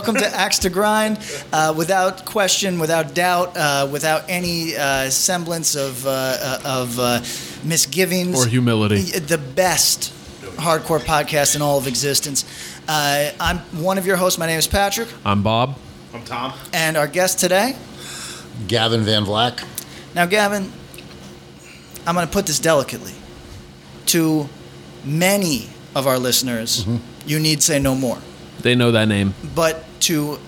Welcome to Axe to Grind. Uh, without question, without doubt, uh, without any uh, semblance of, uh, uh, of uh, misgivings. Or humility. The best hardcore podcast in all of existence. Uh, I'm one of your hosts. My name is Patrick. I'm Bob. I'm Tom. And our guest today. Gavin Van Vlack. Now, Gavin, I'm going to put this delicately. To many of our listeners, you need say no more. They know that name. but to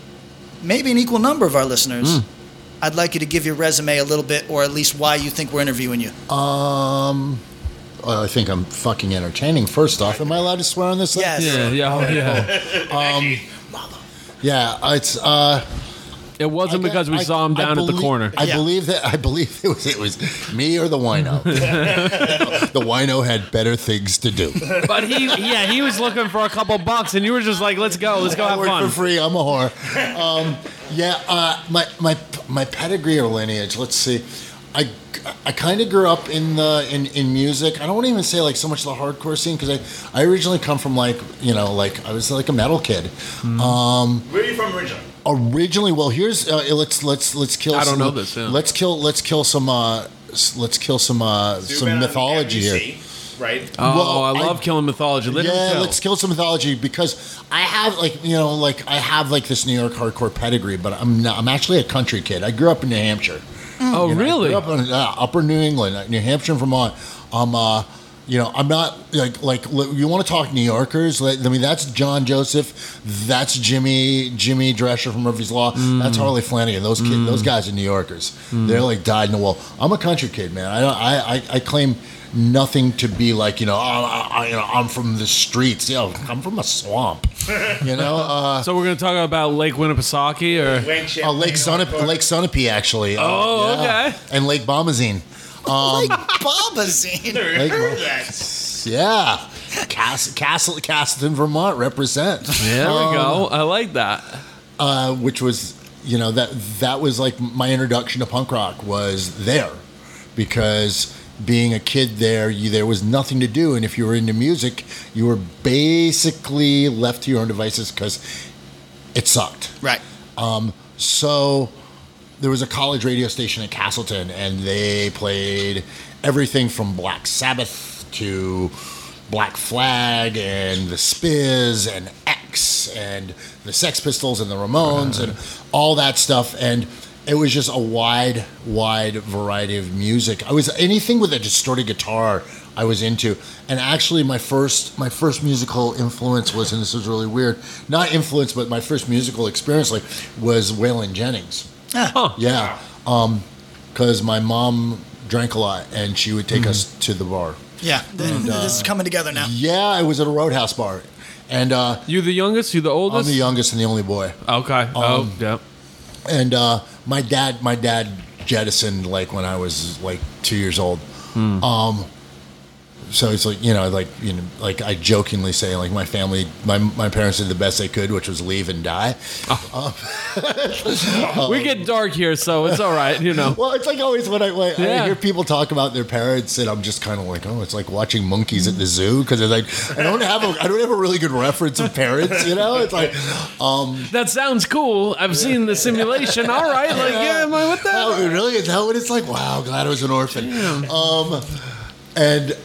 maybe an equal number of our listeners, I'd like you to give your resume a little bit, or at least why you think we're interviewing you. Um, well, I think I'm fucking entertaining. First off, am I allowed to swear on this? Yes. Yeah, yeah, oh, yeah. Yeah, it's. Uh, It wasn't because we I- saw him I down at the believe- corner. I Yeah. believe that. I believe it was. It was me or the wino. the wino had better things to do. But he, yeah, he was looking for a couple bucks, and you were just like, "Let's go, let's go I have work fun." for free. I'm a whore. Um, yeah, uh, my my my pedigree or lineage. Let's see. I, I kind of grew up in the in, in music. I don't want to even say like so much the hardcore scene because I, I originally come from like you know like I was like a metal kid. Hmm. Um, Where are you from originally? originally, well, here's uh, let's let's let's kill. I don't some, know this, yeah. Let's kill let's kill some uh, let's kill some uh, So some mythology here. Right? Oh, Well, I I- love killing mythology. Let him Yeah, tell. let's kill some mythology because I have like you know like I have like this New York hardcore pedigree, but I'm not, I'm actually a country kid. I grew up in New Hampshire. Oh, You know, I really? grew up in uh, Upper New England, uh, New Hampshire, and Vermont. Um, uh, you know, I'm not like like you want to talk New Yorkers. Like, I mean, that's John Joseph, that's Jimmy Jimmy Drescher from Murphy's Law, that's Harley Flanagan. Those kid, those guys are New Yorkers. They're like dyed in the wool. I'm a country kid, man. I don't, I, I I claim nothing to be like you know I, I, you know I'm from the streets. You know, I'm from a swamp. You know, uh, so we're gonna talk about Lake Winnipesaukee, or Lake uh, Lake Sunapee, Lake Sunapee actually. Uh, Oh, okay. And Lake Bomoseen. Like Bomoseen. Never Like, heard that. Yeah. Cass- Castle, Castleton, Vermont represent. there Um, we go. I like that. Uh, which was, you know, that that was like my introduction to punk rock was there, because being a kid there, you, there was nothing to do, and if you were into music, you were basically left to your own devices because it sucked. Right. Um, so there was a college radio station in Castleton, and they played everything from Black Sabbath to Black Flag and the Spiz and X and the Sex Pistols and the Ramones and all that stuff. And it was just a wide, wide variety of music. I was anything with a distorted guitar. I was into, and actually, my first my first musical influence was, and this was really weird, not influence, but my first musical experience like was Waylon Jennings. Ah, Yeah, because my mom drank a lot, and she would take us to the bar. yeah. Th- this is coming together now. Yeah, I was at a Roadhouse bar, and uh, You the youngest? You're the oldest? I'm oldest? the youngest and the only boy. Okay. oh, yeah. And uh, my dad, my dad jettisoned like when I was like two years old. Um, so it's like you know, like you know, like I jokingly say, like my family, my my parents did the best they could, which was leave and die. we get dark here, so it's all right. You know. Well, it's like always when I when Yeah. I hear people talk about their parents, and I'm just kind of like, oh, it's like watching monkeys at the zoo because it's like I don't have a I don't have a really good reference of parents, you know. It's like, um, That sounds cool. I've seen the simulation. All right, like yeah, am I with that? oh, really? Is that what it's like? Wow, glad I was an orphan. Um, and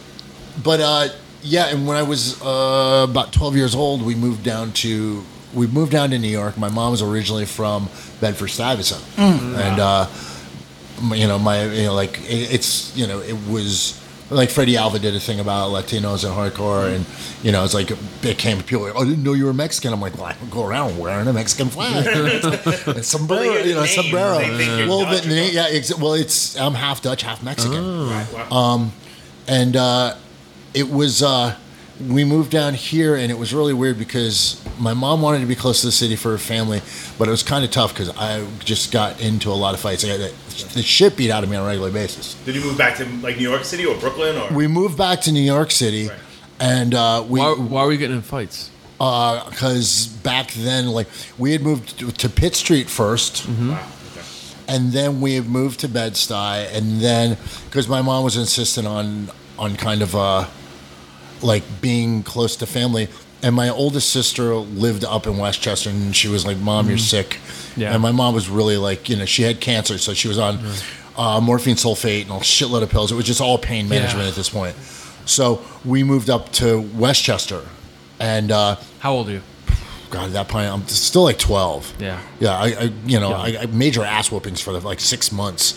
but uh, yeah, and when I was uh, about 12 years old, we moved down to we moved down to New York. My mom was originally from Bedford Stuyvesant, and uh, you know my you know like it, it's you know it was like Freddy Alva did a thing about Latinos and hardcore, and you know, it's like it came people. Like, oh, I didn't know you were Mexican. I'm like, well, I don't go around wearing a Mexican flag, and sombrero, Well, you know, name, sombrero. they think you're well, Dutch the, yeah, ex- well, it's I'm half Dutch, half Mexican Right, wow. and uh, it was uh, we moved down here and it was really weird because my mom wanted to be close to the city for her family but it was kind of tough because i just got into a lot of fights i got the shit beat out of me on a regular basis Did you move back to like New York City or Brooklyn or? we moved back to new york city Right. and uh, we Why, why are we getting in fights? because back then like we had moved to- to pitt street 1st Wow, okay. and then we had moved to Bed-Stuy, and then because my mom was insistent on on kind of uh like being close to family, and my oldest sister lived up in Westchester, and she was like, "Mom, you're sick," Yeah. and my mom was really like, you know, she had cancer, so she was on uh, morphine sulfate and a shitload of pills. It was just all pain management Yeah. at this point. So we moved up to Westchester, and uh, How old are you? God, at that point, I'm still like 12. Yeah. Yeah, I, I you know, Yeah. I, I major ass whoopings for like six months.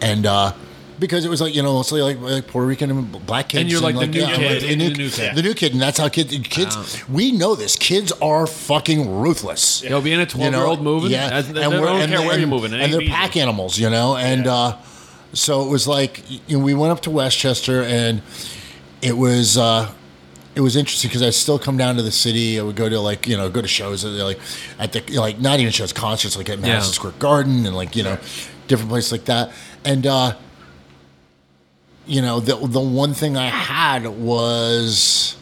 And, uh, because it was like you know mostly like, like Puerto Rican and black kids, And you're like the new I'm kid, the, the new, new kid. the new kid, and that's how kids kids. We know this. Kids are fucking ruthless. They'll be in a 12 year old movie. Yeah, That's- they don't care where you're moving. It and they're easy. pack animals, you know. And uh, so it was like you know, we went up to Westchester, and it was uh, it was interesting because I still come down to the city. I would go to like you know go to shows like at the like not even shows concerts like at Madison Yeah. Square Garden and like you know different places like that. And uh, you know the the one thing I had was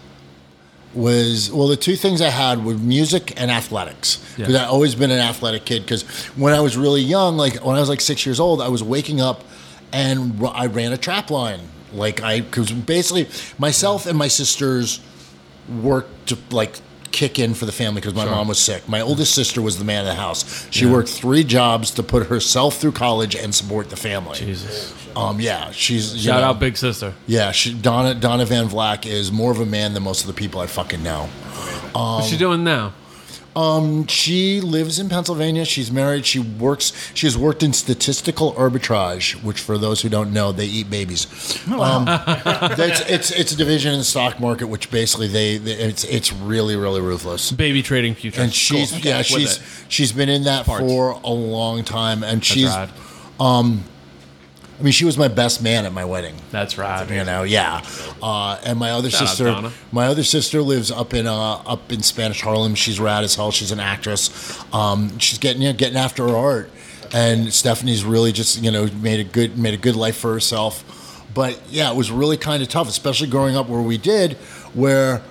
was well the two things I had were music and athletics Yeah. because I always been an athletic kid because when I was really young like when I was like six years old I was waking up and i ran a trap line like I because basically myself and my sisters worked to like kick in for the family because my mom was sick. My oldest sister was the man of the house. She worked three jobs to put herself through college and support the family. Jesus. Um, yeah, she's Shout know, out, big sister. Yeah, she, Donna Donna Van Vlack is more of a man than most of the people I fucking know. What's she doing now? She lives in Pennsylvania. She's married. She works. She has worked in statistical arbitrage, which, for those who don't know, they eat babies. Um, that's, it's it's a division in the stock market, which basically they, they it's it's really really ruthless. Baby trading futures. And she's Cool. yeah With she's she's been in that Parts. for a long time, and That's she's rad. I mean she was my best man at my wedding. That's rad. you know yeah. Uh, and my other Shout sister my other sister lives up in uh, up in spanish harlem. She's rad as hell. She's an actress. Um, she's getting you know, getting after her art. And stephanie's really just you know made a good made a good life for herself. But yeah it was really kind of tough especially growing up where we did where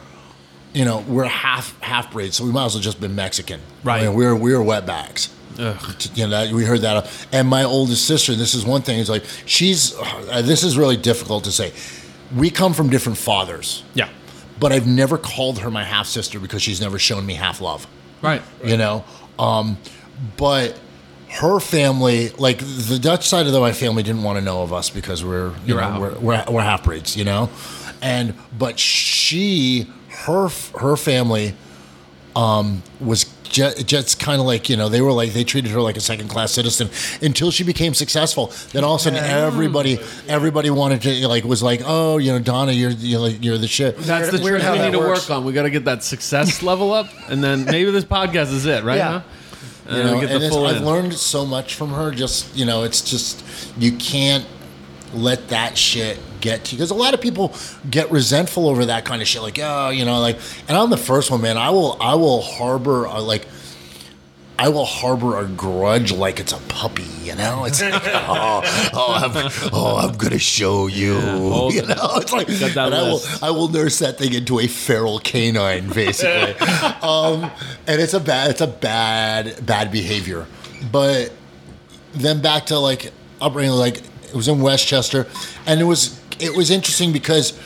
you know we're half half breed so we might as well just been mexican. Right. I mean, we're we're wetbacks Ugh. you know that we heard that. And my oldest sister this is one thing is like she's uh, this is really difficult to say. We come from different fathers. Yeah. but i've never called her my half sister because she's never shown me half love Right. you know? Um but her family like the dutch side of my family didn't want to know of us because we're you You're know we're, we're, we're half breeds you know? And but she her her family um, was just, just kind of like you know they were like they treated her like a second class citizen until she became successful. Then all of a sudden everybody everybody wanted to like was like oh you know Donna you're you're, like, you're the shit. That's the Weird truth how we that need to work on. We got to get that success level up, and then maybe this podcast is it, right? Yeah. Huh? You know, and the it's, full I've learned so much from her. Just you know, it's just you can't let that shit get to you because a lot of people get resentful over that kind of shit. Like oh, you know, like and I'm the first one, man. I will I will harbor uh, like. I will harbor a grudge like it's a puppy, you know. It's like, oh, oh, I'm, oh, I'm gonna show you, hold you know. It's like, and I will. I will nurse that thing into a feral canine, basically. um, and it's a bad, it's a bad, bad behavior. But then back to like upbringing, like it was in Westchester, and it was it was interesting because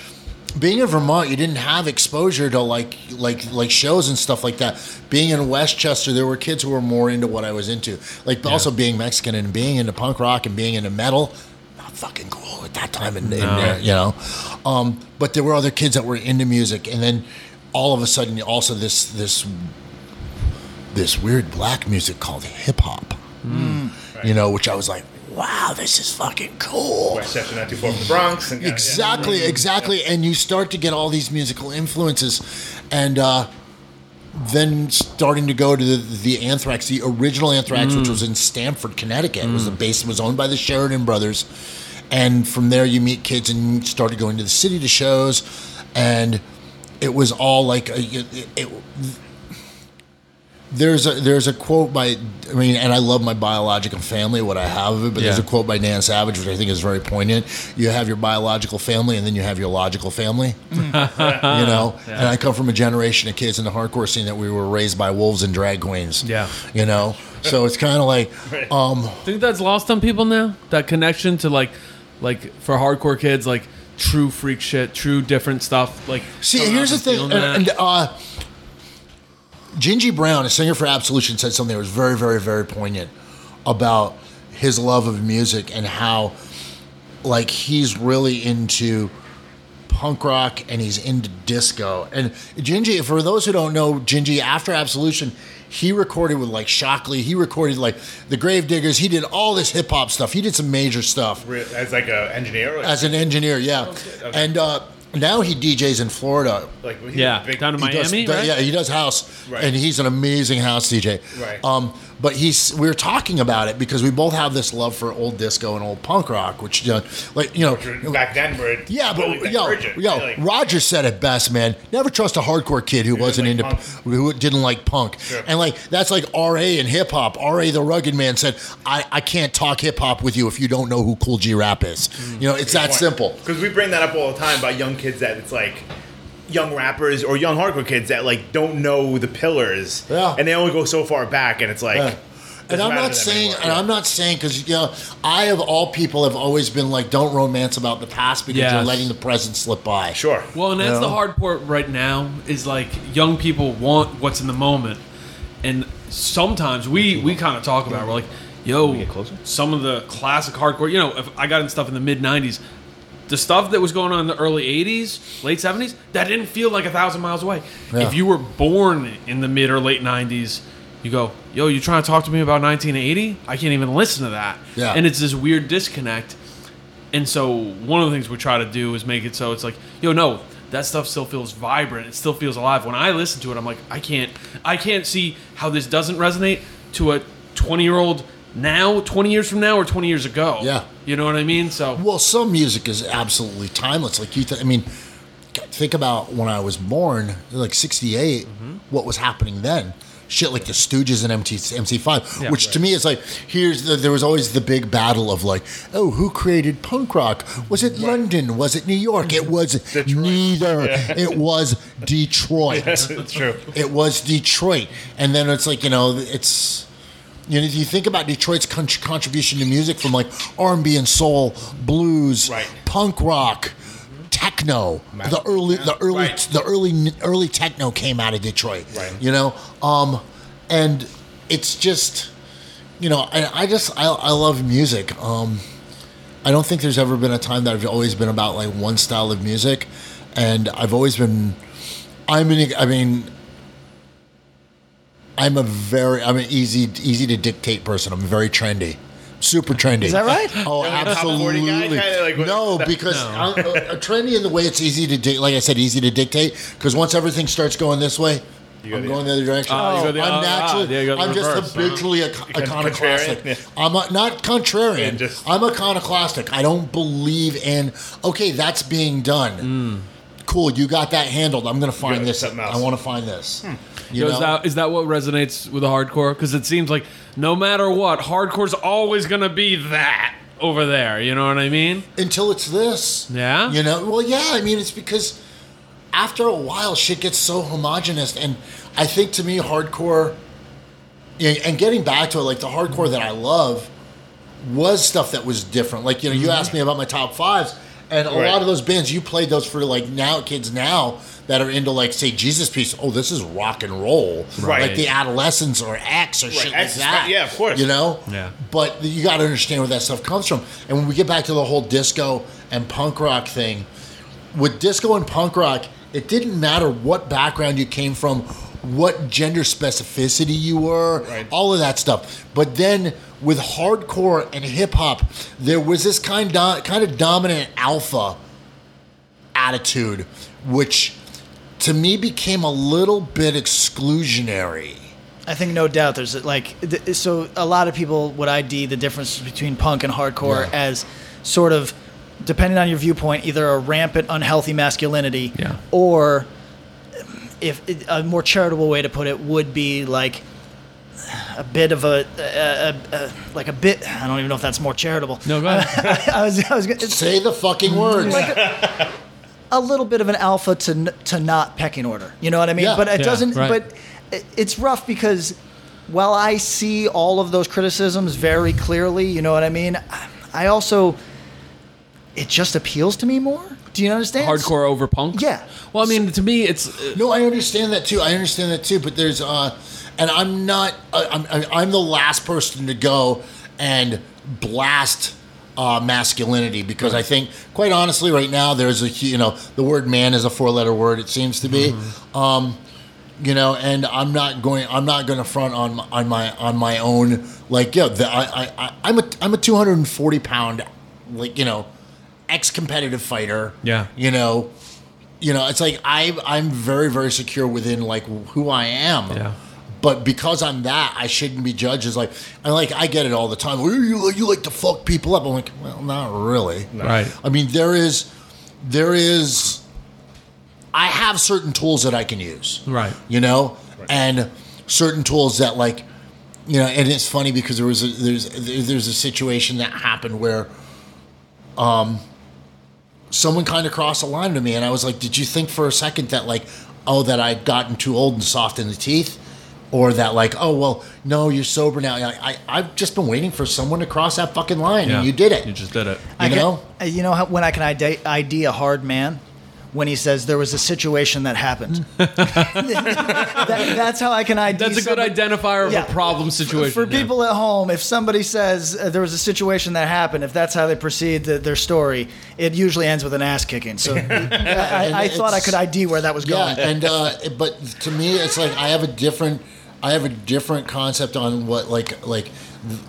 being in Vermont, you didn't have exposure to like like like shows and stuff like that. Being in Westchester, there were kids who were more into what I was into, like also being Mexican and being into punk rock and being into metal. Not fucking cool at that time, in, in there, you know. Um, but there were other kids that were into music, and then all of a sudden, also this this this weird black music called hip hop. You know, which I was like, wow, this is fucking cool. West Chester, not too far from the Bronx. And, uh, yeah, Exactly, exactly. And you start to get all these musical influences, and uh, then starting to go to the, the Anthrax, the original Anthrax, which mm. was in Stamford, Connecticut. It was the mm. base was owned by the Sheridan Brothers, and from there you meet kids and started going to the city to shows, and it was all like a, it, it, there's a there's a quote by I mean, and I love my biological family, what I have of it, but there's a quote by Dan Savage, which I think is very poignant. You have your biological family, and then you have your logical family. you know, and I come from a generation of kids in the hardcore scene that we were raised by wolves and drag queens. Yeah. you know, so it's kind of like, um, think that's lost on people now. That connection to like, like for hardcore kids, like true freak shit, true different stuff. Like, See, here's the thing, and, and uh, Djinji Brown, a singer for Absolution, said something that was very, very, very poignant about his love of music and how, like, he's really into punk rock and he's into disco. And Djinji, for those who don't know, Djinji after Absolution, he recorded with like Shocklee. He recorded like the Gravediggaz. He did all this hip hop stuff. He did some major stuff As like an engineer? As an engineer. Yeah, okay. and uh, now he DJs in Florida. like he's yeah, big, down to He does- Miami, does- right? Yeah, he does house, Right. and he's an amazing house DJ. Right. Um, but he's we were talking about it because we both have this love for old disco and old punk rock, which you know, like you know. Back then, were Yeah, but yo, yo, really. Roger said it best, man. Never trust a hardcore kid who wasn't like into, punk. who didn't like punk, Sure. and like that's like R.A. and hip hop. R.A. the Rugged Man said, "I I can't talk hip hop with you if you don't know who Kool G Rap is." Mm. You know, it's that simple. Because we bring that up all the time about young kids that it's like young rappers or young hardcore kids that like don't know the pillars. Yeah. And they only go so far back, and it's like. Yeah. And I'm not saying, anymore. and I'm not saying because you know, I of all people have always been like, don't romance about the past because you're letting the present slip by. Sure. Well, and that's You the hard part right now is like young people want what's in the moment, and sometimes we we kind of talk about it. we're like, yo, some of the classic hardcore. You know, if I got in stuff in the mid '90s, the stuff that was going on in the early '80s, late '70s, that didn't feel like a thousand miles away. Yeah. If you were born in the mid or late '90s. You go, yo, you trying to talk to me about 1980? I can't even listen to that. Yeah. And it's this weird disconnect. And so one of the things we try to do is make it so it's like, yo, no, that stuff still feels vibrant. It still feels alive. When I listen to it, I'm like, I can't, I can't see how this doesn't resonate to a 20 year old now, 20 years from now, or 20 years ago. Yeah. you know what I mean. So Well, some music is absolutely timeless. Like you, th- I mean, think about when I was born, like '68. Mm-hmm. What was happening then? Shit like the Stooges and MT, MC5, Yeah, which to me is like here's the, there was always the big battle of like, oh, who created punk rock? Was it London? Was it New York? It was Detroit. neither. It was Detroit. That's true. It was Detroit, and then it's like you know, it's you know, if you think about Detroit's con- contribution to music from like R and B and soul, blues, Right. punk rock, techno. The early, the early, Right. the early, early techno came out of Detroit. Right. You know, um, and it's just, you know, I, I just I, I love music. Um, I don't think there's ever been a time that I've always been about like one style of music, and I've always been. I'm an, I mean, I'm a very, I'm an easy, easy to dictate person. I'm very trendy, super trendy. Is that right? Oh, You're like a top 40 absolutely. guy, kinda like what- no, because I'm, uh, trendy in the way it's easy to, di- like I said, easy to dictate. Because once everything starts going this way, go I'm the- going the other direction. Oh, the- I'm ah, naturally, yeah, you go the I'm just reverse, huh? habitually a, iconoclastic. yeah. I'm a, not contrarian. Yeah, just- I'm iconoclastic. I don't believe in. Okay, that's being done. Cool, you got that handled. I'm going to find Yeah, this. something I want to find this. Hmm. You Yo, know? is that is that what resonates with the hardcore? Because it seems like no matter what, hardcore's always gonna be that over there. You know what I mean? until it's this. Yeah? You know, well, yeah. I mean, it's because after a while, shit gets so homogenous, and I think to me, hardcore, and and getting back to it, like the hardcore that I love was stuff that was different. Like you know, you mm-hmm. asked me about my top fives, and a Right. lot of those bands you played those for like now kids now that are into like say Jesus piece. Oh, this is rock and roll, Right. Like the Adolescents or X or shit like X is that. Yeah, of course. You know, Yeah. But you got to understand where that stuff comes from. And when we get back to the whole disco and punk rock thing, with disco and punk rock, it didn't matter what background you came from, what gender specificity you were, Right. all of that stuff. But then with hardcore and hip hop, there was this kind do- kind of dominant alpha attitude, which to me became a little bit exclusionary. I think no doubt there's like th- so a lot of people would ID the difference between punk and hardcore Yeah. as sort of depending on your viewpoint either a rampant unhealthy masculinity Yeah. or if a more charitable way to put it would be like a bit of a, a, a, a like a bit I don't even know if that's more charitable. No, go ahead. I was I was gonna, Say the fucking words. a little bit of an alpha to to not pecking order. You know what I mean? Yeah. but it Yeah, doesn't. right. But it- it's rough because while I see all of those criticisms very clearly, you know what I mean. I also it just appeals to me more. Do you understand? Hardcore over punk. Yeah. Well, I mean, to me, it's uh, No, I understand that too. I understand that too. But there's, uh, and I'm not. I- I'm, I'm I'm the last person to go and blast uh, masculinity because I think, quite honestly, right now there's a you know the word man is a four letter word. It seems to be. Um, you know, and I'm not going. I'm not going to front on my- on my on my own. Like, yeah, the, I, I, I I'm a I'm a 240 pound, like you know, ex competitive fighter. Yeah. You know, you know, it's like I I'm very very secure within like who I am. Yeah. But because I'm that, I shouldn't be judged as like I like I get it all the time. "Oh, You you like to fuck people up? I'm like, well, not really. right. I mean, there is, there is. I have certain tools that I can use, Right. You know, and certain tools that like, you know, and it's funny because there was a, there's there's a situation that happened where, um, someone kind of crossed a line to me, and I was like, did you think for a second that like, oh, that I'd gotten too old and soft in the teeth? Or that like, oh well, no, you're sober now. I, I I've just been waiting for someone to cross that fucking line, Yeah. and you did it. You just did it. I you can- know? uh, you know how, when I can ID, ID a hard man when he says there was a situation that happened. That- that's how I can ID. That's a good identifier of Yeah. a problem situation. For yeah. people at home, if somebody says uh, there was a situation that happened, if that's how they proceed the, their story, it usually ends with an ass kicking. So I, I, I thought I could ID where that was Yeah, going. and uh, but to me, it's like I have a different, I have a different concept on what like like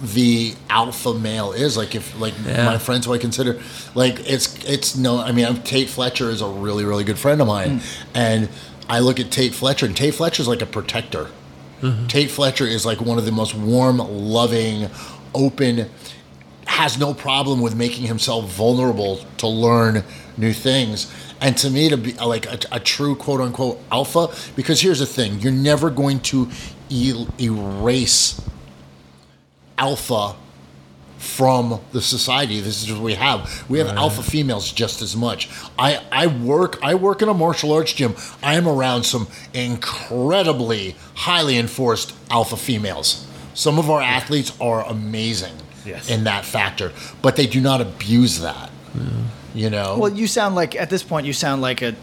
the alpha male is. Like if like Yeah. my friends who I consider like it's it's no. I mean, I'm, Tate Fletcher is a really really good friend of mine, hmm. and I look at Tate Fletcher, and Tate Fletcher is like a protector. Mm-hmm. Tate Fletcher is like one of the most warm, loving, open has no problem with making himself vulnerable to learn new things. And to me, to be like a, a true quote unquote alpha, because here's the thing you're never going to e- erase alpha from the society. This is what we have. We have alpha females just as much. I, I work I work in a martial arts gym. I am around some incredibly highly enforced alpha females. Some of our athletes are amazing Yes. in that factor, but they do not abuse that. You know? Well, you sound like at this point you sound like a.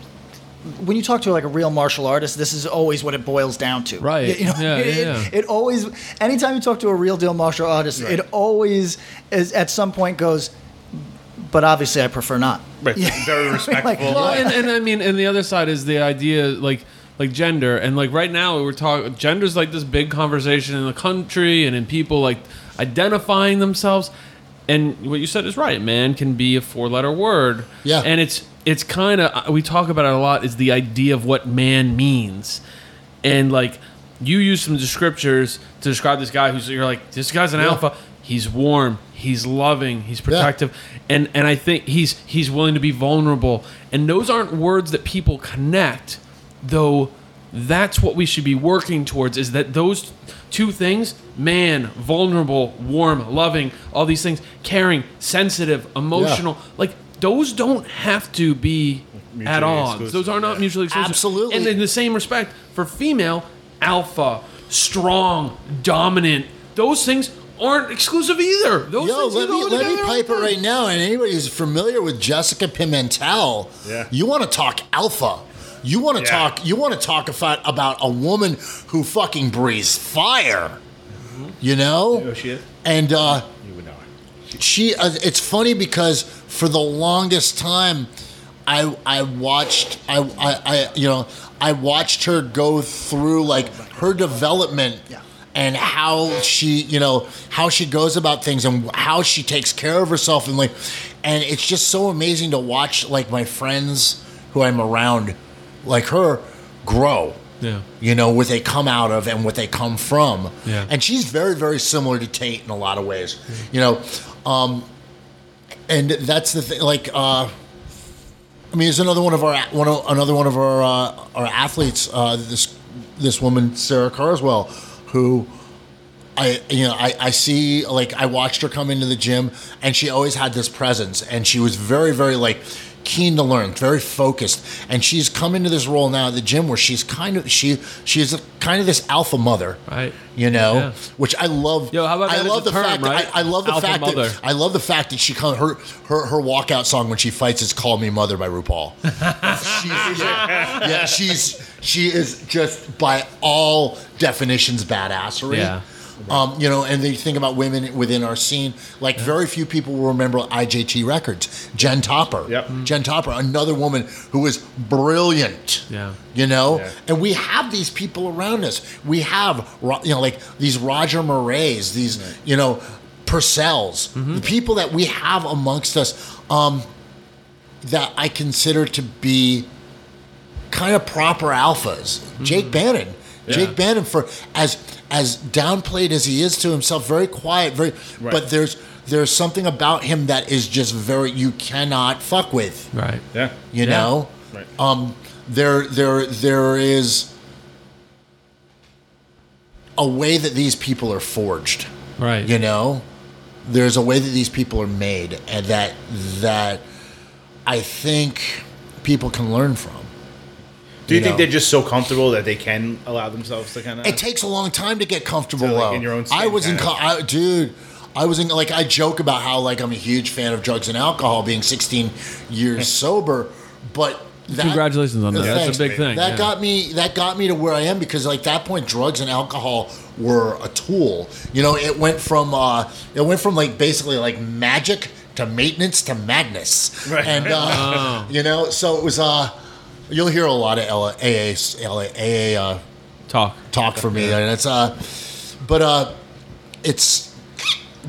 When you talk to like a real martial artist, this is always what it boils down to. Right. You know, Yeah, it, yeah, it- it always. Anytime you talk to a real deal martial artist, it always is at some point goes. But obviously, I prefer not. Right. Yeah. Very respectful. Like, Well, and, and I mean, and the other side is the idea, like like gender, and like right now we're talking gender's like this big conversation in the country and in people like identifying themselves. And what you said is right. Man can be a four-letter word. Yeah. And it's it's kind of uh, we talk about it a lot. Is the idea of what man means, and like you use some descriptors to describe this guy who's you're like this guy's an Yeah. alpha. He's warm. He's loving. He's protective, and and I think he's he's willing to be vulnerable. And those aren't words that people connect, though. That's what we should be working towards. Is that those two things? Man, vulnerable, warm, loving, all these things, caring, sensitive, emotional. Like those don't have to be at Mutually odds. exclusive, Those are not yeah. mutually exclusive. Absolutely. And in the same respect, for female, alpha, strong, dominant, those things aren't exclusive either. Those Yo, things let can me let me together. pipe it right now. And anybody who's familiar with Jessica Pimentel, Yeah. you want to talk alpha. You want to Yeah. talk. You want to talk about about a woman who fucking breathes fire. You know, Oh, she is? and uh, You would know. she. Uh, it's funny because for the longest time, I I watched I, I I you know I watched her go through like her development and how she, you know, how she goes about things and how she takes care of herself and like, and it's just so amazing to watch like my friends who I'm around, like her, grow. Yeah. You know what they come out of and what they come from. Yeah. And she's very, very similar to Tate in a lot of ways. You know, um, and that's the thing. Like, uh, I mean, there's another one of our one of, another one of our uh, our athletes. Uh, this this woman Sarah Carswell, who I you know I, I see like I watched her come into the gym, and she always had this presence, and she was very very like keen to learn, very focused, and she's come into this role now at the gym where she's kind of she she's a, kind of this alpha mother, Right. You know, Yeah. which I love. Yo, how about I love the term, fact that? I, I love the Alpha fact mother. that I love the fact that she come her her her walkout song when she fights is "Call Me Mother" by RuPaul. she's, yeah, yeah, she's she is just by all definitions badassery. Yeah. Um, you know, and they think about women within our scene. Like very few people will remember IJT Records. Jen Topper. Yep. Jen Topper, another woman who was brilliant. Yeah. You know, Yeah. and we have these people around us. We have, you know, like these Roger Murrays, these, you know, Porcells, the people that we have amongst us um, that I consider to be kind of proper alphas. Jake Bannon. Jake Bannon for as as downplayed as he is to himself, very quiet, very but there's there's something about him that is just very you cannot fuck with. Right. Yeah. You Yeah. know? Right. Um there there there is a way that these people are forged. Right. You know? There's a way that these people are made and that that I think people can learn from. Do you, You think know. they're just so comfortable that they can allow themselves to kind of? It takes a long time to get comfortable. To, like, though. in your own I was in, co- I, dude. I was in like I joke about how like I'm a huge fan of drugs and alcohol, being 16 years sober, but that, Congratulations on that. That's a big thing. That yeah. got me. That got me to where I am because like that point, drugs and alcohol were a tool. You know, it went from uh, it went from like basically like magic to maintenance to madness, Right. and uh, you know, so it was. Uh, you'll hear a lot of L- AA, LA, AA uh, talk. talk for me, and it's uh, but uh, it's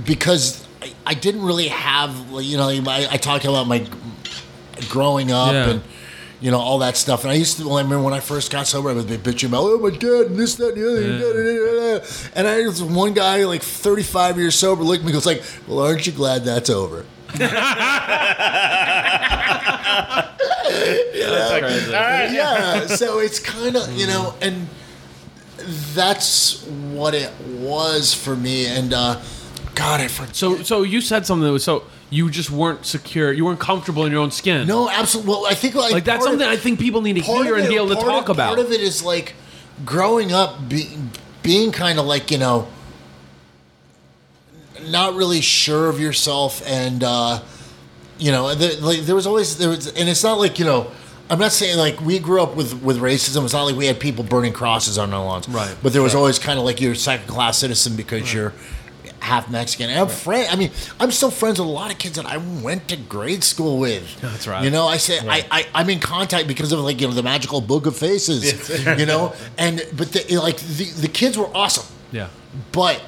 because I, I didn't really have you know I, I talk about my growing up Yeah. and you know all that stuff, and I used to I remember when I first got sober, I would be bitching about oh my dad and this that and the other, da." and I was one guy like 35 years sober looked at me goes like, well, aren't you glad that's over? That's crazy. yeah so it's kind of you know and that's what it was for me and uh god i forgot So, so you said something that was so you just weren't secure. You weren't comfortable in your own skin. no absolutely well i think like, like that's part of- something I think people need to hear of and be able to talk of, about. part of it is like growing up be, being kind of like you know not really sure of yourself and uh you know the, like there was always there was and it's not like you know I'm not saying like we grew up with with racism. It's not like we had people burning crosses on our lawns, Right. But there was always kind of like you're a second class citizen because you're half Mexican. And I'm friend. I mean, I'm still friends with a lot of kids that I went to grade school with. That's right. You know, I say I, I I'm in contact because of like you know the magical book of faces. you know, and but the, like the the kids were awesome, yeah. but.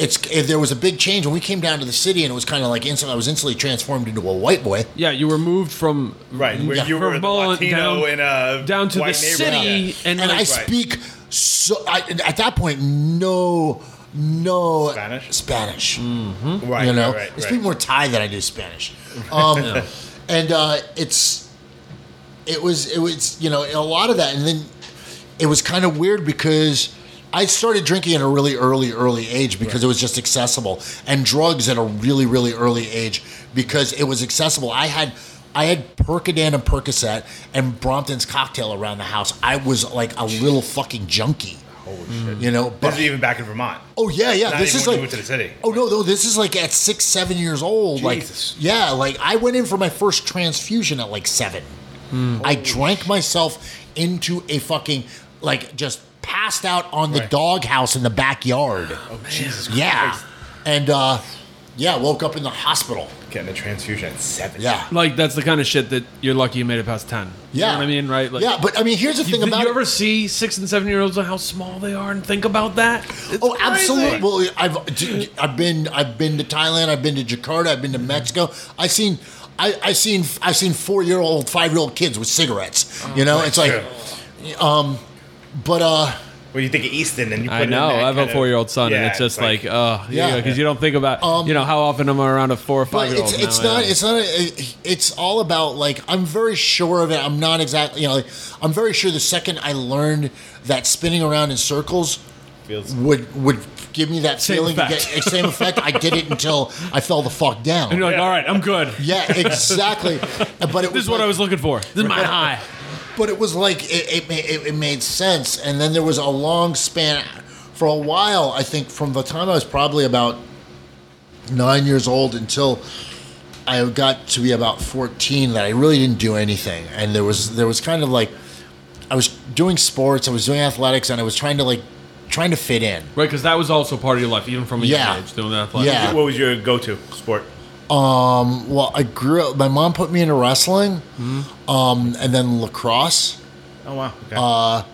It's if there was a big change when we came down to the city and it was kind of like instant. I was instantly transformed into a white boy. Yeah, you were moved from Right, where Yeah. you were the Vermont Latino down- in a down to the white neighborhood. city, and, and I like, speak so. I, at that point, no, no Spanish? Spanish. Right, you know, right, right, I right. speak more Thai than I do Spanish. Um, and uh, it's it was it was you know a lot of that, and then it was kind of weird because. I started drinking at a really early, early age because it was just accessible, and drugs at a really, really early age because it was accessible. I had, I had Percodan and Percocet and Brompton's cocktail around the house. I was like a little fucking junkie, Holy shit. you know. This But is even back in Vermont. oh yeah, yeah. Not this is when like to the city. Oh no, no, this is like at six, seven years old. Jesus. Like yeah, like I went in for my first transfusion at like seven. Hmm. I drank myself into a fucking like just passed out on the Right. doghouse in the backyard. Oh, Jesus Yeah. Christ. And uh Yeah, woke up in the hospital. Getting a transfusion at seven. Yeah. Like that's the kind of shit that you're lucky you made it past ten. You Yeah. know what I mean, right? Like, yeah, but I mean, here's the You, thing did about you it. ever see six and seven year olds and how small they are and think about that? It's Oh, crazy. absolutely. Well, I've d- I've been I've been to Thailand. I've been to Jakarta. I've been to Mexico. I've seen I I seen I seen four year old, five year old kids with cigarettes. you know, it's like, um, but uh, When you think of Easton and you put I it in know. I have a four year old son, and Yeah, it's just like, like uh, yeah, Yeah. because you don't think about, Um, you know, how often I'm I around a four or five year it's old? it's not it's not a, it's all about like I'm very sure of it. I'm not exactly you know like, I'm very sure the second I learned that spinning around in circles feels. would would give me that Same feeling effect. get same effect. I did it until I fell the fuck down. And you're like, all right, I'm good. yeah, exactly. But it was This is what like- I was looking for. This is my high. But it was like it, it, it, it made sense and then there was a long span for a while i think from the time i was probably about nine years old until i got to be about 14 that i really didn't do anything and there was there was kind of like i was doing sports i was doing athletics and i was trying to like trying to fit in Right, because that was also part of your life, even from a Yeah. young age, doing that. Like, Yeah. What was your go-to sport? Well i grew up my mom put me into wrestling um, and then lacrosse Oh wow. Okay.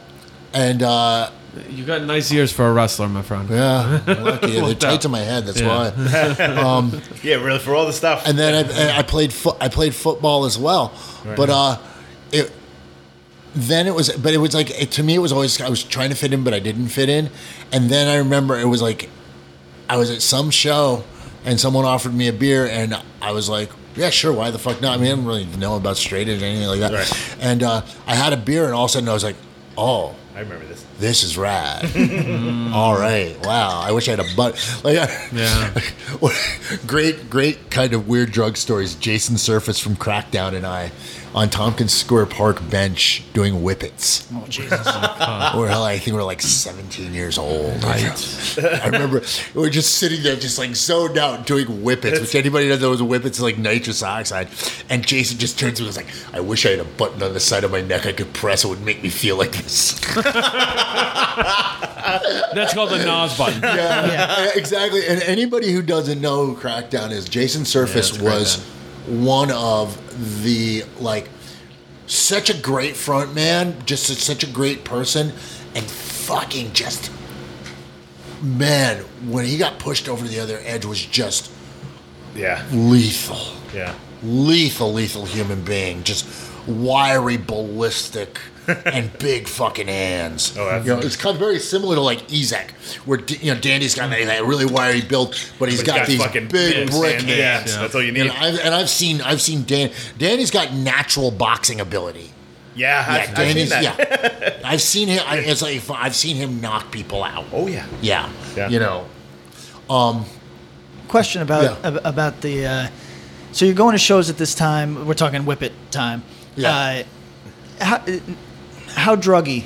and uh, You got nice ears for a wrestler, my friend. Yeah, lucky. They're tight to my head. That's Yeah. why. yeah, really for all the stuff. And then I, I played fo- I played football as well. But uh, it then it was but it was like it, to me it was always I was trying to fit in but I didn't fit in. And then I remember it was like I was at some show and someone offered me a beer and I was like. Yeah, sure. Why the fuck not? I mean, I didn't really know about straight edge or anything like that. Right. And uh, I had a beer, and all of a sudden I was like, "Oh, I remember this. this is rad. All right. Wow. I wish I had a butt. Like, Yeah. great, great kind of weird drug stories. Jason Surface from Crackdown and I on Tompkins Square Park bench doing whippets. Oh Jesus! We're like, I think we're like 17 years old. Right. I remember we were just sitting there, just like zoned out doing whippets, which anybody knows that knows whippets is like nitrous oxide. And Jason just turns to me and was like, I wish I had a button on the side of my neck I could press. It would make me feel like this. That's called the NOS button. yeah, yeah, exactly. And anybody who doesn't know who Crackdown is, Jason Surface it's was one of the like such a great front man, just such a great person, and fucking just man, when he got pushed over to the other edge was just Yeah. lethal. Yeah. Lethal, lethal human being. Just wiry, ballistic, and big fucking hands. Oh, you know, it's kind of very similar to like Ezek, where D- you know Dandy's got that, that really wiry build, but he's But got, these fucking big brick sand hands. That's all you You need. know, I've, and I've seen, I've seen Dan. Danny's got natural boxing ability. yeah, Yeah, I've, I've seen that. Yeah, I've seen him. I, it's like I've seen him knock people out. Oh yeah. Yeah, Yeah. you know. um, Question about Yeah. ab- about the. Uh, so you're going to shows at this time. We're talking Whippet time. Yeah. Uh, how, how druggy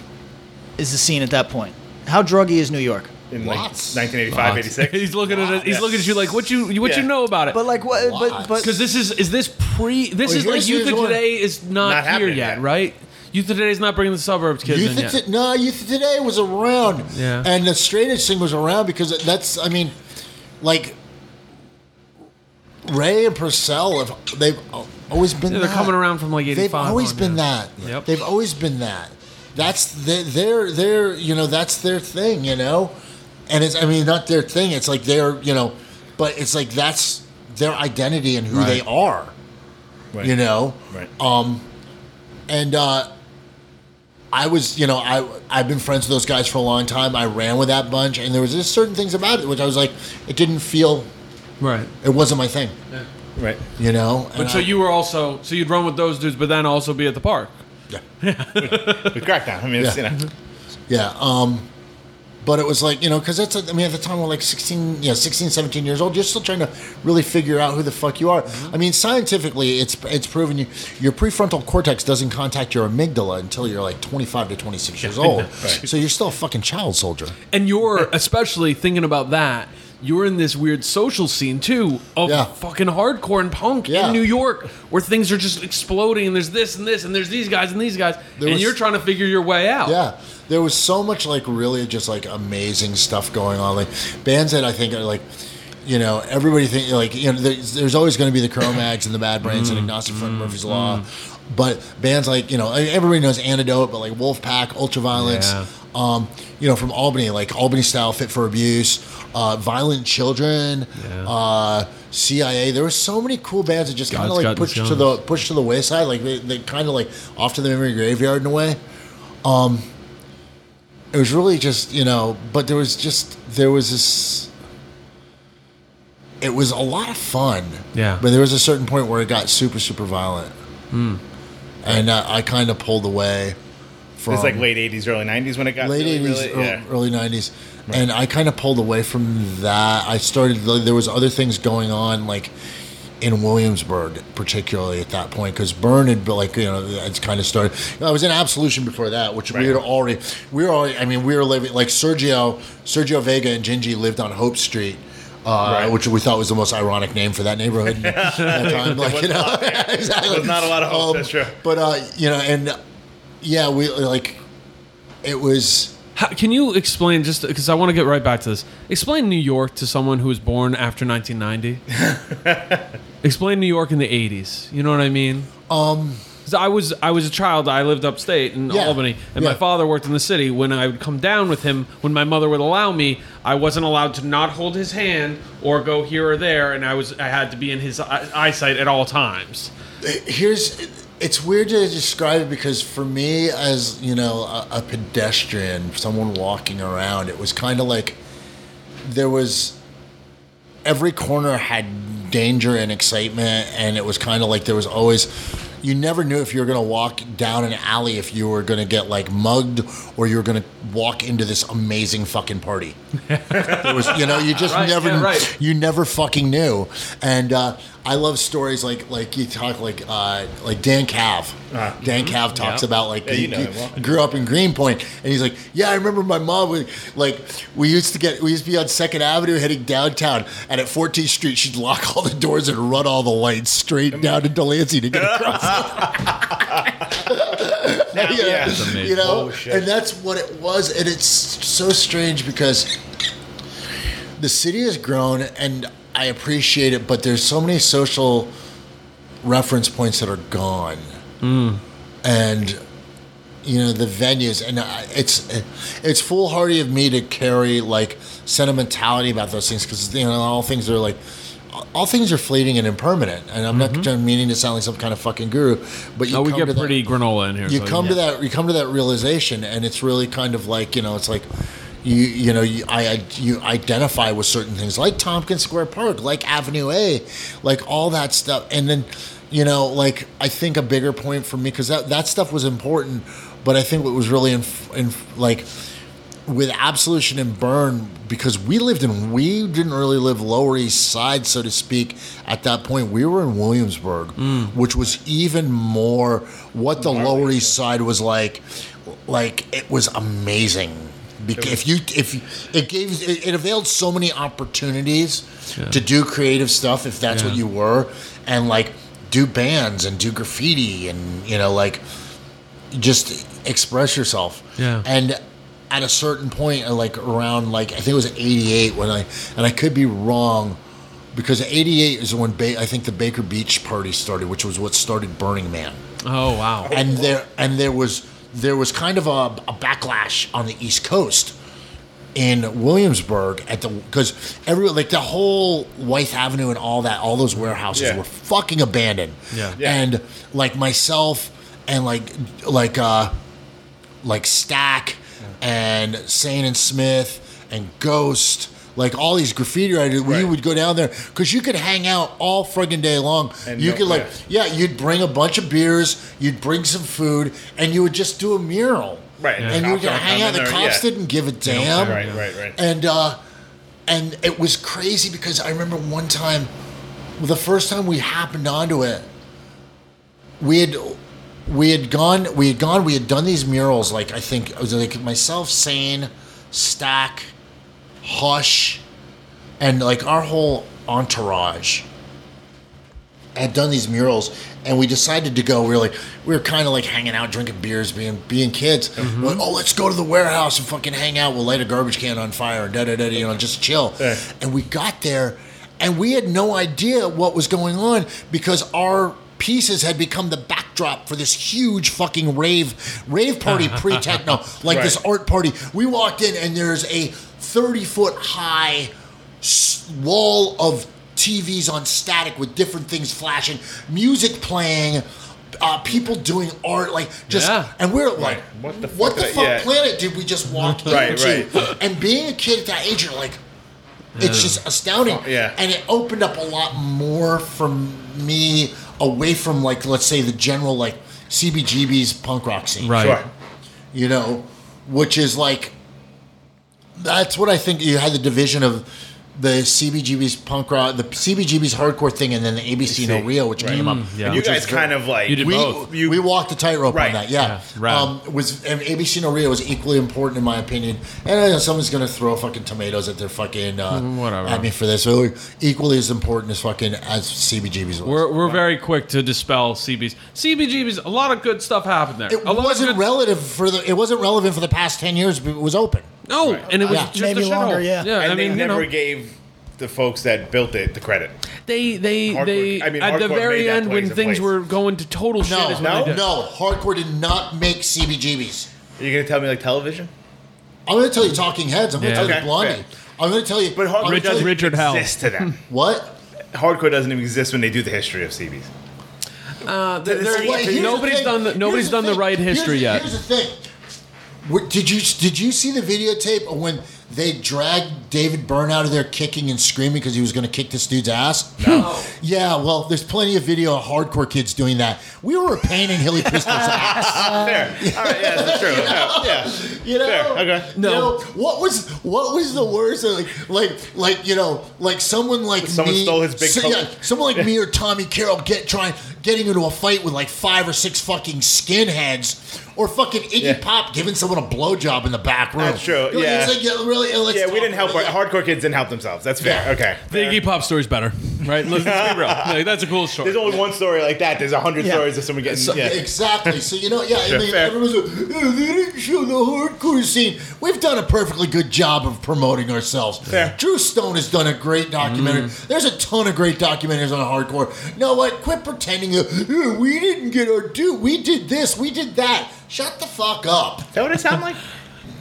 is the scene at that point? How druggy is New York? In like Lots. 1985, 86. he's looking at it. He's Yeah. looking at you like, what you what you know about it? But like what? But Lots. but Because this is is this pre? This Well, is like here's- Youth here's of one. Today is not, Not here happening yet, yet. right? Youth of Today is not bringing the suburbs kids Youth in of yet. T- no, Youth of Today was around. Yeah. And the straight edge thing was around because that's, I mean, like, Ray and Porcell have, they've always been Yeah, they're that. coming around from like 85 They've always on, been yeah. that. Yep. They've always been that. That's their, their, their, you know, that's their thing, you know? And it's, I mean, not their thing. It's like their, you know, but it's like that's their identity and who they are, Right. you know? Right. um and uh, I was, you know, I I've been friends with those guys for a long time. I ran with that bunch, and there was just certain things about it which I was like, it didn't feel, Right. it wasn't my thing, right. you know. But so I- you were also so you'd run with those dudes, but then also be at the park. Yeah, With Crackdown. I mean, it's, Yeah. you know. yeah. Um, but it was like, you know, because that's, I mean, at the time we're like 16, yeah, 16, 17 years old. You're still trying to really figure out who the fuck you are. I mean, scientifically, it's it's proven you your prefrontal cortex doesn't contact your amygdala until you're like 25 to 26 years old. So you're still a fucking child soldier. And you're especially thinking about that. You're in this weird social scene too of Yeah. fucking hardcore and punk Yeah. in New York, where things are just exploding, and there's this and this, and there's these guys and these guys, There and was- you're trying to figure your way out. Yeah, there was so much like really just like amazing stuff going on. Like bands that I think are like, you know, everybody think like you know, there's, there's always going to be the Cro-Mags and the Bad Brains and mm. Agnostic Front, and mm. Murphy's Law, mm. but bands like you know, everybody knows Antidote, but like Wolfpack, Ultraviolence, Yeah. um, you know, from Albany, like Albany Style, Fit for Abuse, uh, Violent Children, Yeah. uh, CIA. There were so many cool bands that just kind of like pushed to the pushed to the wayside, like they, they kind of like off to the memory graveyard in a way. Um, it was really just you know, but there was just there was this. It was a lot of fun. Yeah. But there was a certain point where it got super super violent, Hmm. and uh, I kind of pulled away. From It's like late '80s, early '90s when it got late really, eighties, really, yeah. early nineties, and I kind of pulled away from that. I started. There was other things going on, like in Williamsburg, particularly at that point, because Burn had been like you know it's kind of started. I was in Absolution before that, which we Right. had already. We were already. I mean, we were living like Sergio, Sergio Vega and Djinji lived on Hope Street. Uh, Right. Which we thought was the most ironic name for that neighborhood at that time. Like you know, not, exactly. There was not a lot of hope, Um, that's true. But uh, you know, and yeah, we like it was. How, can you explain just because I want to get right back to this? Explain New York to someone who was born after 1990. explain New York in the 80s. You know what I mean? Um, I was I was a child. I lived upstate in Yeah. Albany, and Yeah. my father worked in the city. When I would come down with him, when my mother would allow me, I wasn't allowed to not hold his hand or go here or there, and I was I had to be in his eyesight at all times. here's it's weird to describe it because for me as you know a, a pedestrian someone walking around it was kind of like there was every corner had danger and excitement and it was kind of like there was always you never knew if you were going to walk down an alley if you were going to get like mugged or you were going to walk into this amazing fucking party was you know you just Right, never yeah, right. you never fucking knew and uh, i love stories like like you talk like uh, like dan cav dan cav talks Yeah. about like Yeah, he, you know he well. grew up in greenpoint and he's like yeah i remember my mom would like we used to get we used to be on second avenue heading downtown and at 14th street she'd lock all the doors and run all the lights straight down to delancey to get across Now, yeah. You know Oh, and that's what it was and it's so strange because the city has grown and i appreciate it but there's so many social reference points that are gone hmm. and you know the venues and I- it's it's foolhardy of me to carry like sentimentality about those things because you know all things are like all things are fleeting and impermanent and i'm not mm-hmm. meaning to sound like some kind of fucking guru but you Oh, we get to that- pretty granola in here. you so come yeah. to that you come to that realization and it's really kind of like you know it's like you you know you, I, you identify with certain things like Tompkins Square Park like Avenue A like all that stuff. And then you know like I think a bigger point for me because that that stuff was important but I think what was really in, in like with absolution and burn because we lived in we didn't really live lower east side so to speak at that point we were in williamsburg mm. which was even more what the lower east side was like like it was amazing if you if you- it gave it, it availed so many opportunities to do creative stuff if that's what you were and like do bands and do graffiti and you know like just express yourself. Yeah. and at a certain point uh, like around like i think it was 88 when i and i could be wrong because 88 is when ba- i think the baker beach party started which was what started burning man. Oh wow. and there and there was there was kind of a, a backlash on the east coast in williamsburg at the because every like the whole Wythe avenue and all that all those warehouses Yeah. were fucking abandoned Yeah. Yeah. and like myself and like like uh like stack and Sane and Smith and Ghost, like all these graffiti writers, we Right. would go down there because you could hang out all friggin' day long. And you no- could like, yeah. you'd bring a bunch of beers, you'd bring some food, and you would just do a mural. Right, and And you would hang out. The there, cops yeah. didn't give a damn. Right, right, right. And uh, and it was crazy because I remember one time, the first time we happened onto it, we had we had gone we had gone we had done these murals like I think it was like myself, Sane, Stack, Hush, and like our whole entourage had done these murals and we decided to go we were like we were kind of like hanging out drinking beers being being kids. Mm-hmm. We're like oh let's go to the warehouse and fucking hang out. We'll light a garbage can on fire. And da da da you know just chill. Yeah. and we got there and we had no idea what was going on because our pieces had become the backdrop for this huge fucking rave rave party pre-techno like this art party. We walked in and there's a 30 foot high wall of TVs on static with different things flashing, music playing, uh, people doing art, like just, Yeah. and we're like, What the fuck what the fuck yeah. planet did we just walk Right, into? right. And being a kid at that age, you're like, it's just astounding. Yeah. And it opened up a lot more for me away from like, let's say the general like CBGB's punk rock scene Right. Sure. you know, which is like that's what I think you had the division of the CBGB's punk rock, the CBGB's hardcore thing, and then the ABC No See, Rio, which right. came up. yeah. And you which was guys kind of like You did we, both. You- we walked the tightrope Right. on that, yeah. Yeah, right. Um, was and ABC No Rio was equally important in my opinion. And I know someone's gonna throw fucking tomatoes at their fucking uh, whatever. at me for this. So equally as important as fucking as CBGB's was. We're, we're very quick to dispel CBs. CBGBs, a lot of good stuff happened there. it a lot wasn't of good, relative for the. It wasn't relevant for the past ten years, but it was open. No, Right. and it was Yeah. just Maybe a shithole. longer, yeah. Yeah, and I mean, they you never know, gave the folks that built it the credit. they they Hardcore- they I mean, at the very end when things place. were going to total shit. No, is no, no, hardcore did not make CBGBs. Are you gonna tell me like television? I'm going to tell you Talking Heads. I'm going to Yeah. tell you Okay, Blondie. fair. I'm going to tell you. But hardcore gonna doesn't you- Richard Hell. exist to them. What? hardcore doesn't even exist when they do the history of CBs. Uh, there- there- Well, here's the nobody's done the, nobody's Here's done the thing. right history Here's- yet. Here's the thing. What- Did you did you see the videotape of when they dragged David Byrne out of there kicking and screaming because he was going to kick this dude's ass? No. yeah, well, there's plenty of video of hardcore kids doing that. We were a pain in Hilly Kristal's ass. Fair. All right. Yeah, that's true. Yeah. yeah. You know, Fair, okay. You No. know, what was what was the worst? Like, like, like you know, like someone like Someone me, stole his big so- yeah, someone like me or Tommy Carroll get trying getting into a fight with like five or six fucking skinheads, or fucking Iggy Yeah. Pop giving someone a blowjob in the back room. That's true, You yeah. it's like, yeah, really, Yeah, we didn't help. Our, hardcore kids didn't help themselves. That's fair. Yeah. Okay. The Iggy Pop story's better, right? Let's, let's be real. Like, that's a cool story. There's only one story like that. There's a hundred Yeah. stories of someone getting. So- yeah. Exactly. So you know, yeah, I mean, everyone's like, "Oh, they didn't show the hardcore scene. We've done a perfectly good job of promoting ourselves. Fair. Drew Stone has done a great documentary. Mm-hmm. There's a ton of great documentaries on hardcore. You know what? Quit pretending that "Oh, uh, we didn't get our due. We did this. We did that. Shut the fuck up. Is that what it sound like?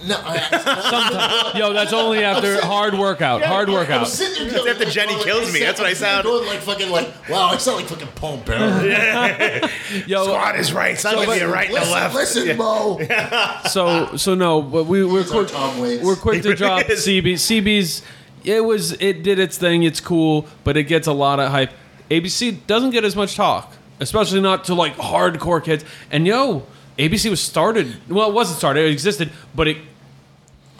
No, I, Yo, that's only after hard workout. Hard I'm workout. sitting there going, after like, Jenny like, kills me. That's what I sound. Going like fucking like, wow, I sound like fucking Paul Bearer. Yo, Squad is right. It's not gonna be right and a listen, left. listen, Mo. so so no, but we we're These quick. We're quick to drop. CB. CB's. It was it did its thing. It's cool, but it gets a lot of hype. ABC doesn't get as much talk, especially not to like hardcore kids. And yo, ABC was started. Well, it wasn't started. It existed, but it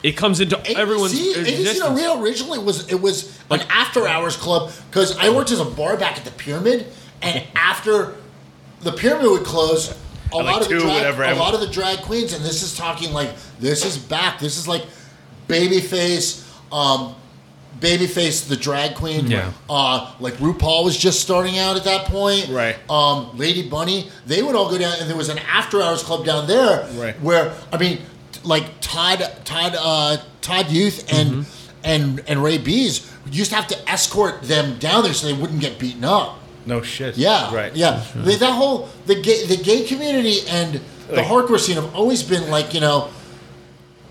it comes into everyone's ABC, ABC existence. No Rio originally was it was an after hours club because I worked as a bar back at the Pyramid, and after the Pyramid would close, a like, lot of the drag, whatever, a lot of the drag queens, and this is talking like this is back. This is like Babyface, um, Babyface, the drag queen. Yeah. Uh, like RuPaul was just starting out at that point. Right. Um, Lady Bunny, they would all go down, and there was an after hours club down there. Right. Where I mean, like Todd, Todd, uh, Todd Youth, and Mm-hmm. and and Ray Beez used to have to escort them down there so they wouldn't get beaten up. No shit. Yeah, Right. Yeah, The- that whole the gay the gay community and the Like- hardcore scene have always been like you know.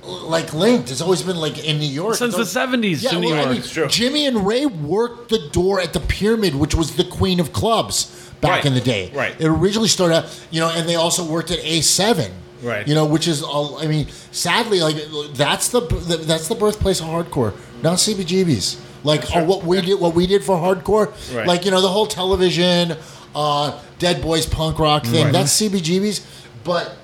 Like linked, it's always been like in New York Since the 70s Yeah, to New well, I mean, It's true. Jimmy and Ray worked the door at the Pyramid, which was the queen of clubs back Right, in the day. right. It originally started out, you know, and they also worked at A7. Right. You know, which is all. I mean, sadly, like that's the that's the birthplace of hardcore, not CBGBs. Like oh, what we did, what we did for hardcore, Right. like you know the whole television, uh, Dead Boys punk rock thing. Right. That's CBGBs, but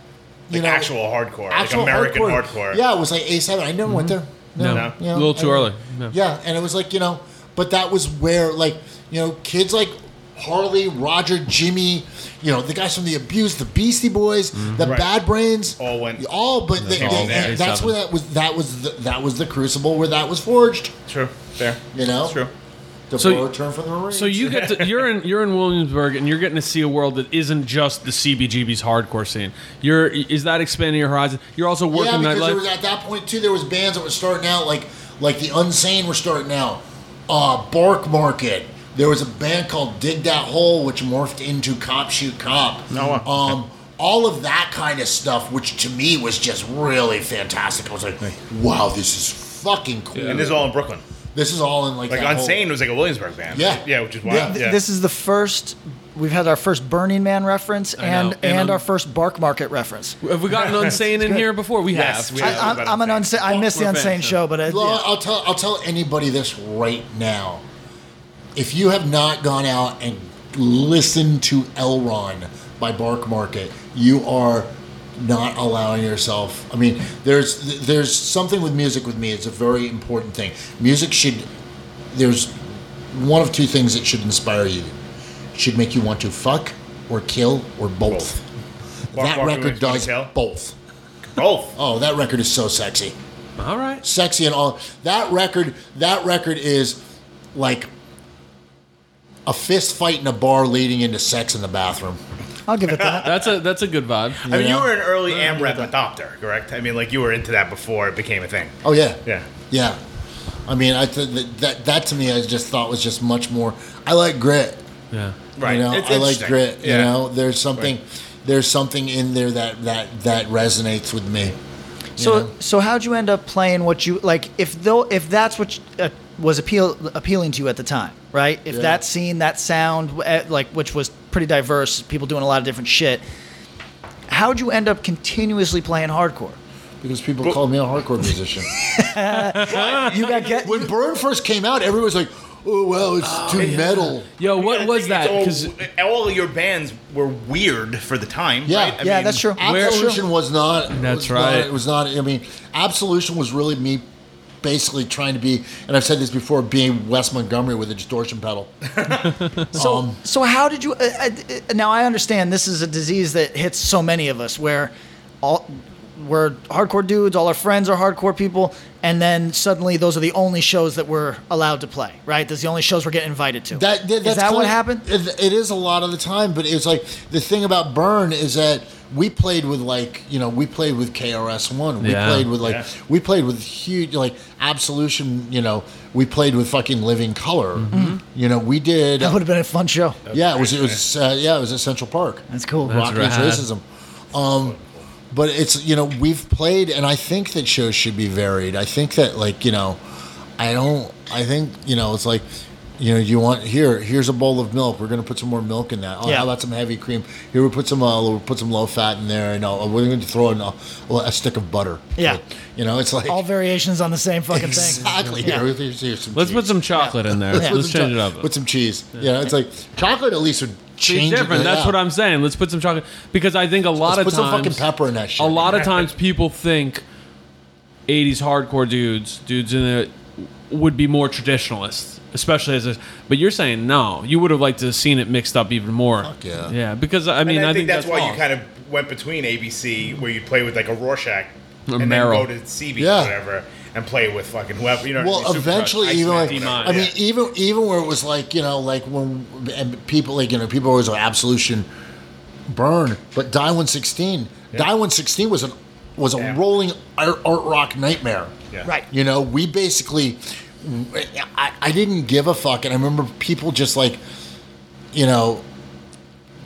you Like know, actual hardcore, actual like American hardcore. Yeah, it was like A7. I never went there. No. No. you know, A little too early. No. Yeah, and it was like you know, but that was where like you know kids like Harley, Roger, Jimmy, you know the guys from the Abuse, the Beastie Boys, the Mm-hmm. Right. Bad Brains, All went- all. But they, all they- there. that's where that was. That was the, that was the crucible where that was forged. True. Fair. You know, True. The So- so, return from the Marines. So you get to, you're in you're in Williamsburg and you're getting to see a world that isn't just the CBGB's hardcore scene. You're is that expanding your horizon? You're also working yeah, because there nightlife. was at that point too. There was bands that were starting out like like the Unsane were starting out. uh, Bark Market. There was a band called Dig That Hole, which morphed into Cop Shoot Cop. Oh, wow. Um, all of that kind of stuff, which to me was just really fantastic. I was like, wow, this is fucking cool. And this is all in Brooklyn. This is all in like Like that whole- was like a Williamsburg band. Yeah. Yeah, which is Th- wild. th- yeah. This is the first. We've had our first Burning Man reference and and and, I'm- our first Bark Market reference. Have we gotten Unsane in here before? We Yes, have. we I, have. I'm, I'm an unsa- I missed the We're Unsane show, but it, Well, yeah. I'll tell I'll tell anybody this right now. If you have not gone out and listened to L. Ron by Bark Market, you are not allowing yourself. I mean, there's there's something with music with me. It's a very important thing. Music should there's one of two things that should inspire you. It should make you want to fuck or kill or both. Bark that Market record makes does both. Both. Oh, that record is so sexy All right. sexy and all that record that record is like a fist fight in a bar leading into sex in the bathroom I'll give it that. That's a that's a good vibe. I mean, you know? were an early AMREP adopter, correct? I mean, like you were into that before it became a thing. oh yeah Yeah. yeah i mean i th- that, that that to me i just thought was just much more i like grit Yeah. Right. you know It's i like interesting. grit you know there's something there's something in there that that that resonates with me So know? so how'd you end up playing what you like? If though if that's what you, uh, was appeal appealing to you at the time, right? If Yeah. that scene, that sound, uh, like which was pretty diverse, people doing a lot of different shit. How'd you end up continuously playing hardcore? because people called me a hardcore musician You got get when burn first came out everyone was like oh well it's oh, too metal Yo, what I was think that? it's Because All, all of your bands were weird for the time. Yeah. right? I yeah, mean, that's true. That's true. Absolution was not. That's was not- right. it was not. I mean, Absolution was really me, basically trying to be, and I've said this before, being Wes Montgomery with a distortion pedal. So, Um, so how did you? Uh, uh, now I understand this is a disease that hits so many of us, where all we're hardcore dudes, all our friends are hardcore people, and then suddenly those are the only shows that we're allowed to play, right? That's the only shows we're getting invited to. That, that is that's that what kinda- happened? It, it is a lot of the time, but it's like the thing about Burn is that we played with like you know we played with KRS One, we Yeah. played with like Yeah. we played with huge like Absolution, you know, we played with fucking Living Colour, you know, we did. That would have been a fun show. yeah, it was it was uh, yeah it was at Central Park. That's cool. That's Rock Against. Racism. Um, but it's you know we've played, and I think that shows should be varied. I think that like you know, I don't. I think you know it's like. You know, you want here. Here's a bowl of milk. We're gonna put some more milk in that. Oh, Yeah. how about some heavy cream? Here we put some. Uh, we'll put some low fat in there, and uh, we're going to throw in a, a stick of butter. Yeah. you know, it's like All variations on the same fucking thing. exactly. Yeah. Here, here's, here's let's cheese. put some chocolate in there. Let's put Let's change cho- it up. Put some cheese. Yeah, it's like chocolate. At least would It's change it. different. That's Yeah. what I'm saying. Let's put some chocolate because I think a lot Let's of put some fucking pepper in that shit. a lot of times people think 80s hardcore dudes, dudes in it, would be more traditionalist, especially as a. But you're saying no. You would have liked to have seen it mixed up even more. Fuck yeah. Yeah, because I mean, and I, I, think, that's, why awesome. you kind of went between ABC, where you'd play with like a Rorschach, Or and Merrill. then go to CB Yeah. or whatever, and play with fucking whoever. You know, Well, eventually, even like, I mean, Yeah. even even where it was like you know, like when and people like you know, people always go absolution, burn, but die one sixteen, die one sixteen was an was a Yeah. rolling art, art rock nightmare. Yeah. Right. You know, we basically, I, I didn't give a fuck, and I remember people just like, you know.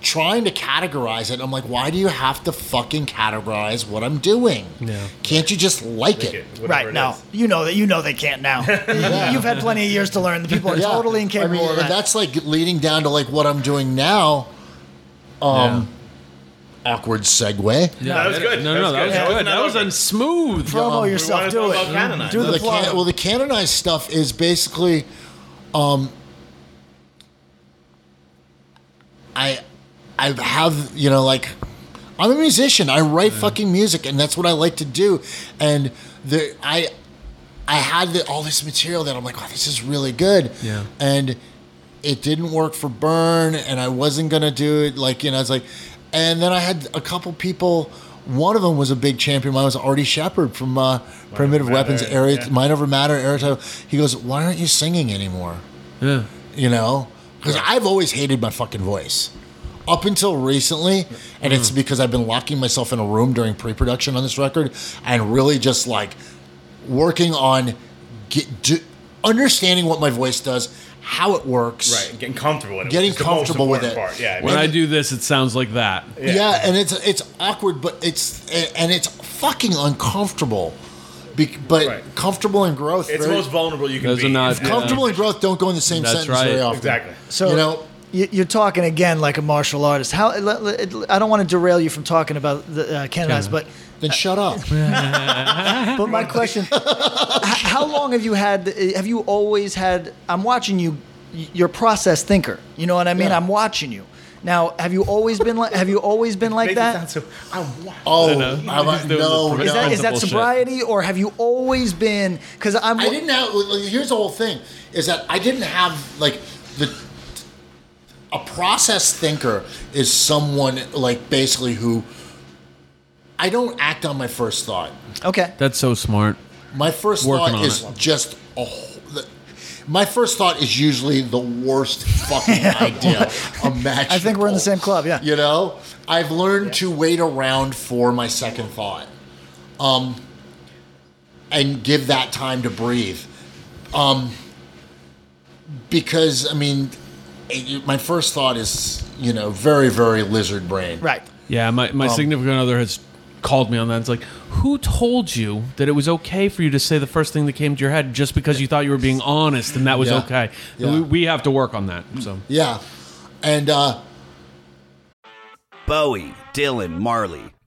Trying to categorize it, I'm like, why do you have to fucking categorize what I'm doing? Yeah. Can't you just like Like it? it, Right it now, you know that you know they can't now. You've had plenty of years to learn. The people are Yeah. totally incapable I mean, of that. that's like leading down to like what I'm doing now. Um, awkward segue. Yeah, that was good. No, no, that was That good. That was over. on smooth. Promo we yourself. wanna Do it. about Canonized. Do the, The plug. can- well, the canonized stuff is basically, um, I, I have you know like, I'm a musician. I write fucking music, and that's what I like to do. And the I, I had the, all this material that I'm like, oh, this is really good. Yeah. And it didn't work for Burn, and I wasn't gonna do it. Like you know, it's like, and then I had a couple people. One of them was a big champion. Mine was Artie Shepard from uh, Primitive Matter, Weapons, Area, yeah. Mind Over Matter, Area. He goes, "Why aren't you singing anymore?" Yeah. You know, because I've always hated my fucking voice. Up until recently, and it's because I've been locking myself in a room during pre-production on this record, and really just like working on get do, understanding what my voice does, how it works. Right, getting comfortable with it. Getting which is the most comfortable with it. Part. Yeah, When I I mean, do this, it sounds like that. Yeah. and it's it's awkward, but it's and it's fucking uncomfortable. Be, but Right. comfortable and growth. it's the very- most vulnerable you can Those be. are not- Yeah. comfortable and growth don't go in the same That's sentence right. very often. Exactly. So You know- you- you're talking again like a martial artist. How? let- let- I don't want to derail you from talking about the uh, Canada, but Then shut up. but my question: h- How long have you had? Have you always had? I'm watching you. You're a process thinker. You know what I mean? Yeah. I'm watching you. Now, have you always been like? Have you always been like that? sound so- I wa- Oh, know. I'm like, He's doing no, no. Is that is that Bullshit. sobriety, or have you always been? Because I'm. I didn't have. Here's the whole thing: is that I didn't have like the. A process thinker is someone like basically who. I don't act on my first thought. Okay. That's so smart. My first Working thought on is it. just a. wh- the- My first thought is usually the worst fucking idea imaginable. I think we're in the same club. Yeah. You know, I've learned to wait around for my second thought, um, and give that time to breathe. Um, because I mean, it- my first thought is you know very very lizard brain. Right. Yeah, my, my significant other has called me on that. It's like, who told you that it was okay for you to say the first thing that came to your head just because you thought you were being honest and that was Yeah. okay? Yeah. We, we have to work on that. So Yeah, and uh, Bowie, Dylan, Marley.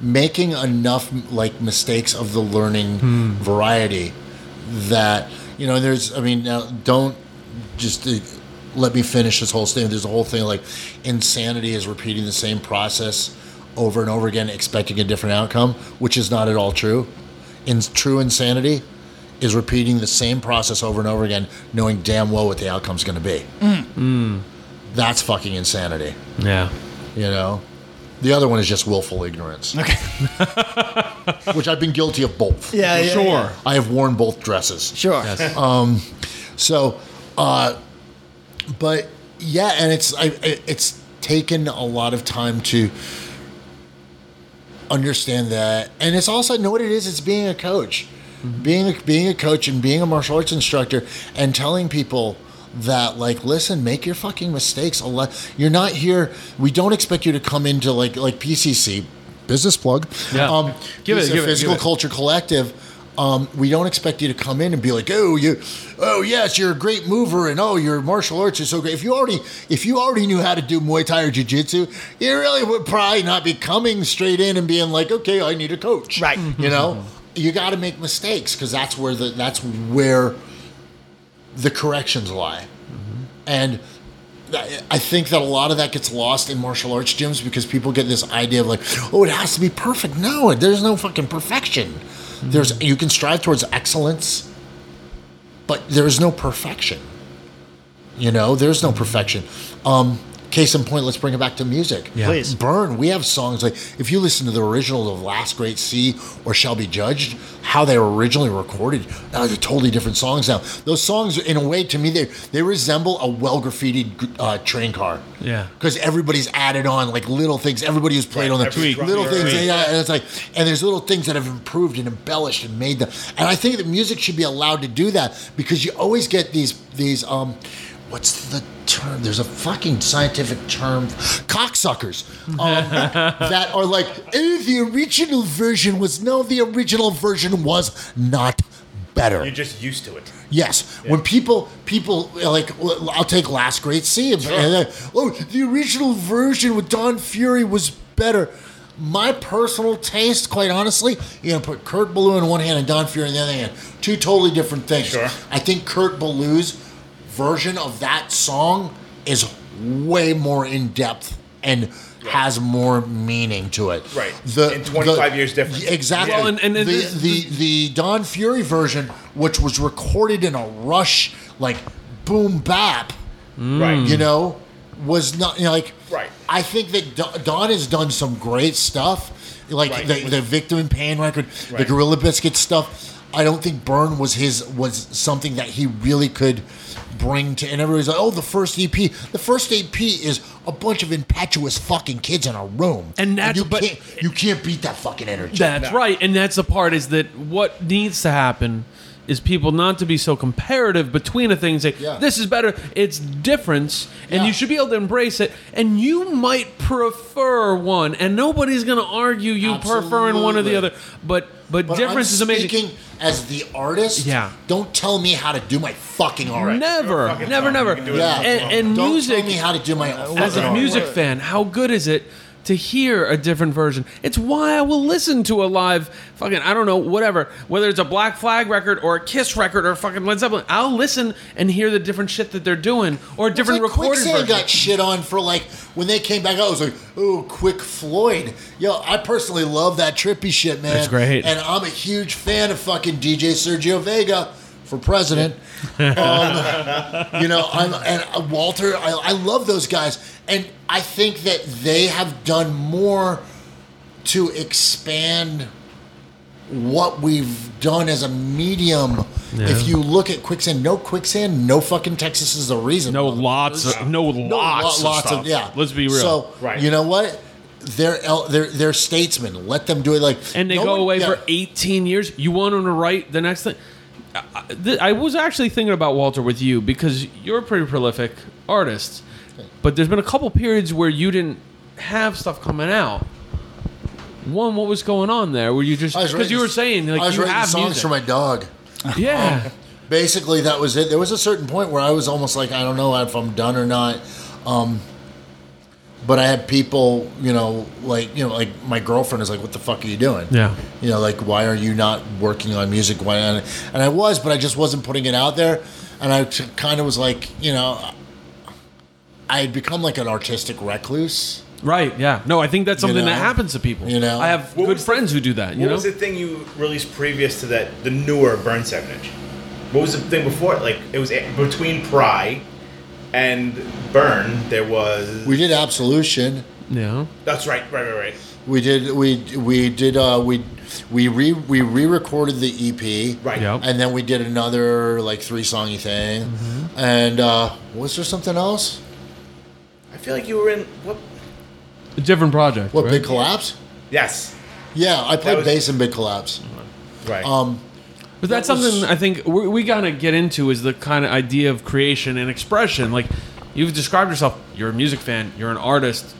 making enough like mistakes of the learning hmm. variety that you know there's i mean now don't just uh, let me finish this whole thing there's a whole thing like insanity is repeating the same process over and over again expecting a different outcome which is not at all true. In true insanity is repeating the same process over and over again knowing damn well what the outcome's going to be mm. hmm. that's fucking insanity. yeah, You know, the other one is just willful ignorance. Okay. Which I've been guilty of both. Yeah. yeah, sure. yeah. I have worn both dresses. Sure. um So, uh, but yeah, and it's I, I- it's taken a lot of time to understand that, and it's also know what it is. It's being a coach, being a, being a coach and being a martial arts instructor, and telling people that like listen make your fucking mistakes a lot you're not here we don't expect you to come into like like pcc business plug Yeah. um Give it, it's a give it, physical give it. culture collective um, we don't expect you to come in and be like, oh, you, oh yes, you're a great mover, and oh, your martial arts is so great. If you already, if you already knew how to do Muay Thai or Jiu Jitsu, you really would probably not be coming straight in and being like, okay, I need a coach, Right. You know, you got to make mistakes because that's where the that's where the corrections lie, and. I think that a lot of that gets lost in martial arts gyms because people get this idea of like, oh, it has to be perfect. No, there's no fucking perfection. There's you can strive towards excellence, but there is no perfection. You know, there's no perfection. Um, case in point, let's bring it back to music. Yeah. Please. Burn, we have songs like if you listen to the original of Last Great Sea or Shall Be Judged, how they were originally recorded, uh, they're totally different songs now. Those songs, in a way, to me, they they resemble a well graffitied uh, train car. Yeah. Because everybody's added on like little things. Everybody who's played Right, on the every little things. right. Yeah, and it's like, and there's little things that have improved and embellished and made them. And I think that music should be allowed to do that because you always get these these um, what's the term? There's a fucking scientific term, cocksuckers, um, that are like, eh, the original version was no, the original version was not better. You're just used to it. Yes, when people people like, I'll take Last Great Sea. and then, oh, the original version with Don Fury was better. My personal taste, quite honestly, you know, put Kurt Ballou in one hand and Don Fury in the other hand. Two totally different things. Sure. I think Kurt Ballou's version of that song is way more in depth and has more meaning to it. Right. In 25 years difference. Exactly. Well, and- and the, this- the the Don Fury version, which was recorded in a rush, like boom bap, mm. Right. you know, was not you know, like. Right. I think that Don- Don has done some great stuff, like Right. the, the Victim in Pain record, the Gorilla Biscuit stuff. I don't think Burn was his was something that he really could bring to. And everybody's like, "Oh, the first EP. The first EP is a bunch of impetuous fucking kids in a room, And that's- you but- can't you can't beat that fucking energy." That's right, and that's the part is that what needs to happen is people not to be so comparative between a thing and say Yeah. this is better. It's difference, and Yeah. you should be able to embrace it. And you might prefer one, and nobody's going to argue you preferring one or the other. But but, But difference I'm is amazing. Speaking as the artist, Yeah. Don't tell me how to do my fucking art. Never, fucking never, song. never. You can do it Yeah. And, and don't music, tell me how to do my as a music fan, how good is it to hear a different version? It's why I will listen to a live fucking I don't know whatever, whether it's a Black Flag record or a Kiss record or fucking Led Zeppelin. I'll listen and hear the different shit that they're doing or different It's like recording Quicksand versions. got shit on for like when they came back out. I was like, "Oh, Quick Floyd." Yo, I personally love that trippy shit, man. That's great. And I'm a huge fan of fucking DJ Sergio Vega for president. um, you know, I'm and uh, Walter. I, I love those guys, and I think that they have done more to expand what we've done as a medium. If you look at quicksand, no quicksand, no fucking Texas is the reason. no lots, of, no lots, No, lo- of lots stuff. of yeah. Let's be real. So Right. you know what? They're they're they're statesmen. Let them do it. Like and they no go one- away yeah. for 18 years. You want them to write the next thing. I- I, th- I was actually thinking about Walter with you because you're a pretty prolific artist, but there's been a couple periods where you didn't have stuff coming out. One, what was going on there? Were you just because you were saying like I was you writing have songs music. for my dog. yeah, Basically, that was it. There was a certain point where I was almost like, I don't know if I'm done or not. Um, but I had people, you know, like you know, like my girlfriend is like, "What the fuck are you doing?" Yeah. You know, like, why are you not working on music? Why? And and I was, but I just wasn't putting it out there. And I t- kind of was like, you know, I had become like an artistic recluse. right. Yeah, no, I think that's something know? that happens to people. You know? I have What good was the- friends who do that. You what know, was the thing you released previous to that? The newer Burn Seven Inch. What was the thing before? Like it was between Pry and Burn. There was. We did Absolution. yeah. That's right. Right. Right. Right. We did we we did uh we we re we re-recorded the EP. Right. Yep. And then we did another like three songy thing. And uh was there something else? I feel like you were in what? A different project. What right? Big Collapse? Yes. Yeah, I played was- bass in Big Collapse. Right. Um But that's That was- something I think we, we gotta get into is the kind of idea of creation and expression. Like you've described yourself, you're a music fan, you're an artist.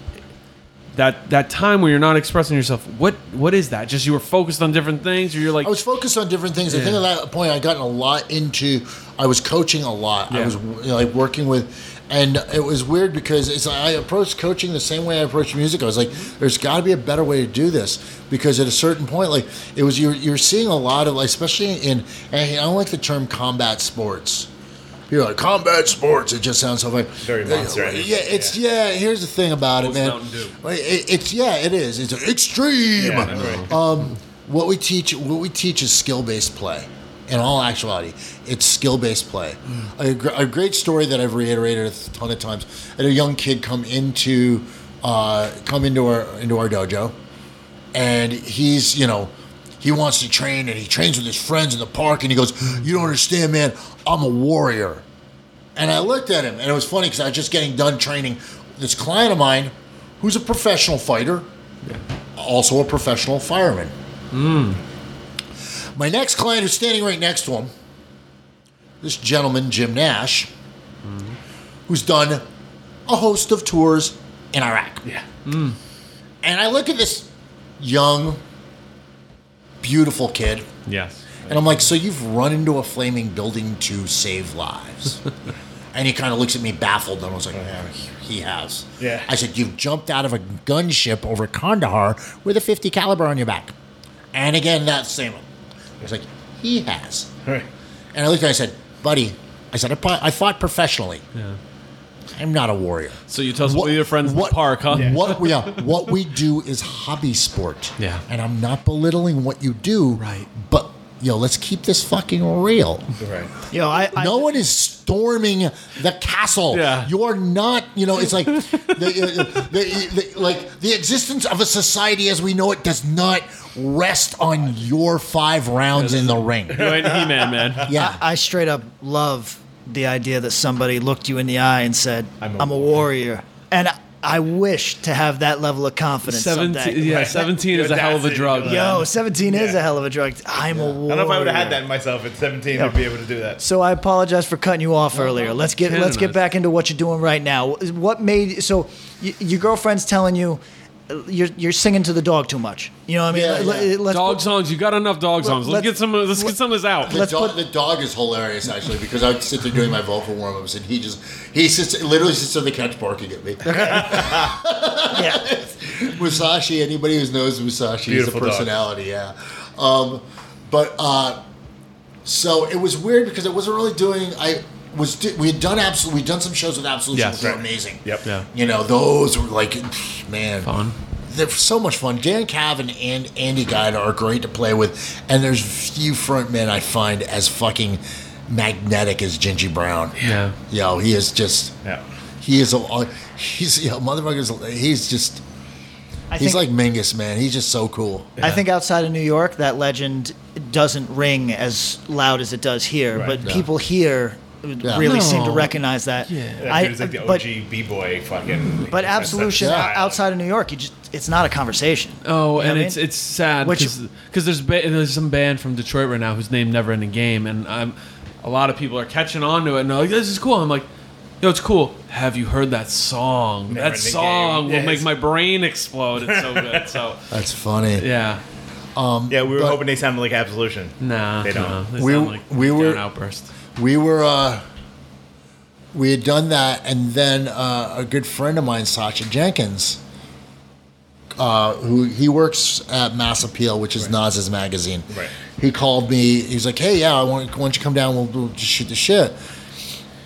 That that time where you're not expressing yourself, what what is that? Just you were focused on different things, or you're like, I was focused on different things. I think at that point I gotten a lot into. I was coaching a lot. I was you know, like working with, and it was weird because it's I approached coaching the same way I approached music. I was like, there's got to be a better way to do this because at a certain point, like it was you're you're seeing a lot of like especially in and I don't like the term combat sports. People are like combat sports. It just sounds so like Very Monster Yeah, it's yeah. Here's the thing about it, man. Mountain Dew. Like, It, it's yeah, it is. It's extreme. Yeah, right. Um, what we teach, what we teach is skill based play. In all actuality, it's skill based play. A, gr- a great story that I've reiterated a ton of times. I had a young kid come into uh, come into our into our dojo, and he's you know he wants to train and he trains with his friends in the park and he goes, "You don't understand, man. I'm a warrior." And I looked at him, and it was funny because I was just getting done training this client of mine, who's a professional fighter, also a professional fireman. My next client, who's standing right next to him, this gentleman, Jim Nash, who's done a host of tours in Iraq. Yeah. Mm. And I look at this young, beautiful kid, Yes. and I'm like, so you've run into a flaming building to save lives? and he kind of looks at me baffled, and I was like, yeah, he has. Yeah. I said, you've jumped out of a gunship over Kandahar with a 50 caliber on your back. And again, that same one. I was like, he has. Right. And I looked at him and I said, buddy, I said, I, fought- I fought professionally. Yeah. I'm not a warrior. So you tell us what, your friends in the what- park, huh? What we yeah, what we do is hobby sport. Yeah. And I'm not belittling what you do. Right. But yo, let's keep this fucking real. Right. Yo, I, I no one is storming the castle. Yeah. You're not, you know, it's like the, uh, the, the, like the existence of a society as we know it does not rest on your five rounds in the ring. You ain't He-Man, man. Yeah. I straight up love the idea that somebody looked you in the eye and said, "I'm I'm a, a warrior," and I, I wish to have that level of confidence someday. Seventeen, yeah, Right. seventeen is a hell of a drug. to do Yo, 17 is a hell of a drug. I'm a warrior. I don't know if I would have had that myself at 17 to be able to do that. So I apologize for cutting you off earlier. Let's get let's get back into what you're doing right now. What made so y- your girlfriend's telling you you're you're singing to the dog too much. You know what I mean? Yeah, Let- yeah. let's Dog put- songs, you got enough dog songs. Let's, let's- get some. Let's get some of this out. The, Let's dog, put- the dog is hilarious actually because I would sit there doing my vocal warm ups and he just he sits literally sits on the couch barking at me. yeah. Musashi, anybody who knows Musashi, he's a Beautiful dog. personality, yeah. Um, but uh, so it was weird because I wasn't really doing. I was we had done absolute. We'd done some shows with Absolution, Yes. which were Right. amazing. Yep. Yeah. You know, those were like, man, Fun. They're so much fun. Dan Cavan and Andy Guida are great to play with, and there's few frontmen I find as fucking magnetic as Djinji Brown. Yeah. Yo, he is just. Yeah. He is a. He's yeah, motherfuckers. He's just. I He's think, like Mingus, man. He's just so cool. I think outside of New York, that legend doesn't ring as loud as it does here. Right. but Yeah. people here Yeah. really seem to recognize that. Yeah. That I, dude like the but OG b-boy fucking. but that's- absolution Yeah. outside of New York, you just it's not a conversation. Oh, You know and what I it's mean? it's sad Which- because there's ba- there's some band from Detroit right now whose name Never Ending Game, and I'm a lot of people are catching on to it and they're like, "This is cool." I'm like, "Yo, it's cool." Have you heard that song? Never that song Game. will Yes. make my brain explode. It's so good. So That's funny. yeah, um, Yeah, we were But- hoping they sounded like Absolution. nah, They don't. nah, they We- sound like we were- an outburst. We were. uh We had done that, and then uh, a good friend of mine, Sacha Jenkins, uh, who he works at Mass Appeal, which is Nas's magazine. Right. He called me. He's like, "Hey, yeah, I want, why don't you come down? We'll, we'll just shoot the shit."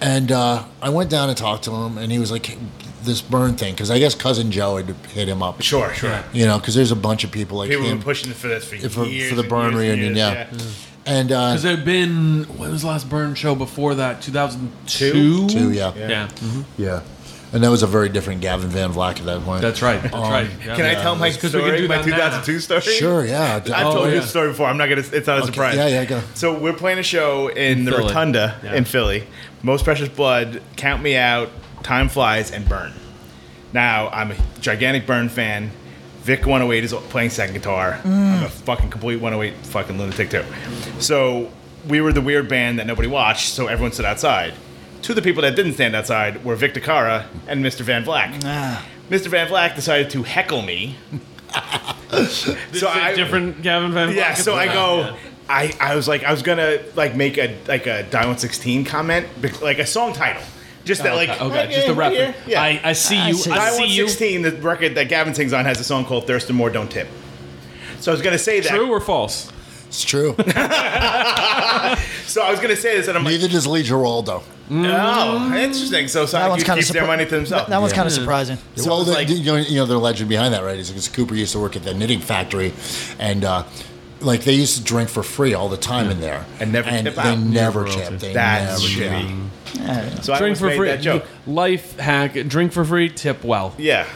And uh, I went down and talked to him, and he was like, "This burn thing," because I guess cousin Joe had hit him up. Sure, sure. You know, because there's a bunch of people like People him been pushing for this for, for, years. for the and burn years and reunion. years, yeah. And uh, Because there'd been when was the last Burn show before that? 2002. Two? two, yeah, Yeah. Yeah, mhm. yeah, and that was a very different Gavin Van Vlack at that point. that's right. That's right. Yeah. Can I tell my It's 'cause we can story? do My that now. 2002 story? Sure, yeah. I've Oh, told you yeah. the story before. I'm not gonna. It's not a surprise. yeah, yeah, go. So we're playing a show in, the Philly. Rotunda Yeah. in Philly. Most Precious Blood, Count Me Out, Time Flies, and Burn. Now I'm a gigantic Burn fan. Vic 108 is playing second guitar. I'm a fucking complete 108 fucking lunatic too. So we were the weird band that nobody watched, so everyone stood outside. Two of the people that didn't stand outside were Vic DeCara and Mr. Van Vlack. Ah. Mr. Van Vlack decided to heckle me. This is a different Gavin Van. Yeah, so I go. Yeah. I, I was like I was gonna like make a like a Die 116 comment like a song title just that Okay, like okay, right just a here, right reference. here. Yeah, I, I see you. see. I Die see you. 116 the record that Gavin sings on has a song called Thurston Moore Don't Tip. So I was gonna say that. True or false? It's true. So I was gonna say this and I'm like, Neither does Lee Ranaldo. oh, interesting. So That Sonic one's keeps kind of their money to himself. That, that one's kind of surprising. So well, the, like- you, know, you know the legend behind that, right? Is because Cooper used to work at the knitting factory, and uh, like they used to drink for free all the time in there, And never tip they out. never Never tip. They That's never yeah. shitty. So I drink always for made free. that joke. Life hack: drink for free, tip well. Yeah.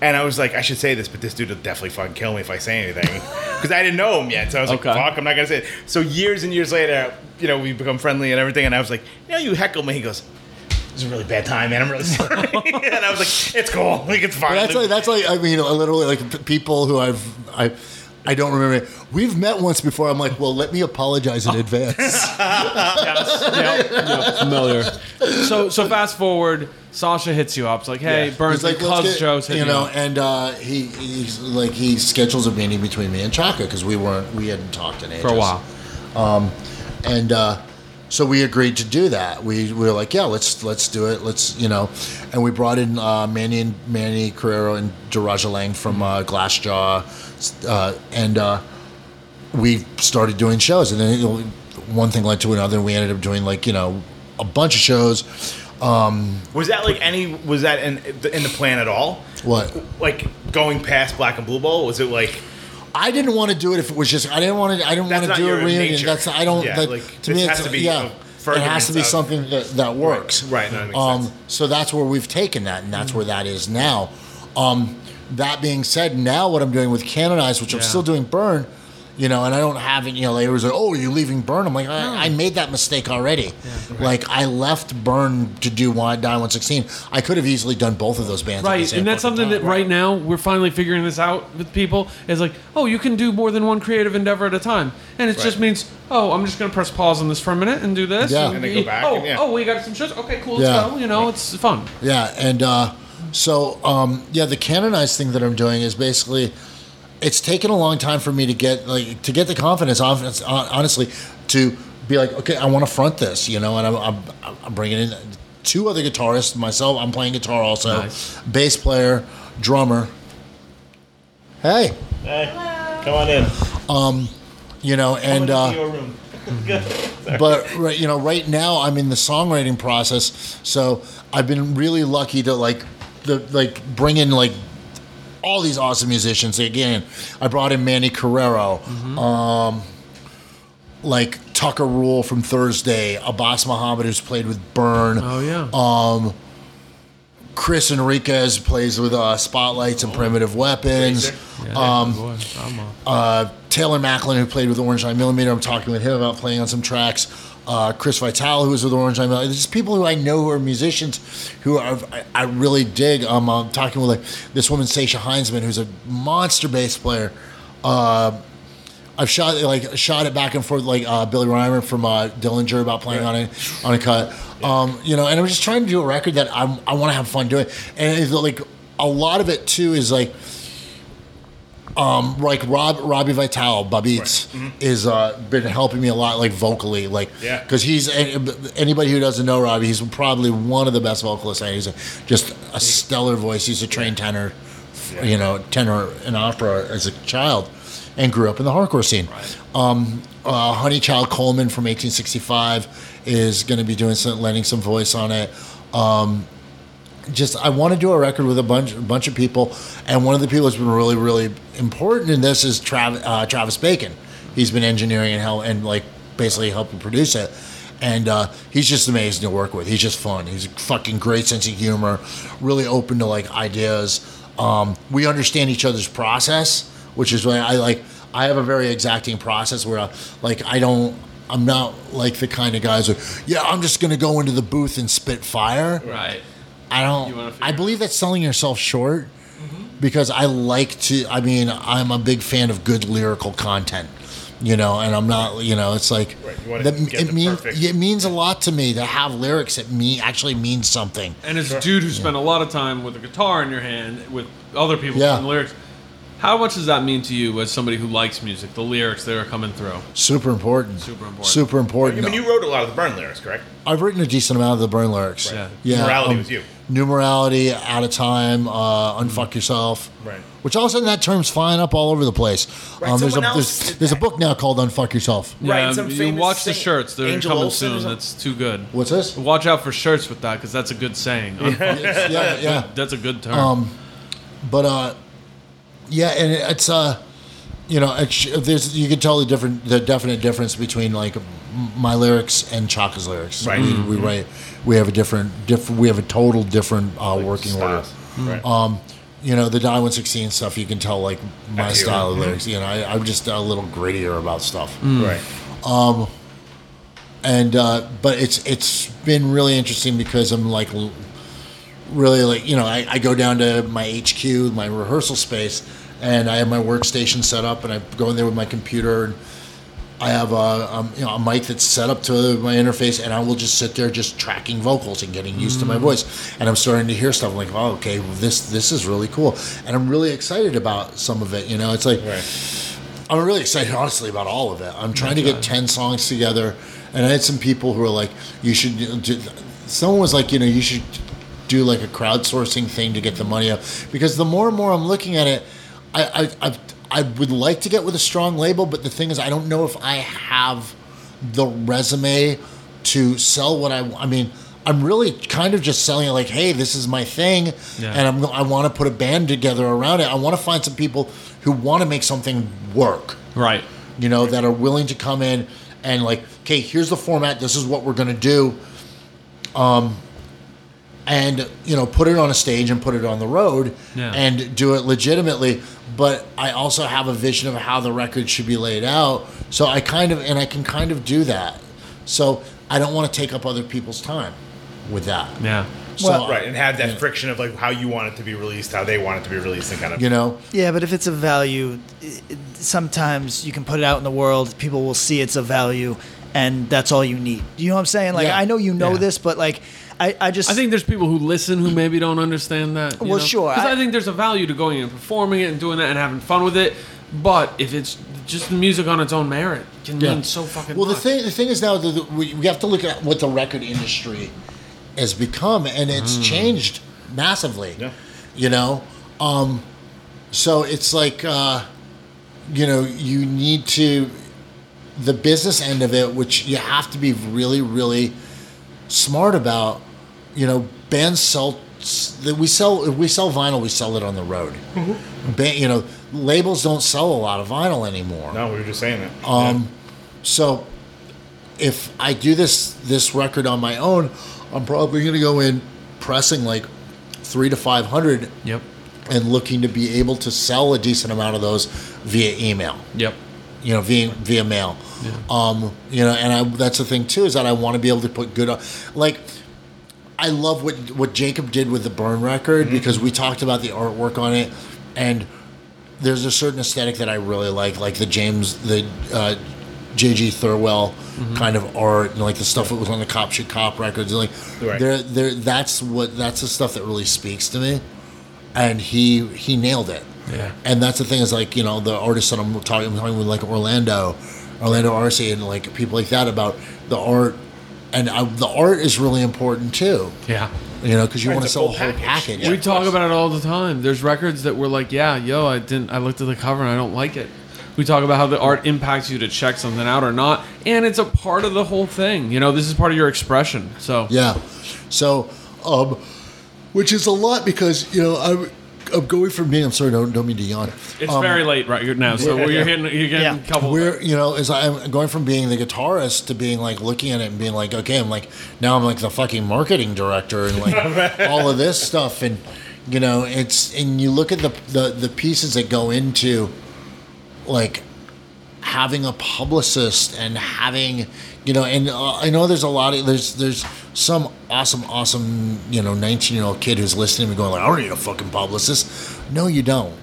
And I was like, I should say this, but this dude will definitely fucking kill me if I say anything. Because I didn't know him yet. So I was Okay. like, fuck, I'm not going to say it. So years and years later, you know, we become friendly and everything. And I was like, you know, you heckle me. He goes, this is a really bad time, man. I'm really sorry. and I was like, it's cool. Like, it's fine. But that's like that's like I mean, literally like p- people who I've I. I don't remember. We've met once before. I'm like, well, let me apologize in advance. yes. Yep. Yep. Familiar. So so fast forward. Sacha hits you up. It's like, hey, Yeah. Burns, He's like, let's cuz get- Joe's hitting you know, up. and uh, he he's like he schedules a meeting between me and Chaka because we weren't we hadn't talked in ages for a while. and uh, so we agreed to do that. We, we were like, yeah, let's let's do it. Let's you know, and we brought in uh, Manny and Manny Carrero and Daraja Lang from uh, Glassjaw, uh, and uh, we started doing shows. And then you know, one thing led to another, and we ended up doing like you know a bunch of shows. was that like any, was that in, in the plan at all? What Like going past Black and Blue Bowl? Was it like, I didn't want to do it if it was just I didn't want to I didn't That's want to do a reunion. nature. That's I don't. Yeah, that, like, to me, this it's has to be yeah. a It has to be of- something that, that works. Right, no, that um. So that's where we've taken that, and that's where that is now. Um, that being said, now what I'm doing with Canonized, which I'm still doing Burn, you know, and I don't have it. You know, they was like, "Oh, are you leaving Burn?" I'm like, I, I made that mistake already. Like I left Burn to do One Die 116. I could have easily done both of those bands. Right, and that's fucking something that right now we're finally figuring this out with people. Is like, oh, you can do more than one creative endeavor at a time, and it just means, oh, I'm just gonna press pause on this for a minute and do this, Yeah. And then go back Oh, and yeah. oh, we got some shows. Okay, cool, let's Yeah. go. You know, it's fun. Yeah, and uh, so um, yeah, the canonized thing that I'm doing is basically it's taken a long time for me to get like to get the confidence, honestly, to be like, okay, I want to front this, you know, and I'm, I'm, I'm bringing in two other guitarists, myself, I'm playing guitar also, Nice. bass player, drummer. Hey, Hey come on in. Um, you know, and uh, your room. but right, you know, right now I'm in the songwriting process, so I've been really lucky to like the like bring in like all these awesome musicians. Again, I brought in Manny Carrero, um, like Tucker Rule from Thursday, Abbas Muhammad who's played with Burn. Oh yeah. Um, Chris Enriquez plays with uh, Spotlights and Primitive Weapons. um, I'm a- Uh, Taylor Macklin, who played with Orange 9 Millimeter, I'm talking with him about playing on some tracks. Uh, Chris Vital, who was with Orange 9 Millimeter. There's just people who I know who are musicians who are, I, I really dig. Um, I'm talking with like this woman, Sacha Heinzman, who's a monster bass player. Uh, I've shot like shot it back and forth like uh, Billy Rymer from uh, Dillinger about playing on a on a cut. Um, you know, and I'm just trying to do a record that I'm, I want to have fun doing, and it's like a lot of it too is like um, like Rob Robbie Vital, Babitz, is uh, been helping me a lot, like vocally, like Yeah. because he's anybody who doesn't know Robbie, he's probably one of the best vocalists. and He's a, just a stellar voice. He's a trained tenor, you know, tenor in opera as a child, and grew up in the hardcore scene. Um, uh, Honeychild Coleman from 1865 is going to be doing some, lending some voice on it. Um, just I want to do a record with a bunch a bunch of people, and one of the people that's been really really important in this is Travis uh, Travis Bacon. He's been engineering and help and like basically helping produce it, and uh, he's just amazing to work with. He's just fun. He's a fucking great sense of humor, really open to like ideas. Um, we understand each other's process, which is why I like. I have a very exacting process where, I, like, I don't. I'm not like the kind of guys who, yeah, I'm just gonna go into the booth and spit fire. right. I don't. I believe that's selling yourself short because I like to. I mean, I'm a big fan of good lyrical content. You know, and I'm not. You know, it's like Right, that. It means it means a lot to me to have lyrics that me actually means something. And as a dude who spent a lot of time with a guitar in your hand with other people Yeah. singing lyrics, how much does that mean to you as somebody who likes music? The lyrics that are coming through. Super important. Super important. Super important. I mean, you wrote a lot of the Burn lyrics, correct? I've written a decent amount of the burn lyrics. Right. Yeah. Morality um, was you. Numerality, out of time, uh, unfuck yourself. Right. Which all of a sudden that term's flying up all over the place. Right, Um, there's, a, someone else there's, did there's a that. book now called Unfuck Yourself. Right, Yeah, some you famous watch the sing- shirts. They're Angel coming Olsen or soon. something? That's too good. What's this? Watch out for shirts with that because that's a good saying. yeah, yeah. That's a good term. But uh, yeah, and it- it's uh, you know, it's- there's you can tell the different, the definite difference between like m- my lyrics and Chaka's lyrics. Right. We, we write, we have a different, different, we have a total different uh, working order. Styles. Right. Um, you know, the Die 116 stuff, you can tell like my That's you. style of lyrics. You know, I, I'm just a little grittier about stuff. right. and uh, but it's it's been really interesting because I'm like l- really like you know I, I go down to my HQ my rehearsal space and I have my workstation set up and I go in there with my computer and I have a um, you know a mic that's set up to my interface and I will just sit there just tracking vocals and getting used to my voice and I'm starting to hear stuff I'm like oh okay well, this this is really cool and I'm really excited about some of it you know it's like Right. I'm really excited, honestly, about all of it. I'm trying to get ten songs together, and I had some people who were like, "You should." Do, someone was like, "You know, you should do like a crowdsourcing thing to get the money up," because the more and more I'm looking at it, I I I, I would like to get with a strong label, but the thing is, I don't know if I have the resume to sell what I. I mean. I'm really kind of just selling it like, hey, this is my thing, Yeah. and I'm, I want to put a band together around it. I want to find some people who want to make something work Right. you know, that are willing to come in and like, okay, here's the format. This is what we're gonna do, um, and you know, put it on a stage and put it on the road Yeah. and do it legitimately. But I also have a vision of how the record should be laid out. So I kind of and I can kind of do that. So I don't want to take up other people's time with that. Yeah. So Well- Right, and have that friction of like how you want it to be released, how they want it to be released, and kind of you know, Yeah, but if it's a value, i- i- sometimes you can put it out in the world. People will see it's a value, and that's all you need. You know what I'm saying? Like Yeah. I know you know Yeah. this, but like I, I just I think there's people who listen who maybe don't understand that. you Well, know? sure, 'Cause I, I- think there's a value to going and performing it and doing that and having fun with it. But if it's just the music on its own merit, can mean so fucking Well, the thing the thing is now that we, we have to look at what the record industry has become, and it's changed massively. Yeah. You know, um, so it's like uh, you know you need to the business end of it, which you have to be really really smart about. You know, bands sell that we sell if we sell vinyl, we sell it on the road. Ba- you know, labels don't sell a lot of vinyl anymore. no, we were just saying that. Um, so if I do this this record on my own, I'm probably going to go in pressing like three to five hundred Yep. and looking to be able to sell a decent amount of those via email. Yep. You know, via via mail. Um, you know, and I that's the thing too is that I want to be able to put good like. I love what what Jacob did with the Burn record because we talked about the artwork on it, and there's a certain aesthetic that I really like, like the James the uh, J.G. Thirlwell kind of art, and like the stuff that was on the Cop Shoot Cop records. Like, Right. there, there, that's what that's the stuff that really speaks to me, and he he nailed it. Yeah. And that's the thing is like you know the artists that I'm talking, I'm talking with like Orlando, Orlando Arcee, and like people like that about the art, and I, the art is really important too. Yeah. You know, because you Right, want to sell a whole package. package. We of talk about it all the time. There's records that we're like, yeah, yo, I didn't. I looked at the cover and I don't like it. We talk about how the art impacts you to check something out or not, and it's a part of the whole thing. You know, this is part of your expression. So Yeah. So, um, which is a lot because you know I'm I'm going from being I'm sorry don't don't mean to yawn. it's Um, very late right now. So Yeah. you're hitting, you're getting Yeah. a couple. We're you know as I'm going from being the guitarist to being like looking at it and being like okay I'm like now I'm like the fucking marketing director and like all of this stuff and you know it's and you look at the the the pieces that go into like having a publicist and having you know and uh, I know there's a lot of there's there's some awesome awesome you know 19 year old kid who's listening and going like I don't need a fucking publicist no you don't.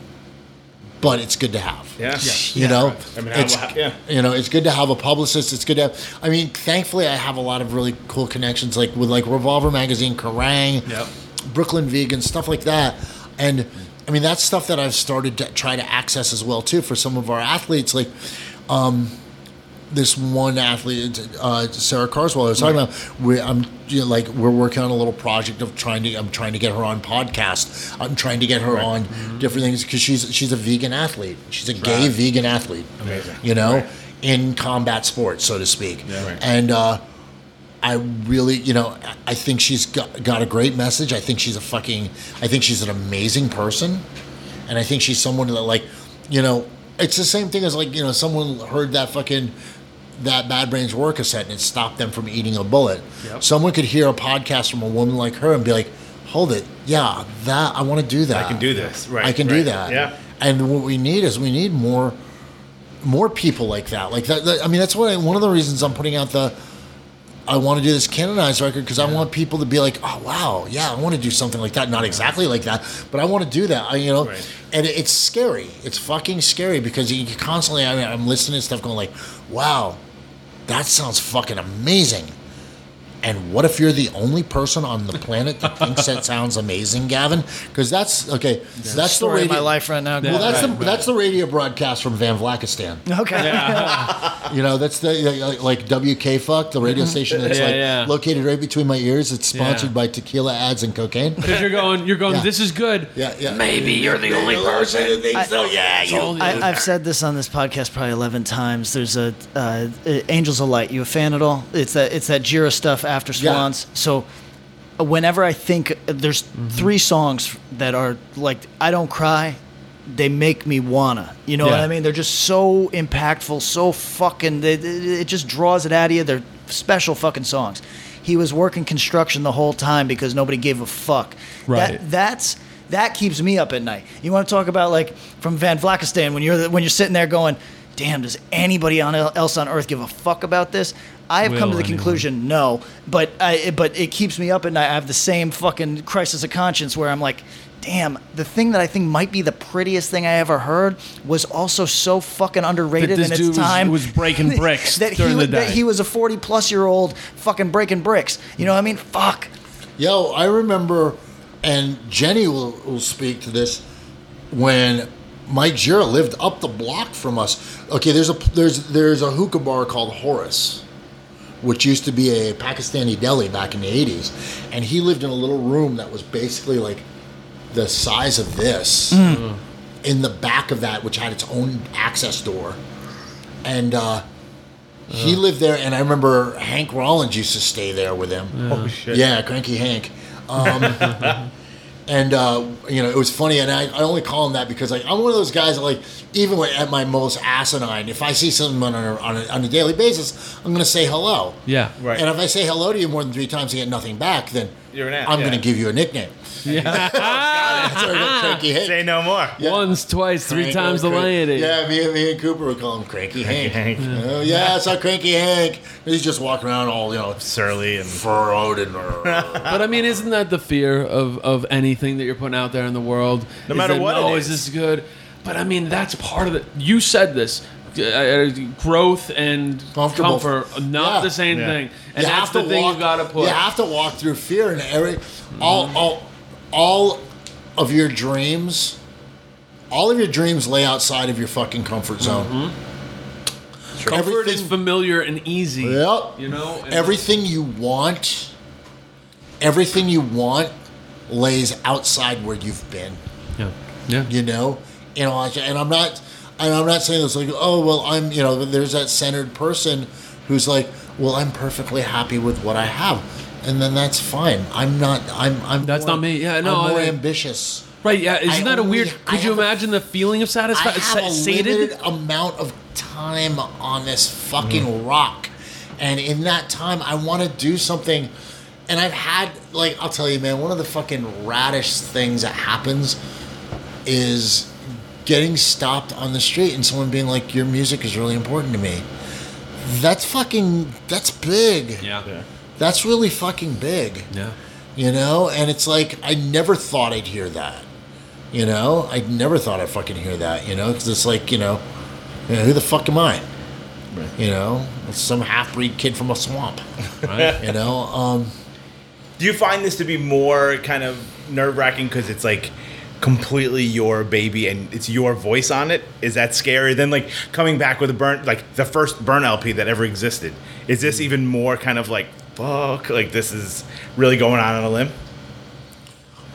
But it's good to have. Yeah. you know? I mean, how- it's yeah. you know it's good to have a publicist it's good to have i mean thankfully i have a lot of really cool connections like with like revolver magazine kerrang Yep. brooklyn vegan stuff like that. And i mean that's stuff that i've started to try to access as well too for some of our athletes. Like um this one athlete, uh, Sarah Carswell, I was talking about. We, I'm you know, like we're working on a little project of trying to. I'm trying to get her on podcast. I'm trying to get her on different things because she's she's a vegan athlete. She's a gay vegan athlete. Amazing. You know, Right. in combat sports, so to speak. Yeah. Right. And uh, I really, you know, I think she's got, got a great message. I think she's a fucking. I think she's an amazing person, and I think she's someone that like, you know, it's the same thing as like you know someone heard that fucking that Bad Brains ROIR cassette and it stopped them from eating a bullet. Yep. Someone could hear a podcast from a woman like her and be like, "Hold it, yeah, that I want to do that. I can do this. Right. I can do that. Yeah. And what we need is we need more more people like that. Like that. that- I mean, that's what I, one of the reasons I'm putting out the. I want to do this canonized record because I want people to be like, oh wow, yeah, I want to do something like that. Not exactly like that, but I want to do that. I, you know, Right. and it- it's scary. It's fucking scary because you constantly. I mean, I'm listening to stuff going like, wow, that sounds fucking amazing. And what if you're the only person on the planet that thinks that sounds amazing, Gavin? Because that's okay. That's the Story of radio. my life right now. Well, that's Right, the that's the radio broadcast from Van Vlakistan. okay. You know, that's the like- like WK Fuck, the radio station that's Yeah, like yeah. located right between my ears. It's sponsored Yeah. by tequila ads and cocaine. Because you're going, you're going. Yeah. This is good. Yeah, yeah. Maybe you're the only person who thinks so. Yeah, you. I, I've said this on this podcast probably eleven times. There's a uh, uh, Angels of Light. You a fan at all? It's that it's that Gira stuff after Yeah. Swans. So uh, whenever I think there's three songs that are like I don't cry, they make me wanna. You know what I mean? They're just so impactful, so fucking. They, it just draws it out of you. They're special fucking songs. He was working construction the whole time because nobody gave a fuck. Right. That, that's that keeps me up at night. You want to talk about like from Van Vlakistan when you're when you're sitting there going, "Damn, does anybody on else on earth give a fuck about this?" I have come to the anyone? conclusion, no. But I but it keeps me up at night. I have the same fucking crisis of conscience where I'm like. Damn, the thing that I think might be the prettiest thing I ever heard was also so fucking underrated this in its dude was- time. was breaking bricks that during he, the That he was a 40 plus year old fucking breaking bricks. You know what I mean? Fuck. Yo, I remember, and Jenny will, will speak to this when Mike Gira lived up the block from us. Okay, there's a there's there's a hookah bar called Horace, which used to be a Pakistani deli back in the '80s, and he lived in a little room that was basically like the size of this. In the back of that, which had its own access door, and uh, he lived there. And I remember Hank Rollins used to stay there with him. Oh shit. Yeah, Cranky Hank. Um, and uh, you know, it was funny, and I, I only call him that because like I'm one of those guys that like even when, at my most asinine, if I see someone on a, on a, on a daily basis, I'm gonna say hello. Yeah. Right. And if I say hello to you more than three times and get nothing back, then You're an ass, I'm yeah. gonna give you a nickname. That's why I Cranky Hank. Say no more. Once, twice, three Crank- times the Crank- lady. Yeah, me, and- me and Cooper would call him Cranky Hank. Hank. Oh, yeah, it's a Cranky Hank. He's just walking around all you know Surly and furrowed and. But I mean, isn't that the fear of, of anything that you're putting out there in the world? No Is matter that, what it Oh, is. is this good? But I mean, that's part of it. You said this. Uh, uh, growth and Comfortable. comfort, not Yeah. the same Yeah. thing, and You that's have the thing walk- you got to put. You have to walk through fear and every all all all of your dreams. All of your dreams lay outside of your fucking comfort zone. Mm-hmm. Comfort is familiar and easy. Yep. You know, Everything you want, everything you want, lays outside where you've been. Yeah. Yeah. you know you know like- and i'm not and i'm not saying this like oh well i'm you know there's that centered person who's like well i'm perfectly happy with what i have and then that's fine i'm not i'm i'm That's more- not me. Yeah, no, i'm more I- ambitious Right? Yeah. Isn't I that a only- weird? I Could you have a- imagine the feeling of i satisfaction? have a limited amount of time on this fucking Mm. rock and in that time i want to do something and i've had like i'll tell you man one of the fucking radish things that happens is getting stopped on the street and someone being like, "Your music is really important to me." That's fucking. That's big. Yeah. That's really fucking big. Yeah. You know, and it's like I never thought I'd hear that. You know, I never thought I'd fucking hear that. You know, because it's like you know, you know, who the fuck am I? You know, some half breed kid from a swamp. Right. You know, um, Do you find this to be more kind of nerve wracking because it's like completely your baby and it's your voice on it? Is that scary than like coming back with a burn like the first burn LP that ever existed? Is this even more kind of like fuck? Like this is really going out on a limb?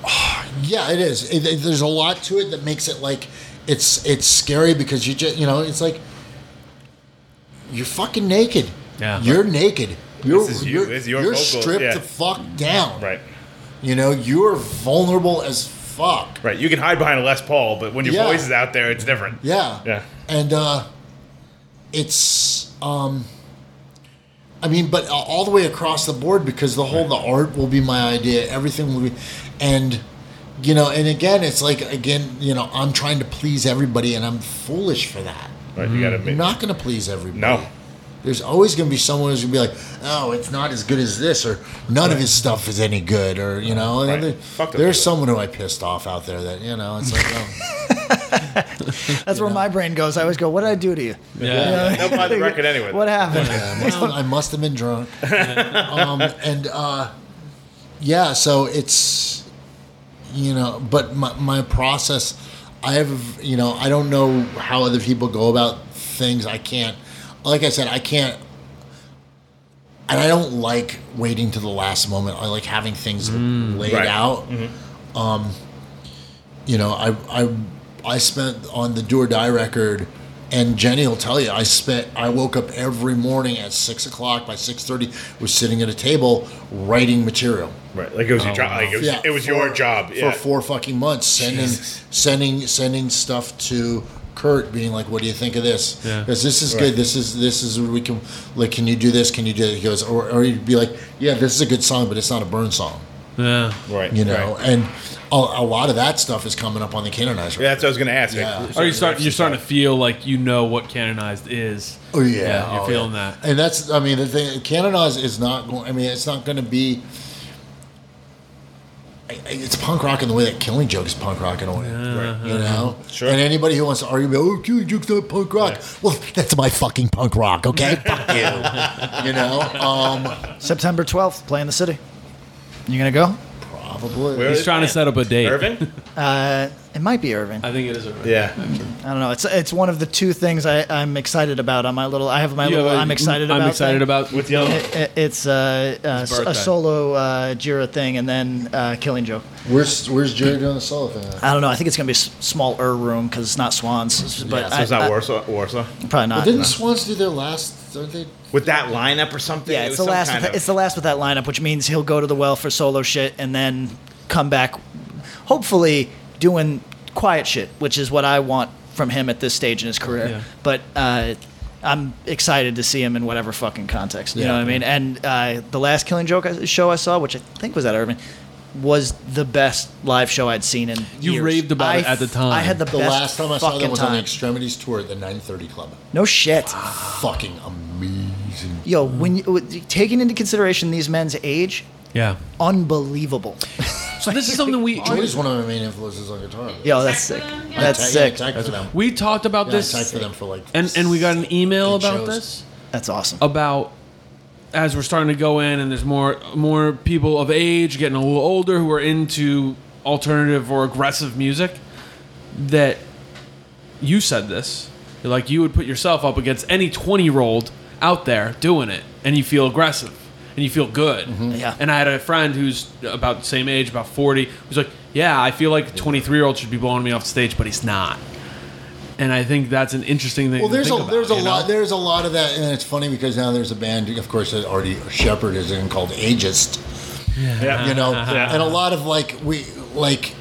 Yeah, it is. It, it- there's a lot to it that makes it like it's it's scary because you just you know it's like you're fucking naked. Yeah. you're naked. You're, is you. You're, This is your you're stripped yeah. the fuck down. Right. You know, you're vulnerable as fuck. Right. You can hide behind a Les Paul, but when your Yeah. voice is out there, it's different. Yeah. Yeah. And uh, it's, um, I mean, but all the way across the board because the whole the art will be my idea, everything will be, and you know, and again, it's like again, you know, I'm trying to please everybody, and I'm foolish for that. Right. You gotta I'm make. not going to please everybody. No. There's always going to be someone who's going to be like, "Oh, it's not as good as this," or "None of his stuff is any good," or you know. Right. there- Fuck those there's people. someone who I pissed off out there that you know. It's like, oh, That's where my brain goes. I always go, "What did I do to you? Yeah. They'll buy the record anyway. What happened?" I must have, I must have been drunk. um, and uh, yeah, so it's you know, but my, my process, I have you know, I don't know how other people go about things. I can't, like I said, I can't. And I don't like waiting to the last moment. I like having things laid Right. out. Um, you know, I I I spent on the Do or Die record, and Jenny will tell you, I spent I woke up every morning at six o'clock. By six thirty, was sitting at a table writing material. Right. Like it was your job. Like it was, it was your job. Yeah. for four fucking months, sending Jesus. sending sending stuff to Kurt, being like, "What do you think of this? Yeah. Because this is good. This is this is where we can like, can you do this? Can you do it?" He goes, or or he'd be like, "Yeah, this is a good song, but it's not a burn song." Yeah. right. You know, Right. and a, a lot of that stuff is coming up on the Canonizer. Yeah, that's what I was gonna ask. Yeah. Like, Are you start? You're starting to feel like you know what canonized is. Oh yeah, you're oh, feeling yeah. that. and that's I mean the thing. Canonize is not going. I mean, it's not going to be. I- I- It's punk rock in the way that Killing Joke is punk rock in a way, you know. Sure. And anybody who wants to argue, about, "Oh, Killing Joke's not punk rock," well, that's my fucking punk rock, okay? Fuck you. You know. Um, September 12th, play in the city. You gonna go? Probably. Where He's is trying to set up a date. Irving. Uh, it might be Irving. I think it is. Irving. Yeah. I don't know. It's it's one of the two things I, I'm excited about on my little. I have my You little. have a- I'm excited about. I'm excited thing. about. What's the other? one? It- it- it's uh, uh, His s- a birthday. solo uh, Gira thing, and then uh, Killing Joke. Where's Where's Jerry doing the solo thing? at? I don't know. I think it's gonna be a s- smaller room because it's not Swans, but Yeah, So I, it's not I- Warsaw. Warsaw. probably not. Well, didn't no. Swans do their last? Don't they? With that lineup or something. Yeah, it's was the last. With, of- it's the last with that lineup, which means he'll go to the well for solo shit and then come back, hopefully doing quiet shit, which is what I want from him at this stage in his career. Yeah. But uh, I'm excited to see him in whatever fucking context. You Yeah. know what I mean? And uh, the last Killing Joke show I saw, which I think was at Irving. Was the best live show I'd seen in years. You years. raved about I it at the time. I had the, The best last time I saw fucking them was on time. the Extremities tour at the 930 Club. no shit. Fucking amazing. Yo, when you, taking into consideration these men's age, Yeah. unbelievable. So this is something we Geordie's one of my main influences on guitar. Yo, that's sick. I That's ta- sick. Yeah, I typed for them. we talked about Yeah, this, I for them for like. and and we got an email about shows. this. That's awesome. about as we're starting to go in and there's more more people of age getting a little older who are into alternative or aggressive music that you said this You're like you would put yourself up against any 20 year old out there doing it and you feel aggressive and you feel good. Mm-hmm. Yeah. and i had a friend who's about the same age about 40 who's like yeah i feel like a 23 year old should be blowing me off the stage but he's not and i think that's an interesting thing Well, to there's a about, there's a you know? lot there's a lot of that, and it's funny because now there's a band, of course, that already Shepherd is in called Ageist. Yeah. You know, Yeah. and a lot of like we like.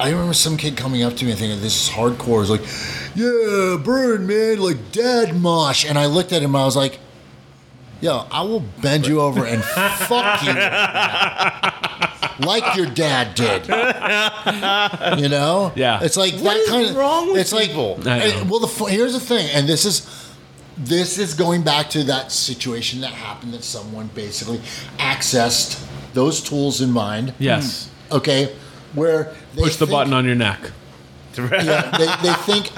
I remember some kid coming up to me and thinking this is hardcore. It's like, yeah, burn man, like dad mosh, and I looked at him. I was like, yo, I will bend you over and fuck you. Like your dad did, you know. Yeah. it's like What that is kind of. wrong with it's people? like, I well, the here's the thing, and this is this is going back to that situation that happened that someone basically accessed those tools in mind. yes hmm. Okay, where they push the think- button on your neck Yeah, they, they think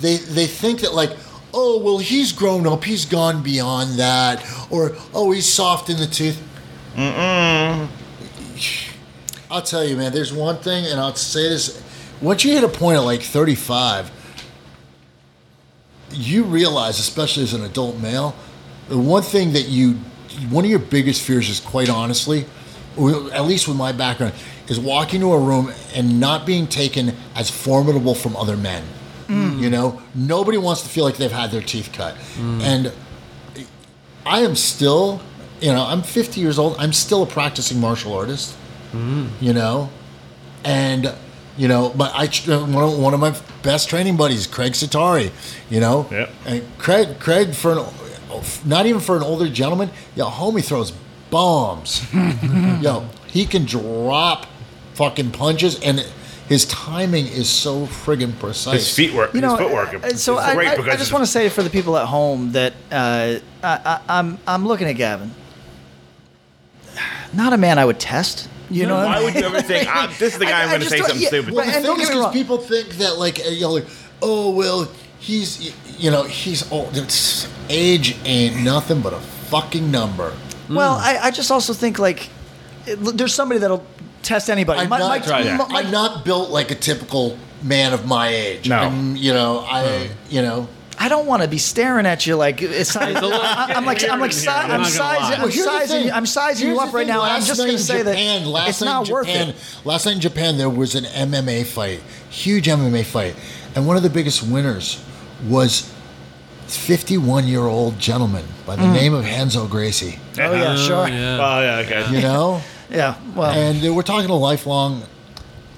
they they think that like. Oh well, he's grown up. He's gone beyond that, or oh, he's soft in the tooth. Mm-mm. I'll tell you, man. There's one thing, and I'll say this: once you hit a point of like 35, you realize, especially as an adult male, the one thing that you, one of your biggest fears is quite honestly, at least with my background, is walking into a room and not being taken as formidable from other men. Mm. You know, nobody wants to feel like they've had their teeth cut. Mm. And I am still, you know, I'm 50 years old. I'm still a practicing martial artist. You know, and you know, but I one of, one of my best training buddies, Craig Satari, you know, Yep. and Craig Craig for an not even for an older gentleman, yo, homie throws bombs, yo, he can drop fucking punches and. His timing is so friggin' precise. His feet work. You know, his footwork. uh, so is I, great I, because I just want to say for the people at home that uh, I, I, I'm I'm looking at Gavin. Not a man I would test. You know, what I Why mean? would you ever think "Ah, this is the guy I- I'm going to just say something yeah, stupid? Well, the and don't thing is, get me 'cause wrong. people think that like you know, like, oh well, he's you know he's old. It's, age ain't nothing but a fucking number. Well, I, I just also think like it, there's somebody that'll test anybody. I'm My- not, Mike- right, yeah. Mike- I'm not built like a typical man of my age. No. I'm, you know, I you know. I don't want to be staring at you like it's. size, I, am like I'm like si- I'm I'm sizing lie. I'm Well, here's the sizing. I'm sizing Here's you up right now, I'm just going to say Japan, that last it's not in worth it. Last night in Japan, there was an MMA fight, huge MMA fight, and one of the biggest winners was 51 year old gentleman by the mm. name of Renzo Gracie. Oh yeah, sure. Yeah. Yeah. Oh yeah, okay. You know. Yeah. Well, and we're talking a lifelong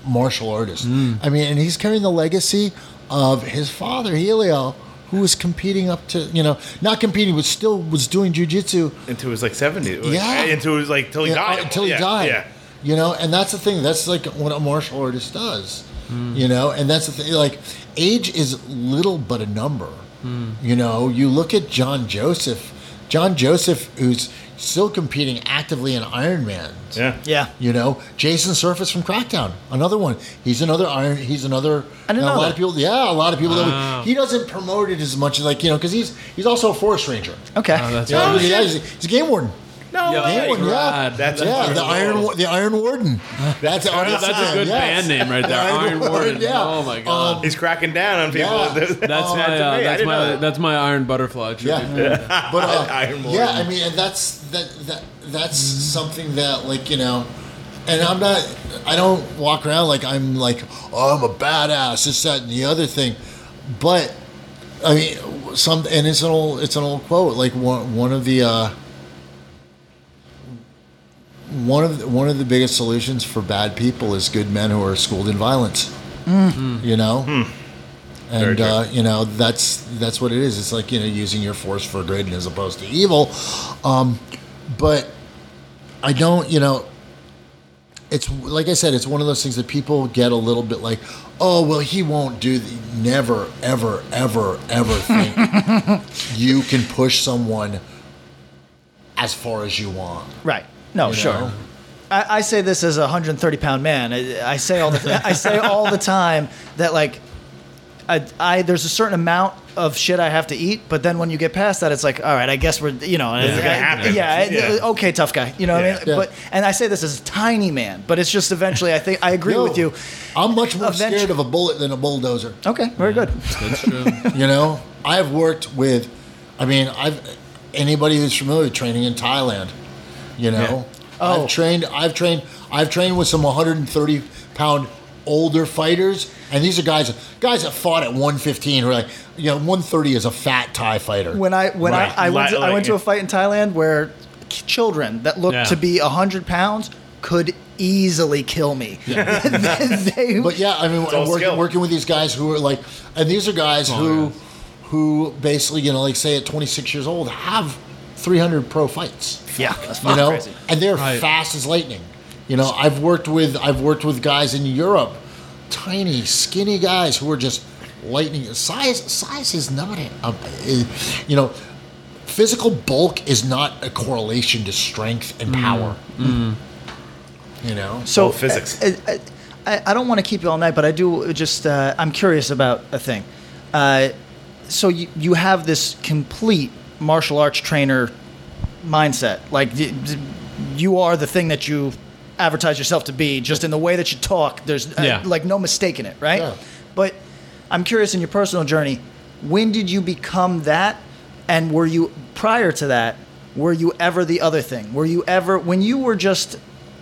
martial artist. Mm. I mean, and he's carrying the legacy of his father, Helio, who was competing up to, you know, not competing, but still was doing jujitsu Into his like 70. Yeah. Into his like till he yeah, died. until he Yeah, died. Yeah. You know, and that's the thing. That's like what a martial artist does. Hmm. You know, and that's the thing. Like, age is little but a number. Hmm. You know, you look at John Joseph. John Joseph, who's still competing actively in Ironman. Yeah. yeah. You know, Jason Surface from Crackdown, another one. He's another iron. He's another. I didn't you know a lot that. of people. Yeah, a lot of people. Wow. That we, he doesn't promote it as much as like you know because he's he's also a forest ranger. Okay. Oh, that's You know, right. he's, he's a game warden. No Yeah, way. Game warden, yeah. Rad. That's yeah, the Iron Wa- the Iron Warden. That's, That's a good band name right there, Iron Warden. Yeah. Oh my god. He's cracking down on people. Yeah. That's, That's my uh, me. I that's didn't know my that. that's my iron butterfly tribute. Yeah, but uh, Iron Warden. yeah, I mean, and that's that that that's something that like you know, and I'm not, I don't walk around like I'm like, oh, I'm a badass, this, that, and the other thing, but I mean, some, and it's an old, it's an old quote, like one one of the. uh one of the, one of the biggest solutions for bad people is good men who are schooled in violence. You know, Very and uh, you know that's that's what it is. It's like you know using your force for good as opposed to evil. Um, but I don't, you know. It's like I said, it's one of those things that people get a little bit like, oh well, he won't do. The, never, ever, ever, ever think you can push someone as far as you want. Right. No, You sure. know? I, I say this as a 130 pound man. I, I say all the I say all the time that like I, I there's a certain amount of shit I have to eat, but then when you get past that, it's like, all right, I guess we're you know, It's gonna happen. yeah, Yeah. Uh, okay, tough guy, you know what I mean? Yeah. But and I say this as a tiny man, but it's just eventually I think I agree Yo, with you. I'm much more Eventu- scared of a bullet than a bulldozer. Okay, very good. That's true. You know, I've worked with, I mean, I've anybody who's familiar with training in Thailand. You know, Oh. I've trained. I've trained. I've trained with some 130 pound older fighters, and these are guys guys that fought at 115 who are like, you know, 130 is a fat Thai fighter. When I when Right. I, I went to, I went to a fight in Thailand where children that looked Yeah. to be hundred pounds could easily kill me. They- But yeah, I mean, working, working with these guys who are like, and these are guys who, who basically, you know, like say at 26 years old have 300 pro fights. yeah, that's you know, crazy. and they're Right. fast as lightning. You know, I've worked with I've worked with guys in Europe, tiny, skinny guys who are just lightning. Size size is not a, a, a- you know, physical bulk is not a correlation to strength and power. You know, So All physics. uh, uh, I, I don't want to keep you all night, but I do just. Uh, I'm curious about a thing. Uh, so you you have this complete martial arts trainer mindset. Like y- y- you are the thing that you advertise yourself to be, just in the way that you talk. There's uh, Yeah. like no mistaking it, right? Yeah. But I'm curious in your personal journey, when did you become that? And were you prior to that? Were you ever the other thing? Were you ever when you were just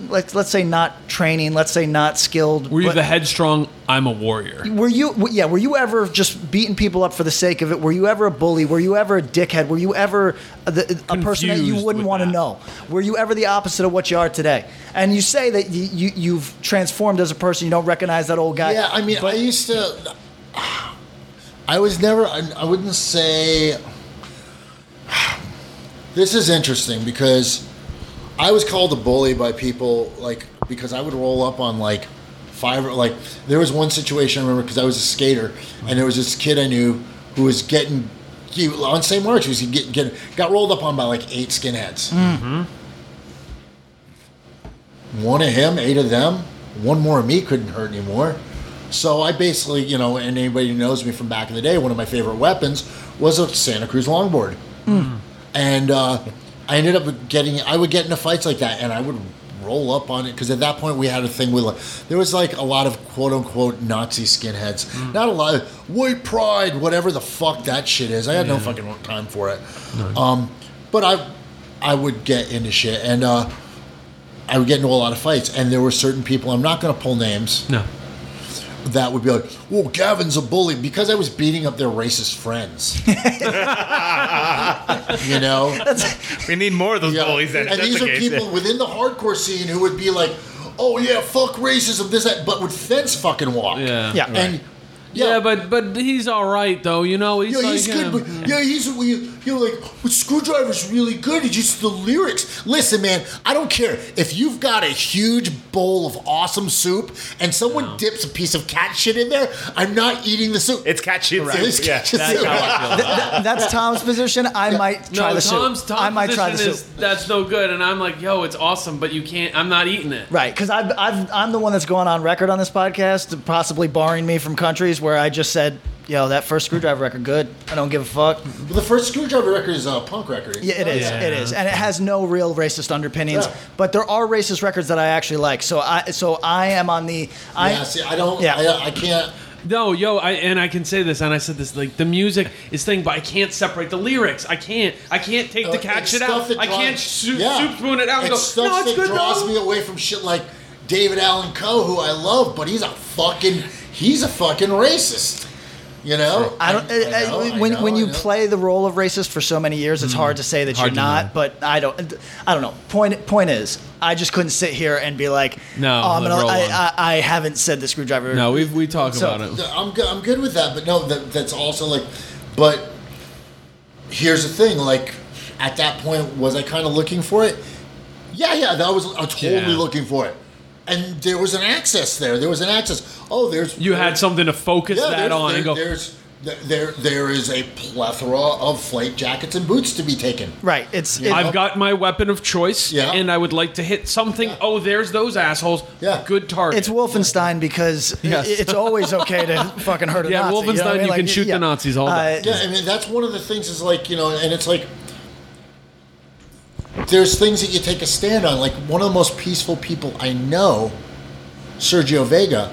let's let's say not training, let's say not skilled. Were you but- the headstrong? I'm a warrior. were you yeah were you ever just beating people up for the sake of it were you ever a bully were you ever a dickhead were you ever a, the, a person that you wouldn't want to know were you ever the opposite of what you are today and you say that you, you you've transformed as a person you don't recognize that old guy Yeah, I mean, I used to. I was never. I, I wouldn't say. This is interesting because I was called a bully by people like because I would roll up on like five or like there was one situation I remember because I was a skater and there was this kid I knew who was getting he, on St. Marks he was getting get, got rolled up on by like eight skinheads. One of him, eight of them. One more of me couldn't hurt anymore. So I basically, you know, and anybody who knows me from back in the day, one of my favorite weapons was a Santa Cruz longboard. And uh, I ended up getting, I would get into fights like that and I would roll up on it because at that point we had a thing with, like, there was like a lot of quote unquote Nazi skinheads. Not a lot of white pride, whatever the fuck that shit is. I had no fucking time for it. Um, but I, I would get into shit and, uh, I would get into a lot of fights, and there were certain people. I'm not going to pull names. No. That would be like, "Well, Gavin's a bully," because I was beating up their racist friends. you know, We need more of those Yeah. bullies. Then, and that's these the are case. people within the hardcore scene who would be like, "Oh yeah, fuck racism," this that, but would fence fucking walk. Yeah. Yeah. and Yeah, but but he's all right though. You know, he's Yeah, like, he's good, um, but yeah, he's you know like with Skrewdriver's really good. It's just the lyrics. Listen, man, I don't care if you've got a huge bowl of awesome soup and someone dips a piece of cat shit in there. I'm not eating the soup. It's cat shit It is. Yeah. cat shit That's soup. how I feel. Th- th- that's Tom's position. I might try no, the Tom's, soup. Tom's I might try the position soup. is that's no good, and I'm like, yo, it's awesome, but you can't. I'm not eating it. Right, because I've, I've, I'm the one that's going on record on this podcast, possibly barring me from countries where I just said, yo, that first Skrewdriver record, good. I don't give a fuck. Well, the first Skrewdriver record is a punk record. Yeah, it is. Yeah. It is, and it has no real racist underpinnings. Yeah. But there are racist records that I actually like. So I, so I am on the. I, yeah, see, I don't. Yeah. I, I can't. No, yo, I and I can say this, and I said this, like the music is thing, but I can't separate the lyrics. I can't. I can't take the Uh, cat it's shit out. that I draws- can't soup, yeah. soup spoon it out and It's go. stuff No, it's that good draws though." me away from shit like David Allan Coe, who I love, but he's a fucking he's a fucking racist. You know, I don't. I, I know, I when know, when you play the role of racist for so many years, it's hard to mm-hmm. say that Hard you're not. know. But I don't. I don't know. Point point is, I just couldn't sit here and be like, No, oh, I'm gonna, I. I, I haven't said the Skrewdriver. No, we we talk So- about it. I'm good. I'm good with that, but no, that, that's also like, but here's the thing: like, at that point, was I kind of looking for it? Yeah, yeah, that was. I was totally Yeah. looking for it, and there was an access there. There was an access. Oh, there's You had something to focus yeah, that there's, on there- and go. There's there there is a plethora of flight jackets and boots to be taken. Right. It's. it- I've got my weapon of choice, Yeah. and I would like to hit something. Oh, there's those assholes. Yeah. good target. It's Wolfenstein because Yes. it's always okay to fucking hurt a Yeah, Nazi. you know I Wolfenstein, mean? you Like, can shoot the Nazis all day. Uh, Yeah, I mean that's one of the things is like you know, and it's like there's things that you take a stand on. Like one of the most peaceful people I know, Sergio Vega.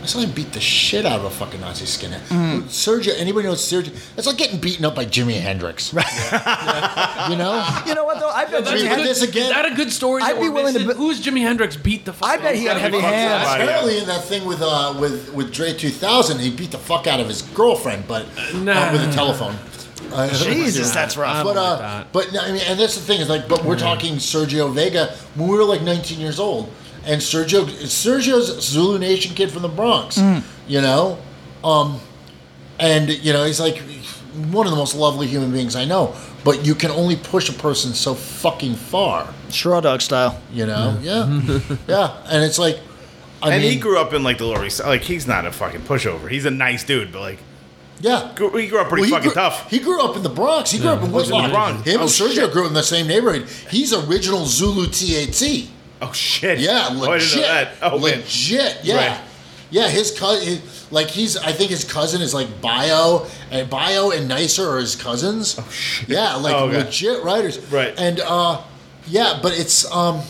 I saw him beat the shit out of a fucking Nazi skinhead. Mm. Sergio, anybody knows Sergio? It's like getting beaten up by Jimi Hendrix. Right. you know? You know what though? I bet That's Jimi good. Hendrix. this again- Is that a good story? I'd be we're willing to missing? be- Who's Jimi Hendrix beat the fuck? I bet he had Gotta heavy fucking hands. Apparently, in that thing with uh, with with Dre 2000, he beat the fuck out of his girlfriend, but nah. uh, with a telephone. Uh, Jesus, that's rough. I but don't uh, that. but I mean, and that's the thing is like, but we're talking Sergio Vega when we were like 19 years old, and Sergio Sergio's Zulu Nation kid from the Bronx, you know, um, and you know he's like one of the most lovely human beings I know, but you can only push a person so fucking far, Straw dog style. you know, yeah, yeah, and it's like, I and mean, he grew up in like the Lower East. Side. Like he's not a fucking pushover. He's a nice dude, but like yeah. he grew up pretty Well, he fucking grew, tough. He grew up in the Bronx. He grew up in was in the Woodlawn. Bronx. Him Oh, and Sergio shit. grew up in the same neighborhood. He's original Zulu TAT. oh shit! Yeah, legit. Oh, I didn't know that. Oh man. legit. Yeah, Right. yeah. His cousin, like he's. I think his cousin is like Bio, and Bio and Nicer are his cousins. Oh shit. Yeah, like Oh, okay. legit writers. Right. And uh, yeah, but it's um,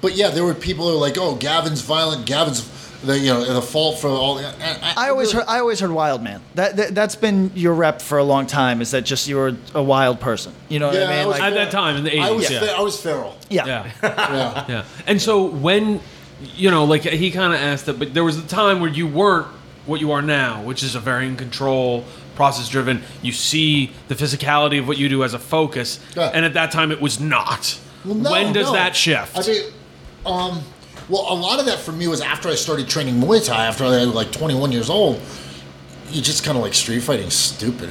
but yeah, there were people who were like, oh, Gavin's violent. Gavin's the you know the fault for all. I, I always heard I always heard wild man. That, that that's been your rep for a long time. Is that just you're a wild person? You know what Yeah, I I mean? was- Like, At that time in the I was eighties, fe- yeah. I was feral. yeah. yeah. Yeah. Yeah. And so when, you know, like he kind of asked it, but there was a time where you weren't what you are now, which is a very in control, process driven. You see the physicality of what you do as a focus. Yeah. And at that time, it was not. Well, no, when does no. that shift? I mean, um, well, a lot of that for me was after I started training Muay Thai. After I was like 21 years old, you just kind of like street fighting stupid.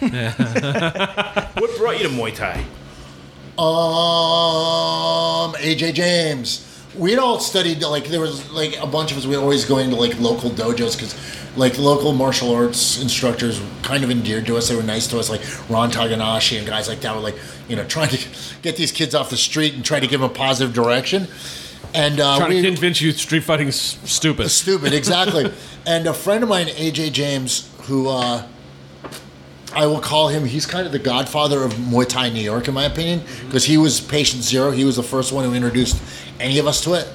What brought you to Muay Thai? Um, AJ James. We'd all studied like there was like a bunch of us. We'd always go into like local dojos because like local martial arts instructors kind of endeared to us. They were nice to us, like Ron Taganashi and guys like that were like you know trying to get these kids off the street and try to give them a positive direction. And uh, Trying we, to convince you street fighting is stupid. Stupid, exactly. and a friend of mine, AJ James, who uh, I will call him, he's kind of the godfather of Muay Thai New York, in my opinion, because he was patient zero. He was the first one who introduced any of us to it.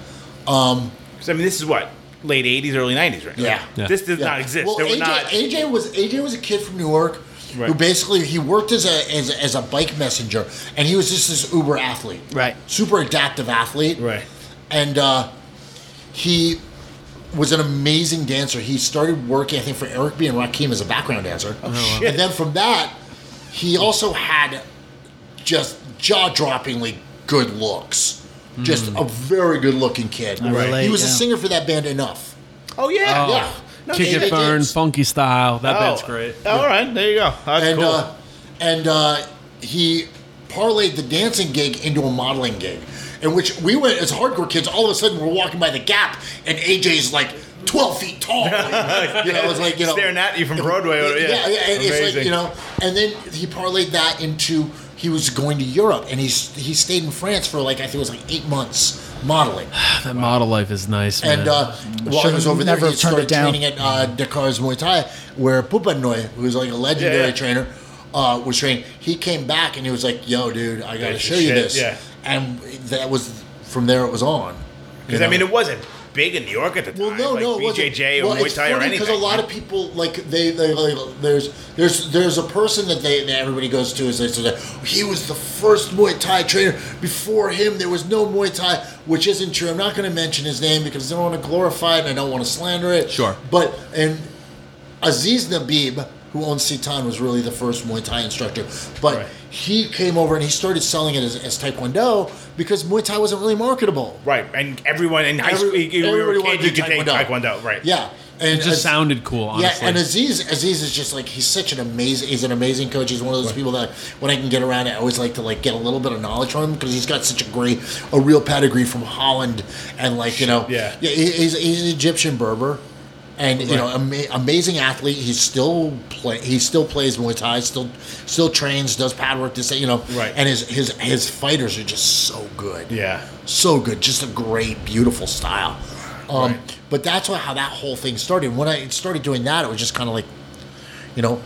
Um, Because I mean, this is what late '80s, early '90s, right? Yeah. Yeah. This did yeah. not exist. Well, AJ, not. AJ was AJ was a kid from Newark. Who basically he worked as a, as a as a bike messenger, and he was just this uber athlete, Right. Super adaptive athlete, Right. And uh, he was an amazing dancer. He started working, I think, for Eric B. and Rakim as a background dancer. Oh, shit. And then from that, he also had just jaw-droppingly good looks. Just a very good-looking kid. I relate, he was a singer for that band enough. oh yeah. Oh. Yeah. No, Kick AJ it, burn, James. funky style. That Oh, band's great. All right, there you go. That's and cool. uh, and uh, he parlayed the dancing gig into a modeling gig, in which we went as hardcore kids. All of a sudden, we're walking by the Gap, and AJ's like twelve feet tall. you know, it was like you know Staring at you from Broadway. Yeah, Yeah, yeah, and it's like Amazing. you know, and then he parlayed that into he was going to Europe, and he's he stayed in France for like I think it was like eight months modeling. That model life is nice, man. And uh, while I Should've was over there, he started it down. training at uh, Dakar's Muay Thai, where Pupanoi, who's like a legendary Yeah, yeah. trainer, uh, was training. He came back and he was like, "Yo, dude, I got to That's show your you shit, this." yeah. And that was from there. It was on. Because I mean, it wasn't big in New York at the time. Well, no, like no, it wasn't. Or well, Muay Thai or anything. because a lot of people like they, they like, there's there's there's a person that they that everybody goes to is they say he was the first Muay Thai trainer. Before him, there was no Muay Thai, which isn't true. I'm not going to mention his name because I don't want to glorify it and I don't want to slander it. Sure. but and Aziz Nabib, who owns Sitan, was really the first Muay Thai instructor. But Right. he came over and he started selling it as, as Taekwondo because Muay Thai wasn't really marketable. right, and everyone in high Every- school, you, you everybody a wanted kid, you to could do take Taekwondo. Taekwondo, right? Yeah, and it just Az- sounded cool, honestly. Yeah, and Aziz, Aziz is just like he's such an amazing. He's an amazing coach. He's one of those people that when I can get around, I always like to like get a little bit of knowledge from him because he's got such a great, a real pedigree from Holland, and like you know, Yeah. yeah, he's he's an Egyptian Berber. And you know, ama- amazing athlete. He's still play. He still plays Muay Thai. Still, still trains. Does pad work. This, you know. Right. And his his his fighters are just so good Yeah. so good, just a great, beautiful style. Um, Right. But that's what, how that whole thing started. When I started doing that, it was just kind of like, you know,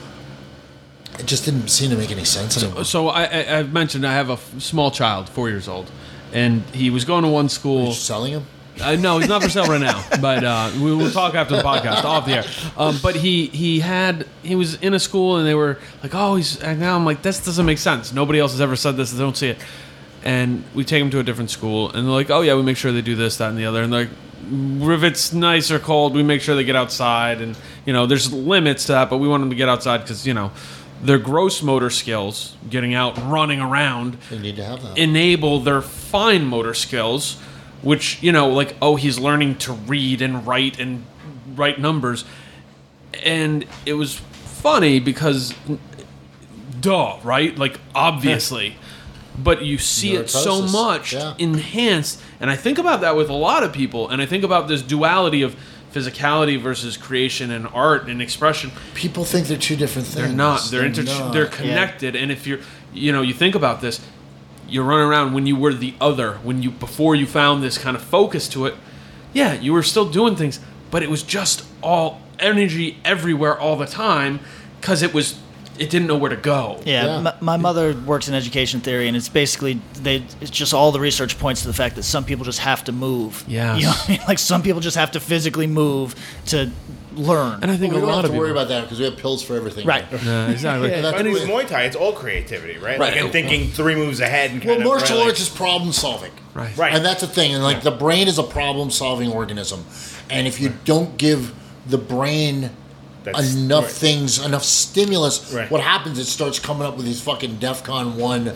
it just didn't seem to make any sense anymore. So I, I, I've mentioned I have a f- small child, four years old, and he was going to one school. Selling him? Uh, no, he's not for sale right now. But uh, we will talk after the podcast, off the air. Um, but he he had he was in a school and they were like, oh, he's and now I'm like, this doesn't make sense. Nobody else has ever said this. I don't see it. And we take him to a different school, and they're like, oh yeah, we make sure they do this, that, and the other. And they're like, if it's nice or cold, we make sure they get outside. And you know, there's limits to that, but we want them to get outside because you know. Their gross motor skills, getting out running around, They need to have that. enable their fine motor skills, which, you know, like, oh, he's learning to read and write and write numbers. And it was funny because, duh, right? Like, obviously. But you see it so much yeah. enhanced. And I think about that with a lot of people. And I think about this duality of physicality versus creation and art and expression People think they're two different things. they're not. They're inter- not. They're connected. And if you're, you know, you think about this, you run around when you were the other, when you before you found this kind of focus to it. Yeah, you were still doing things, but it was just all energy everywhere all the time because it was it didn't know where to go. Yeah, Yeah. My, my mother works in education theory, and it's basically they. It's just all the research points to the fact that some people just have to move. yeah you know, I mean? like some people just have to physically move to learn. And I think we a don't lot have of to worry people. about that because we have pills for everything. Right. Yeah, exactly. And that's But with what- Muay Thai, it's all creativity, right? Right. Like, and thinking three moves ahead and Well, kind of martial really- arts is problem solving. Right. Right. And that's the thing. And like the brain is a problem solving organism. And if you don't give the brain That's- enough right. things, enough stimulus, Right. what happens? It starts coming up with these fucking DEFCON 1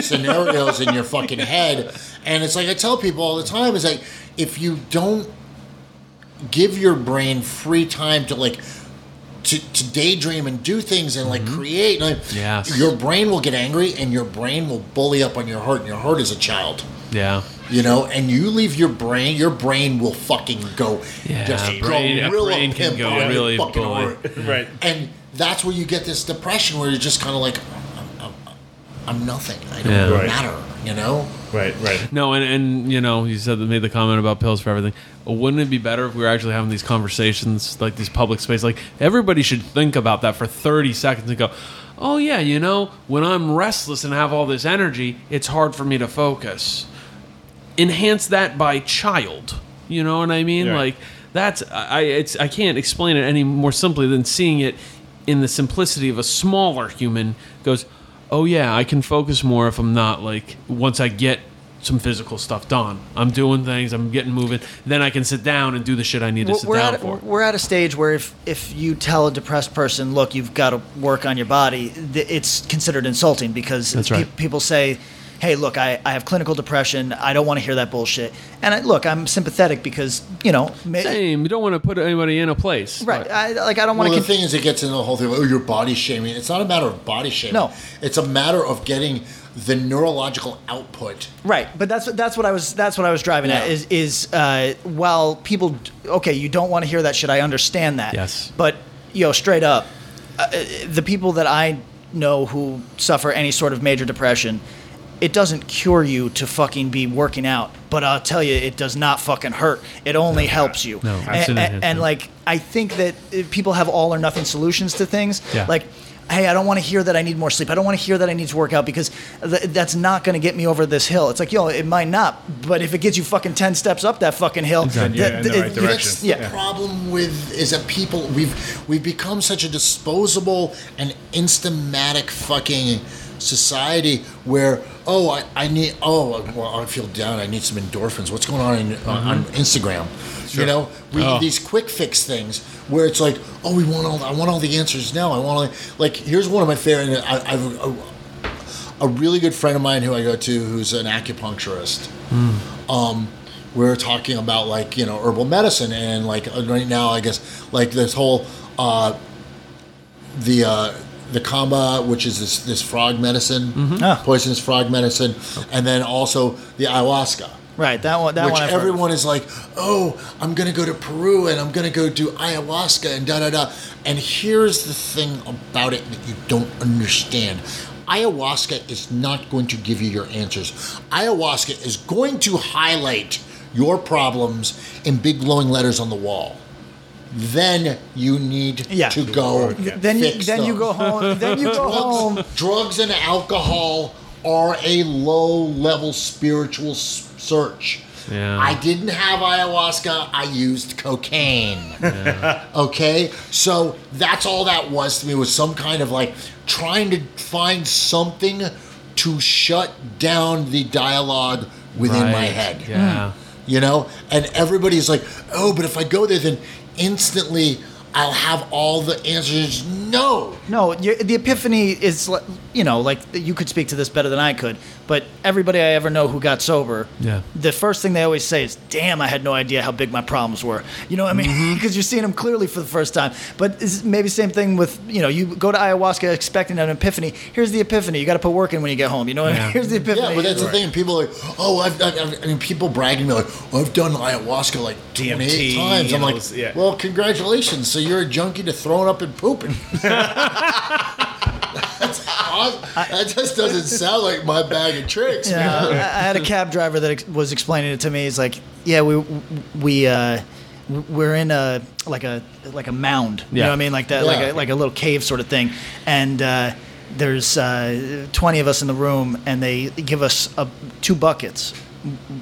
scenarios in your fucking head. And it's like I tell people all the time is like, if you don't give your brain free time to like, to, to daydream and do things and like mm-hmm. create. And like, Yes. Your brain will get angry and your brain will bully up on your heart, and your heart is a child Yeah. you know, and you leave your brain, your brain will fucking go, Yeah, just brain- a gorilla brain can go on really fucking bully. heart. Mm-hmm. Right. and that's where you get this depression where you're just kind of like, I'm, I'm, I'm nothing, I don't Yeah. Matter, you know. Right, right. No, and, and you know, you said that made the comment about pills for everything. Wouldn't it be better if we were actually having these conversations, like these public space? Like everybody should think about that for thirty seconds and go, "Oh yeah, you know, when I'm restless and have all this energy, it's hard for me to focus." Enhance that by child. You know what I mean? Yeah. Like that's I it's I can't explain it any more simply than seeing it in the simplicity of a smaller human goes, "Oh yeah, I can focus more if I'm not like once I get some physical stuff done. I'm doing things, I'm getting moving, then I can sit down and do the shit I need to sit we're down at, for." we're at a stage where if, if you tell a depressed person, look, you've got to work on your body, th- it's considered insulting because That's pe- right. people say, hey, look, I, I have clinical depression. I don't want to hear that bullshit. And I, look, I'm sympathetic because, you know, ma- Same. You don't want to put anybody in a place. right. I, like, I don't want Well, to. the thing is, it gets into the whole thing. Of, oh, you're body shaming. It's not a matter of body shaming. No. it's a matter of getting the neurological output. Right, but that's that's what I was that's what I was driving at is is uh, while people okay you don't want to hear that shit I understand that Yes. but yo know, straight up uh, the people that I know who suffer any sort of major depression it doesn't cure you to fucking be working out but I'll tell you it does not fucking hurt it only helps you No, and, absolutely. and, and like I think that uh, people have all or nothing solutions to things Yeah. like hey, I don't want to hear that I need more sleep. I don't want to hear that I need to work out because th- that's not going to get me over this hill. It's like, yo, it might not, but if it gets you fucking 10 steps up that fucking hill, Exactly. th- Yeah, the th- right it- direction. That's the problem with is that people we've we've become such a disposable and instamatic fucking society where oh I, I need oh well I feel down I need some endorphins. What's going on in, on Instagram? You know we Oh. these quick fix things where it's like oh we want all I want all the answers now. I want all, like here's one of my favorite I, I've a, a really good friend of mine who I go to who's an acupuncturist um, We're talking about like you know herbal medicine and like uh, right now I guess like this whole uh, the uh, the kamba, which is this this frog medicine, Ah. poisonous frog medicine, and then also the ayahuasca. right. That one, that which one, I've heard of. everyone is like, oh, I'm gonna go to Peru and I'm gonna go do ayahuasca and da da da. And here's the thing about it that you don't understand. Ayahuasca is not going to give you your answers. Ayahuasca is going to highlight your problems in big glowing letters on the wall. Then you need Yeah. to go. then you, fix then you go home. Then you go home. drugs, drugs and alcohol are a low level spiritual s- search. Yeah. I didn't have ayahuasca, I used cocaine. Okay? So that's all that was to me was some kind of like trying to find something to shut down the dialogue within my head Yeah. you know and everybody's like oh but if i go there then instantly i'll have all the answers no No, the epiphany is, you know, like you could speak to this better than I could, but everybody I ever know who got sober, Yeah. the first thing they always say is, "Damn, I had no idea how big my problems were." You know what I mean? Mm-hmm. Because you're seeing them clearly for the first time. But it's maybe same thing with, you know, you go to ayahuasca expecting an epiphany. Here's the epiphany. You got to put work in when you get home. You know what I mean? Here's the epiphany. yeah but that's the thing people are like oh i've, I've, I've mean, people bragging me like oh, i've done ayahuasca like 28 DMT times i'm like this- yeah. well congratulations so you're a junkie to throwing up and pooping That's awesome. that just doesn't sound like my bag of tricks Yeah, man. I, I had a cab driver that ex- was explaining it to me. He's like, "Yeah, we we uh, we're in a like a like a mound. You Yeah. know what I mean? Like that, like a, like a little cave sort of thing. And uh, there's uh, 20 of us in the room, and they give us uh, two buckets,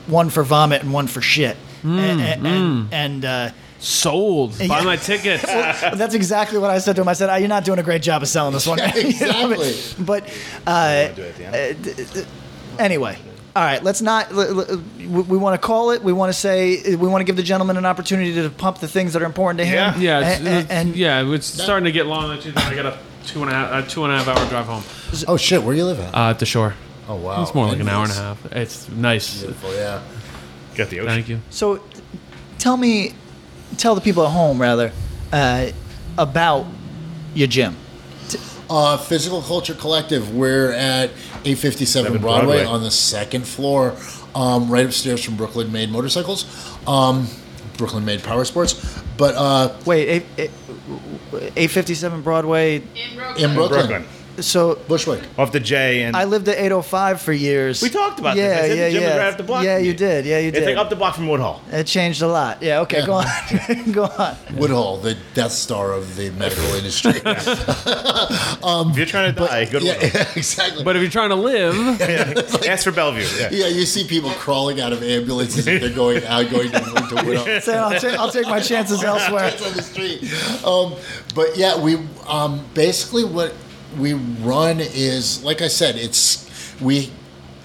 one for vomit and one for shit. and and, and, and uh, Sold. Buy Yeah. my tickets. that's exactly what I said to him. I said, oh, "You're not doing a great job of selling this one." Yeah, You know I mean? exactly. But uh, Do it at anyway, all right. Let's not. l- l- We, we want to call it. We want to say. We want to give the gentleman an opportunity to pump the things that are important to him. Yeah, it's, and, it's- and yeah, it's starting to get long. I got a two and a half, a two and a half hour drive home Oh shit, where you live at? uh, at the shore. oh wow, It's more like an hour and a half. It's nice. Beautiful, yeah. Got the ocean. Thank you. So, tell me, tell the people at home rather uh, about your gym. Uh, Physical Culture Collective. We're at 857 Broadway, Broadway. on the second floor, um, right upstairs from Brooklyn Made Motorcycles, um, Brooklyn Made Power Sports. But uh, Wait, eight, eight, 857 Broadway. in Brooklyn, Brooklyn. So Bushwick. Off the J and I lived at 805 for years. we talked about yeah, this. I said yeah, the gym yeah. is right up the block. Yeah, from you did. Yeah, you It's did. like up the block from Woodhull. it changed a lot. Yeah. Okay. Yeah. Go on. go on. Woodhull, the Death Star of the medical industry. if you're trying to die, go to yeah, Woodhull. exactly. But if you're trying to live, Ask for Bellevue. Yeah. yeah, you see people crawling out of ambulances if they're going out, going to, to Woodhull. Say, I'll, ta- I'll take my chances elsewhere. It's on the street. Um, but yeah, we um, basically what we run is like I said, it's we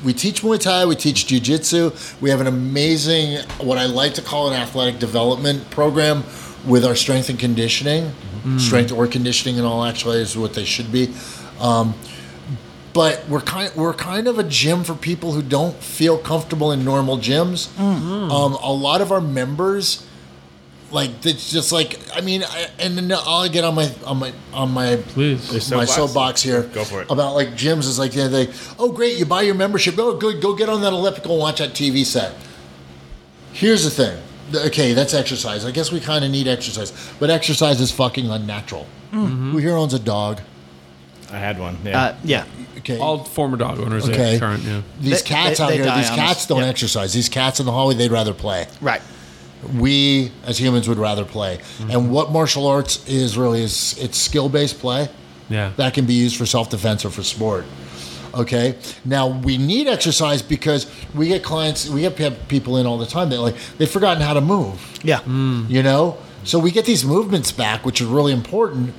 we teach Muay Thai, we teach Jiu Jitsu. We have an amazing what I like to call an athletic development program with our strength and conditioning, strength or conditioning, and all actually is what they should be. Um, but we're kind we're kind of a gym for people who don't feel comfortable in normal gyms. Um, a lot of our members like it's just like I mean, I, and then I'll get on my on my on my please. my soapbox? soapbox here. Go for it. About like gyms is like yeah, they oh great you buy your membership oh good go get on that elliptical and watch that TV set. Here's the thing. Okay, that's exercise. I guess we kind of need exercise, but exercise is fucking unnatural. Mm-hmm. Who here owns a dog? I had one. Yeah. Uh, yeah. Okay, All former dog owners. Okay. Okay. Current. Yeah. these they- cats they- out they here, these cats us. don't Yeah. exercise. These cats in the hallway, they'd rather play. Right. We as humans would rather play. Mm-hmm. And what martial arts is really is it's skill based play Yeah. that can be used for self defense or for sport. Okay. Now we need exercise because we get clients, we get people in all the time that like they've forgotten how to move. Yeah. You know, so we get these movements back, which are really important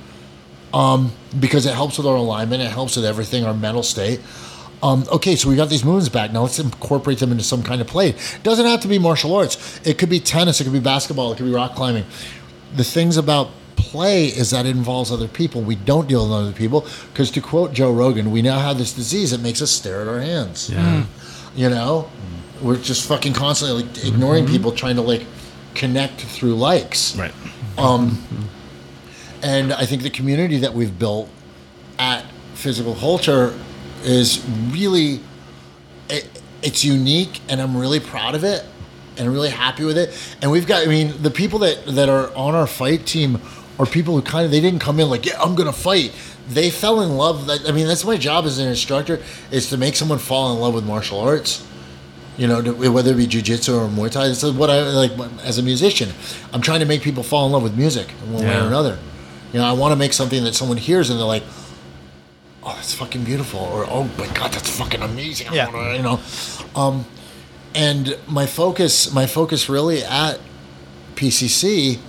um, because it helps with our alignment, it helps with everything, our mental state. Um, okay, so we got these moons back. Now let's incorporate them into some kind of play. It doesn't have to be martial arts. It could be tennis. It could be basketball. It could be rock climbing. The things about play is that it involves other people. We don't deal with other people because, to quote Joe Rogan, we now have this disease that makes us stare at our hands. Yeah. Hmm. You know, we're just fucking constantly like ignoring mm-hmm. people, trying to like connect through likes. right. Um, and I think the community that we've built at Physical Culture is really it, it's unique, and I'm really proud of it, and really happy with it. And we've got, I mean, the people that that are on our fight team are people who kind of they didn't come in like, yeah, I'm gonna fight. They fell in love. I mean, that's my job as an instructor is to make someone fall in love with martial arts. You know, whether it be jujitsu or Muay Thai. This is what I like as a musician. I'm trying to make people fall in love with music in one way or another. You know, I want to make something that someone hears and they're like, "Oh, that's fucking beautiful," or "Oh my god, that's fucking amazing." I Yeah. wanna," you know. Um, and my focus, my focus really at PCC,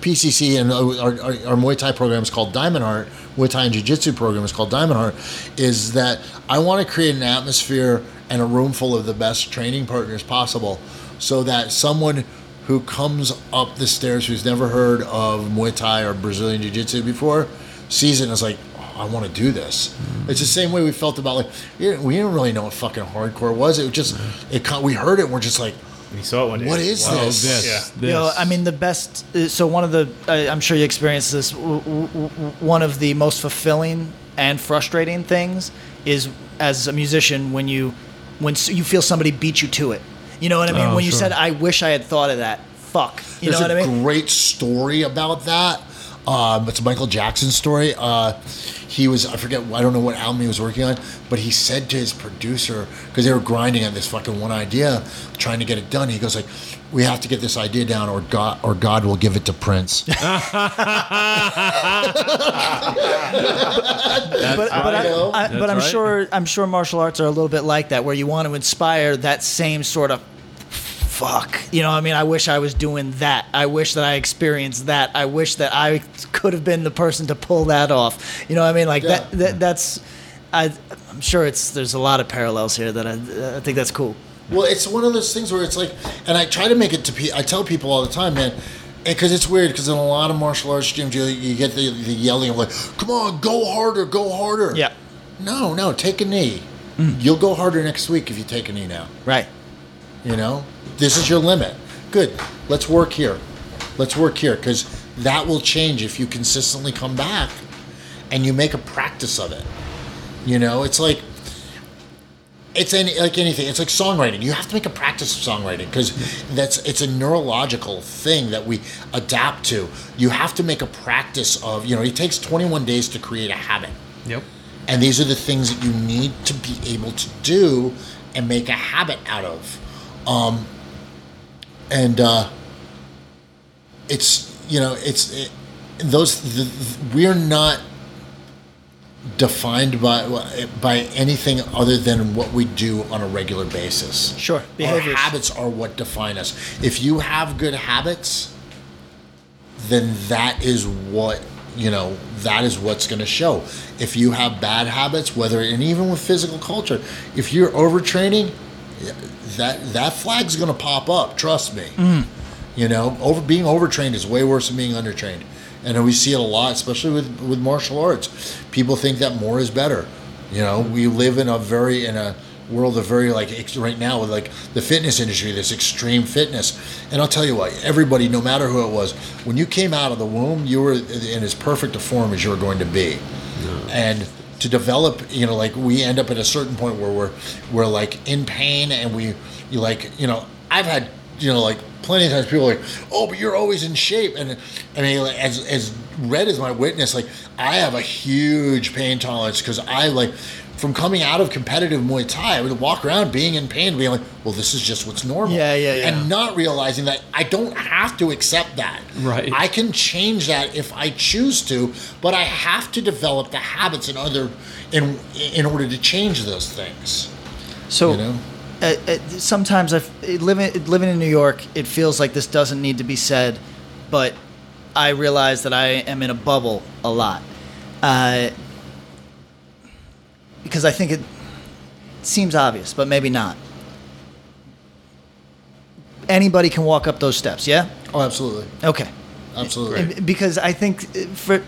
PCC, and our, our, our Muay Thai program is called Diamond Heart. Muay Thai and Jiu Jitsu program is called Diamond Heart. Is that I want to create an atmosphere and a room full of the best training partners possible, so that someone who comes up the stairs who's never heard of Muay Thai or Brazilian Jiu Jitsu before sees it and is like, I want to do this. It's the same way we felt about like we didn't really know what fucking hardcore was. It was just it. co- We heard it. and We're just like, We saw it one day. What is Wow. this? This. Yeah. This. You know, I mean, the best. uh, So one of the, I- I'm sure you experienced this. w- w- w- One of the most fulfilling and frustrating things is as a musician when you, when you feel somebody beat you to it. You know what I mean? Oh, when you said, "I wish I had thought of that." Fuck. You There's know what a I mean? great story about that. Um, it's a Michael Jackson story. Uh, he was I forget I don't know what album he was working on, but he said to his producer because they were grinding on this fucking one idea, trying to get it done. He goes like, "We have to get this idea down, or God or God will give it to Prince." but but, I, know. I, but That's I'm right. sure I'm sure martial arts are a little bit like that, where you want to inspire that same sort of fuck. You know, I mean, I wish I was doing that. I wish that I experienced that. I wish that I could have been the person to pull that off. You know, what I mean, like that, Yeah. that. That's. I, I'm sure it's there's a lot of parallels here that I, I think that's cool. Well, it's one of those things where it's like, and I try to make it to. Pe- I tell people all the time, man, because it's weird. Because in a lot of martial arts gyms, you, you get the, the yelling of like, "Come on, go harder, go harder." Yeah. No, no, take a knee. Mm. You'll go harder next week if you take a knee now. Right. You know, this is your limit. Good. Let's work here. Let's work here because that will change if you consistently come back and you make a practice of it. You know, it's like it's any like anything. It's like songwriting. You have to make a practice of songwriting because that's it's a neurological thing that we adapt to. You have to make a practice of. You know, it takes 21 days to create a habit. Yep. And these are the things that you need to be able to do and make a habit out of. Um, and uh, it's, you know, it's, it, those, the, the- we're not defined by, by anything other than what we do on a regular basis. Sure. Our habits are what define us. If you have good habits, then that is what you know that is what's going to show if you have bad habits whether and even with physical culture if you're overtraining that that flag's going to pop up trust me. Mm-hmm. You know over being overtrained is way worse than being undertrained. And we see it a lot especially with with martial arts. People think that more is better. You know we live in a very in a world of very like right now with like the fitness industry this extreme fitness. And i'll tell you what everybody no matter who it was when you came out of the womb you were in as perfect a form as you were going to be. And to develop you know like we end up at a certain point where we're we're like in pain and we you like you know i've had you know like plenty of times people are like oh but you're always in shape. And i mean like, as as red as my witness like i have a huge pain tolerance because i like from coming out of competitive Muay Thai, I would walk around being in pain, being like, "Well, this is just what's normal." Yeah, yeah, yeah. And not realizing that I don't have to accept that. Right. I can change that if I choose to, but I have to develop the habits in other in in order to change those things. So, You know? uh, uh, sometimes I living living in New York, it feels like this doesn't need to be said, but I realize that I am in a bubble a lot, uh, because I think it seems obvious, but maybe not. Anybody can walk up those steps, yeah? Oh, absolutely, Okay. absolutely. Because I think uh, for,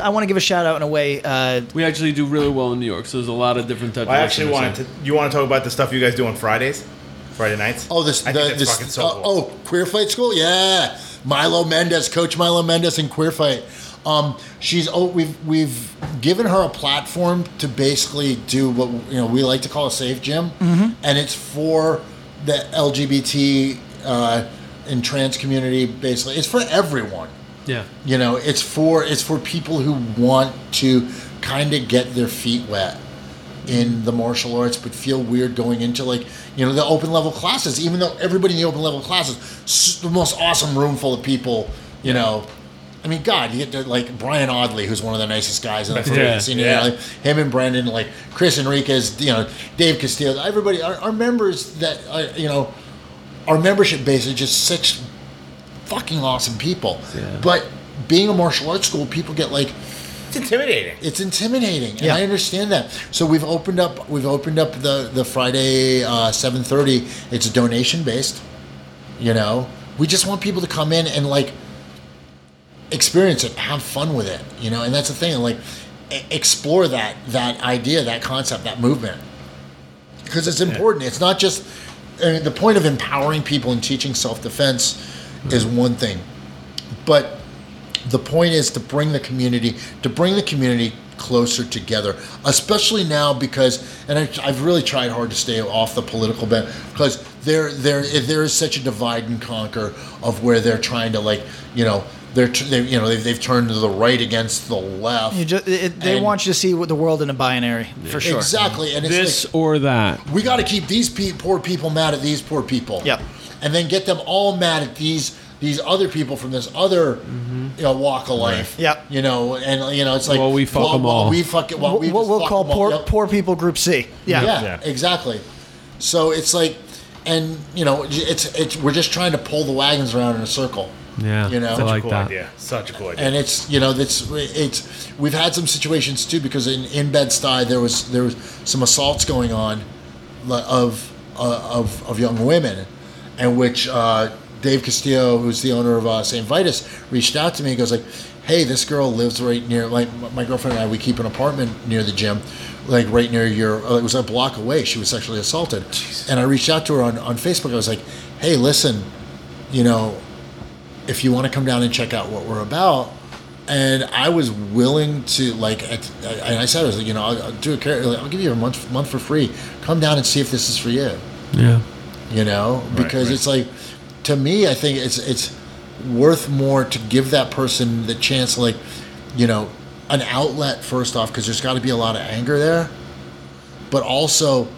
I want to give a shout out in a way. Uh, We actually do really well in New York, so there's a lot of different types. I of actually wanted to. You want to talk about the stuff you guys do on Fridays, Friday nights? Oh, this I the, think that's this fucking so uh, cool. oh queer fight school, yeah. Milo Mendez, Coach Milo Mendez in queer fight. Um, she's oh we've we've given her a platform to basically do what you know we like to call a safe gym, and it's for the LGBT uh, and trans community. Basically, it's for everyone. Yeah. You know, it's for it's for people who want to kind of get their feet wet in the martial arts, but feel weird going into like you know the open level classes. Even though everybody in the open level classes, the most awesome room full of people. You know, I mean, God, you get to like Brian Audley, who's one of the nicest guys in the Yeah, freaking scene. you yeah. know, like, him and Brandon, like Chris Enriquez, you know, Dave Castillo, everybody, our, our members that are, you know, our membership base is just such fucking awesome people. But being a martial arts school, people get like It's intimidating. it's intimidating, and Yeah. I understand that. So we've opened up we've opened up the the Friday uh, seven thirty. It's donation based. You know, we just want people to come in and like experience it, have fun with it. You know, and that's the thing. Like explore that that idea, that concept, that movement, because it's important. It's not just I mean, the point of empowering people and teaching self defense is mm-hmm. one thing, but the point is to bring the community to bring the community closer together especially now because and I, i've really tried hard to stay off the political bent because there there there is such a divide and conquer of where they're trying to like you know they're they, you know they've, they've turned to the right against the left. You just, it, they And- want you to see the world in a binary for sure. Exactly, and it's This like, or that. we got to keep these pe- poor people mad at these poor people. Yep. And then get them all mad at these these other people from this other mm-hmm. you know, walk of life. Yep. You know, and you know it's like Well, we fuck well, 'em well, all. We fuck it. Well, What we what we'll fuck call 'em all. poor Yep. poor people group C. Yeah. Yeah, Yeah. exactly. So it's like, and you know, it's it's we're just trying to pull the wagons around in a circle. Yeah, You know? I Such a like cool that. idea. Such a cool idea. and it's you know that's it's we've had some situations too because in in Bed Stuy there was there was some assaults going on of uh, of of young women, and which uh, Dave Castillo, who's the owner of uh, St. Vitus, reached out to me. He goes like, "Hey, this girl lives right near like my girlfriend and I. We keep an apartment near the gym." Like right near your, uh, it was a block away. She was sexually assaulted, and I reached out to her on, on Facebook. I was like, "Hey, listen, you know, if you want to come down and check out what we're about and I was willing to like at, and I said I was like you know I'll, I'll do a care I'll give you a month month for free come down and see if this is for you Yeah. you know because right. it's like to me I think it's it's worth more to give that person the chance like you know an outlet first off because there's got to be a lot of anger there but also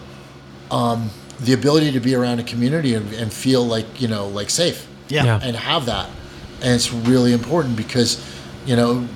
um, the ability to be around a community and, and feel like you know like safe Yeah. Yeah. and have that and it's really important because you know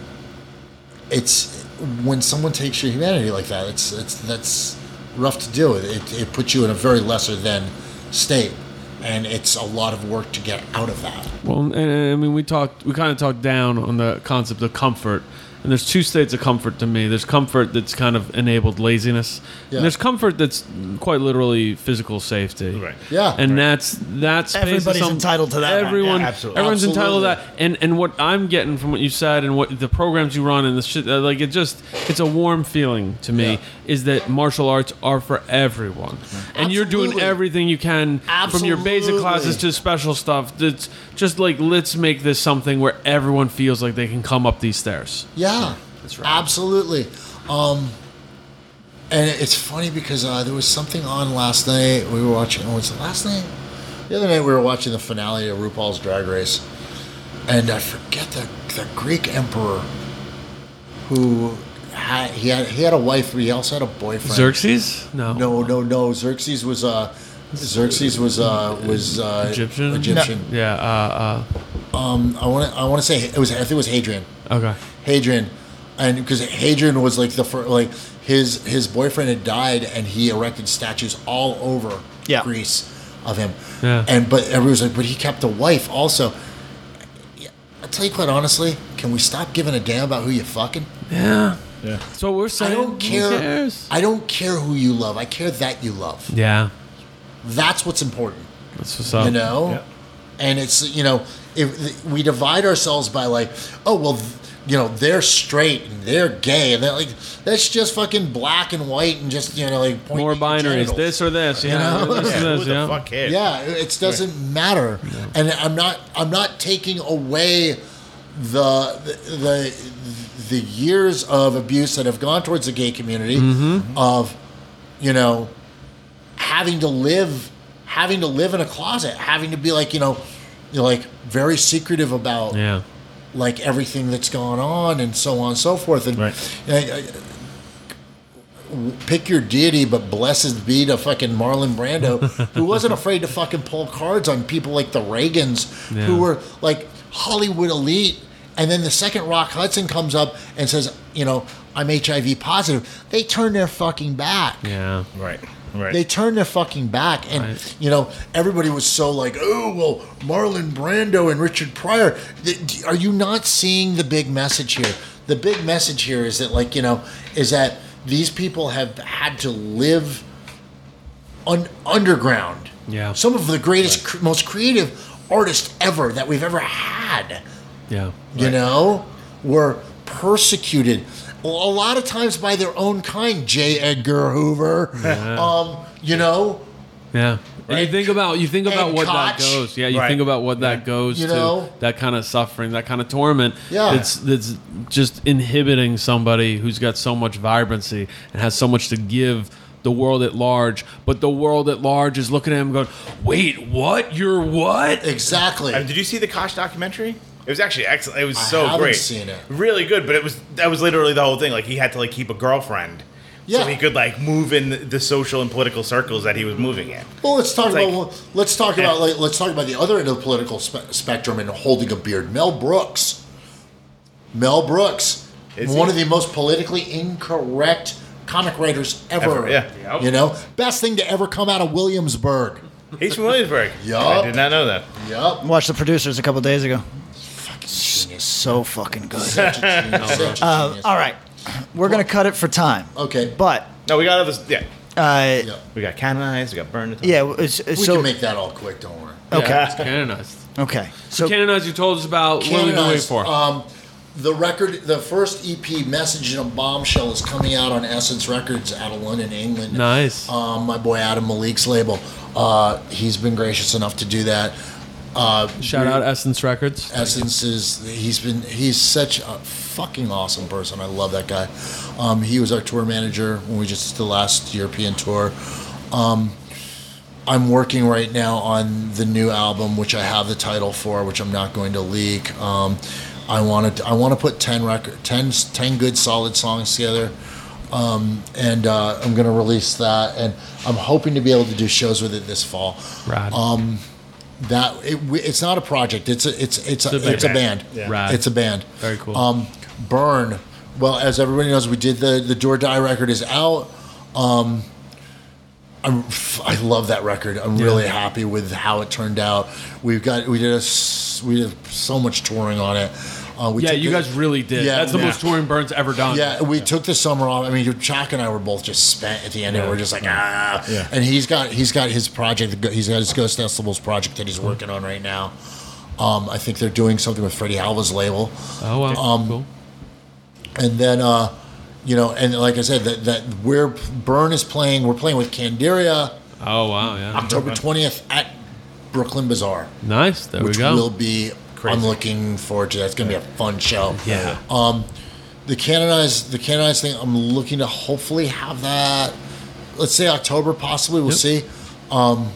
it's when someone takes your humanity like that it's it's that's rough to deal with. It, it puts you in a very lesser than state. And it's a lot of work to get out of that. Well, and, and, I mean, we talked, we kind of talked down on the concept of comfort, and there's two states of comfort to me. There's comfort that's kind of enabled laziness, Yeah. and there's comfort that's quite literally physical safety. Right. Yeah. and that's that's space is Everybody's entitled to that. Everyone, Yeah, absolutely. everyone's entitled to that. And and what I'm getting from what you said and what the programs you run and the shit, uh, like it just, it's a warm feeling to me. Yeah. Is that martial arts are for everyone, and you're doing Absolutely. everything you can from your basic classes to special stuff. That's just like let's make this something where everyone feels like they can come up these stairs. yeah That's right. absolutely um and it's funny because uh, there was something on last night we were watching oh, was it last night the other night we were watching the finale of RuPaul's Drag Race and I forget the the Greek emperor who had he had he had a wife but he also had a boyfriend Xerxes? No. no no no Xerxes was uh Xerxes was uh was uh Egyptian? Egyptian Yeah. Uh, um I want to I want to say it was I think it was Hadrian uh, okay. Hadrian, and because Hadrian was like the first, like his his boyfriend had died, and he erected statues all over Yeah. Greece of him. Yeah. And but everyone was like, but he kept a wife also. Yeah, I'll tell you quite honestly, can we stop giving a damn about who you fucking? Yeah. Yeah. So we're saying. I don't who care. cares? I don't care who you love. I care that you love. Yeah. That's what's important. That's what's up. you know Yeah. and it's you know if we divide ourselves by like oh well you know they're straight and they're gay and they're like that's just fucking black and white and just you know like pointing More at your binaries. genitals. This or this. Yeah. know? This Yeah, or who this. the Yeah. fuck cares? yeah it doesn't matter and i'm not i'm not taking away the the the years of abuse that have gone towards the gay community Mm-hmm. of you know having to live having to live in a closet having to be like you know you know like very secretive about Yeah. like everything that's gone on and so on and so forth and Right. I- I- pick your deity but blessed be to fucking Marlon Brando who wasn't afraid to fucking pull cards on people like the Reagans Yeah. who were like Hollywood elite and then the second Rock Hudson comes up and says you know I'm HIV positive they turn their fucking back Yeah. Right. Right. they turned their fucking back, and Right. you know everybody was so like, "Oh well, Marlon Brando and Richard Pryor." Th- Are you not seeing the big message here? The big message here is that, like, you know, is that these people have had to live un- underground. Yeah. Some of the greatest, cr- most creative artists ever that we've ever had Yeah. you know, were persecuted a lot of times by their own kind. J. Edgar Hoover, um, you know, Yeah. And you think about you think about And what that goes. Yeah, you Right. think about what that goes You to. know? That kind of suffering, that kind of torment. Yeah. That's that's just inhibiting somebody who's got so much vibrancy and has so much to give the world at large. But the world at large is looking at him going, "Wait, what? You're what?" exactly. Uh, did you see the Koch documentary? It was actually excellent. It was I so great. seen it. Really good, but it was that was literally the whole thing. Like he had to like keep a girlfriend. Yeah. So he could like move in the- the social and political circles that he was moving in. Well, let's talk It's about like- well, let's talk about like let's talk about the other end of the political spe- spectrum and holding a beard. Mel Brooks. Mel Brooks, Is one he? of the most politically incorrect comic writers ever. Ever, yeah. You know, best thing to ever come out of Williamsburg. He's from Williamsburg. Yup. I did not know that. Yep. Watched the producers a couple days ago. Genius. So fucking good. Such a genius. Such a Uh, genius. all right, we're gonna cut it for time. Okay. But No, we got others. Yeah, uh, Yeah. we got canonized. We got burned. yeah, it's, it's We so can make that all quick. Don't worry. okay, Canonized. okay. So Canonized, you told us about. What are we waiting Canonized. for? Um, the record, the first EP, "Message in a Bombshell," is coming out on Essence Records out of London, England. nice. Um, my boy Adam Malik's label. Uh, he's been gracious enough to do that. Uh, Shout out Essence Records. Essence is he's been he's such a fucking awesome person. I love that guy. Um, he was our tour manager when we just did the last European tour. Um, I'm working right now on the new album, which I have the title for, which I'm not going to leak. Um, I want to I want to put 10 record 10, 10 good solid songs together. Um, and uh, I'm going to release that, and I'm hoping to be able to do shows with it this fall Rad. Um, that it, it's not a project. It's a it's it's a, It's a it's a band. band. Yeah. Rad. It's a band. Very cool. Um, Burn. Well, as everybody knows, we did the the Do or Die record is out. Um, I'm, I love that record. I'm really happy with how it turned out. We've got we did a s- we did so much touring on it. Uh, we yeah, took you the- guys really did. Yeah, That's the yeah. most touring Burns ever done. yeah, we took the summer off. I mean, Chuck and I were both just spent at the end. and We're just like ah. Yeah. And he's got he's got his project. He's got his Ghost Decibels project that he's working on right now. Um, I think they're doing something with Freddy Alva's label, Oh wow. Um, cool. and then uh, you know, and like I said, that that we're Burn is playing. We're playing with Candiria Oh wow. Yeah. October twentieth at Brooklyn Bazaar, Nice. There we go. will be. I'm looking forward to. that. It's going to be a fun show. yeah. Um, the canonized the canonized thing. I'm looking to hopefully have that. Let's say October, possibly. We'll Yep. see. Um,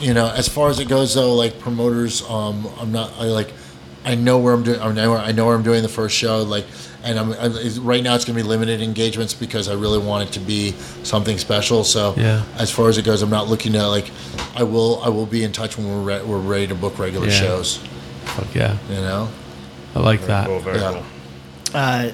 you know, as far as it goes, though, like promoters, um, I'm not. I like. I know where I'm doing. I know. I know where I'm doing the first show. Like, and I'm I, it's- right now. It's going to be limited engagements because I really want it to be something special. So, Yeah. as far as it goes, I'm not looking to like. I will. I will be in touch when we're re- we're ready to book regular Yeah. shows. Fuck yeah. You know. I like that. Cool, very Yeah. cool. uh,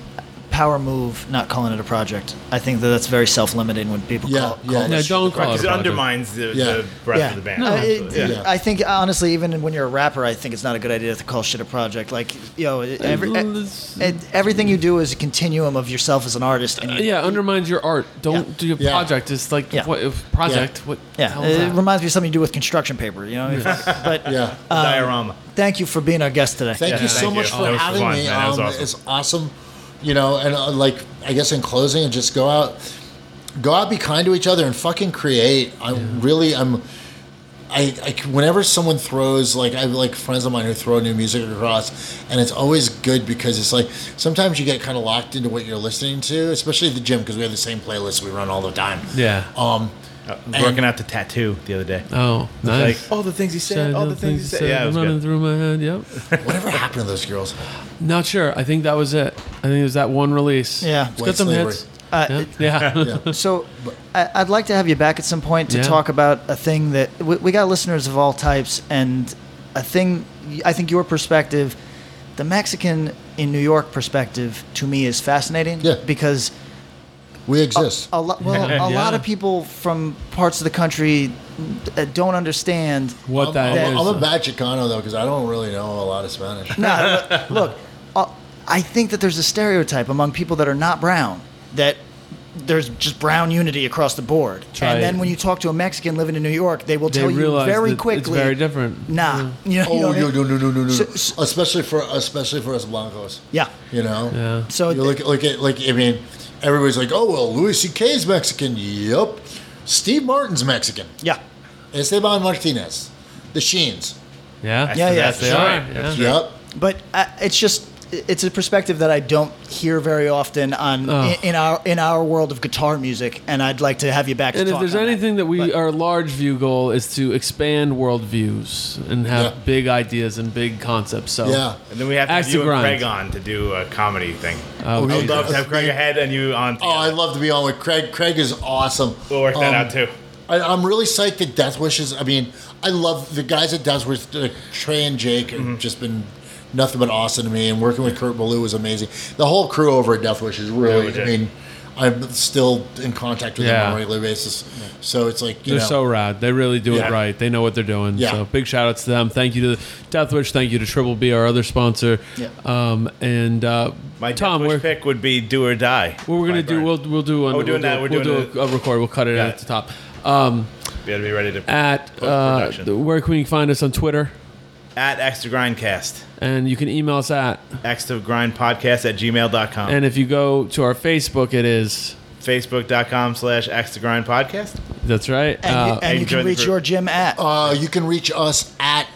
power move, not calling it a project. I think that that's very self-limiting when people Yeah, call, yeah. call Yeah, this shit don't call it Because it undermines the, Yeah. the rest yeah. of the band. Uh, it- Absolutely. I think honestly, even when you're a rapper, I think it's not a good idea to call shit a project. Like, you know, every, It's- everything you do is a continuum of yourself as an artist. And Uh, you, yeah, undermines your art. Don't Yeah. do a Yeah. project. It's like Yeah. what if project? What? the yeah, hell is it that? reminds me of something you do with construction paper. You know, but Yeah. um, Diorama. thank you for being our guest today. Thank Yeah, you so thank much you. for That having fun, me. man. Um, awesome. It's awesome, you know. And uh, like, I guess in closing, and just go out, go out, be kind to each other, and fucking create. I'm really, I'm. I, I whenever someone throws like I have like friends of mine who throw new music across, and it's always good because it's like sometimes you get kind of locked into what you're listening to, especially at the gym because we have the same playlist we run all the time. Yeah. Um, I was working out the tattoo the other day. Oh, nice. Like all the things he said, all the things he said. Yeah, it was running good. through my head. Yep. whatever happened to those girls? Not sure. I think that was it. I think it was that one release. Yeah. It's White got some slavery. hits. Uh, Yeah. Yeah. So, I, I'd like to have you back at some point to Yeah. talk about a thing that we, we got listeners of all types, and a thing. I think your perspective, the Mexican in New York perspective, to me is fascinating. Yeah. Because We exist. a lot, well, a lot of people from parts of the country uh, don't understand. what I'm, that I'm, is. I'm a bad Chicano though because I don't really know a lot of Spanish. No, look, look, uh, I think that there's a stereotype among people that are not brown that there's just brown unity across the board. Try and then it. when you talk to a Mexican living in New York, they will They tell you realize very quickly. It's very different. Nah, you know, Oh you know no what I no no no no no! So- so- especially for especially for us blancos. Yeah. You know. Yeah. So you look look at like I mean, everybody's like, oh well, Louis C.K.'s Mexican. Yup. Steve Martin's Mexican. Yeah. Esteban Martinez. The Sheens. Yeah. Yeah, yeah, Yes, they that's are. right. Yeah. That's Yup. But uh, it's just it's a perspective that I don't hear very often on Oh. in, in our in our world of guitar music, and I'd like to have you back. To And if talk there's on anything that, we But- our large view goal is to expand world views and have Yeah. big ideas and big concepts. So Yeah. And then we have to Axe have to you and grind. Craig on to do a comedy thing. Oh, I would love to have Craig ahead and you on. Oh, I'd love to be on with Craig. Craig is awesome. We'll work that Um, out too. I, I'm really psyched that Death Wishes. I mean, I love the guys at Death Wish. Uh, Trey and Jake Mm-hmm. have just been nothing but awesome to me, and working with Kurt Ballou was amazing. The whole crew over at Death Wish is really. legit. I mean, I'm still in contact with them on a regular basis. So it's like you They're know, so rad. They really do Yeah. it right. They know what they're doing. Yeah. So big shout outs to them. Thank you to Deathwish. Thank you to Triple B, our other sponsor. Yeah. Um, and uh, My Tom, Tom, we're, pick would be Do or Die. what we're gonna do? Burn. We'll we'll do. An, Oh, we're doing we'll that. We're doing we'll do a, a record. We'll cut it Got at the top. Um, We gotta be ready to at uh, Post-production. where can we find us on Twitter? At X to Grindcast. And you can email us at. X to Grind Podcast at gmail.com. And if you go to our Facebook, it is. Facebook.com slash X to Grind Podcast. That's right. and, Uh, you, and you can reach your gym at. Uh, you can reach us at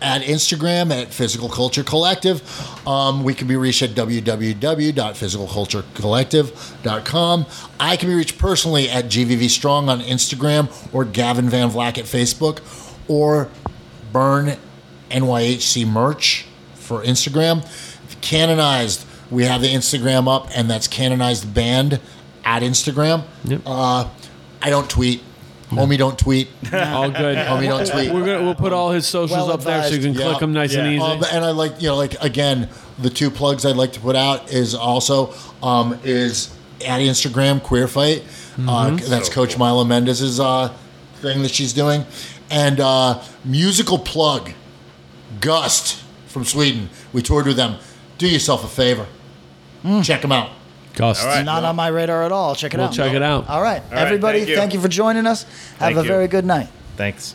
at Instagram at Physical Culture Collective. Um, we can be reached at www.physicalculturecollective.com. I can be reached personally at GVV Strong on Instagram or Gavin Van Vlack at Facebook or Burn NYHC merch for Instagram. Canonized, we have the Instagram up, and that's Canonized Band at Instagram. Yep. Uh, I don't tweet. Homie, don't tweet. all good. Homie, don't tweet. We're gonna we'll put all his socials Well up there so you can advised. click them nice and easy. Um, and I like, you know, like again, the two plugs I'd like to put out is also um, is at Instagram Queer Fight. Uh, Mm-hmm. that's Coach Mila Mendez's uh, thing that she's doing, and uh, musical plug, Gust from Sweden. We toured with them. Do yourself a favor, Hmm. check them out. Gus. All right. Not on my radar at all. Check it We'll out. check it out. All right, right, everybody. thank you. thank you for joining us. Have Thank a you. very good night. Thanks.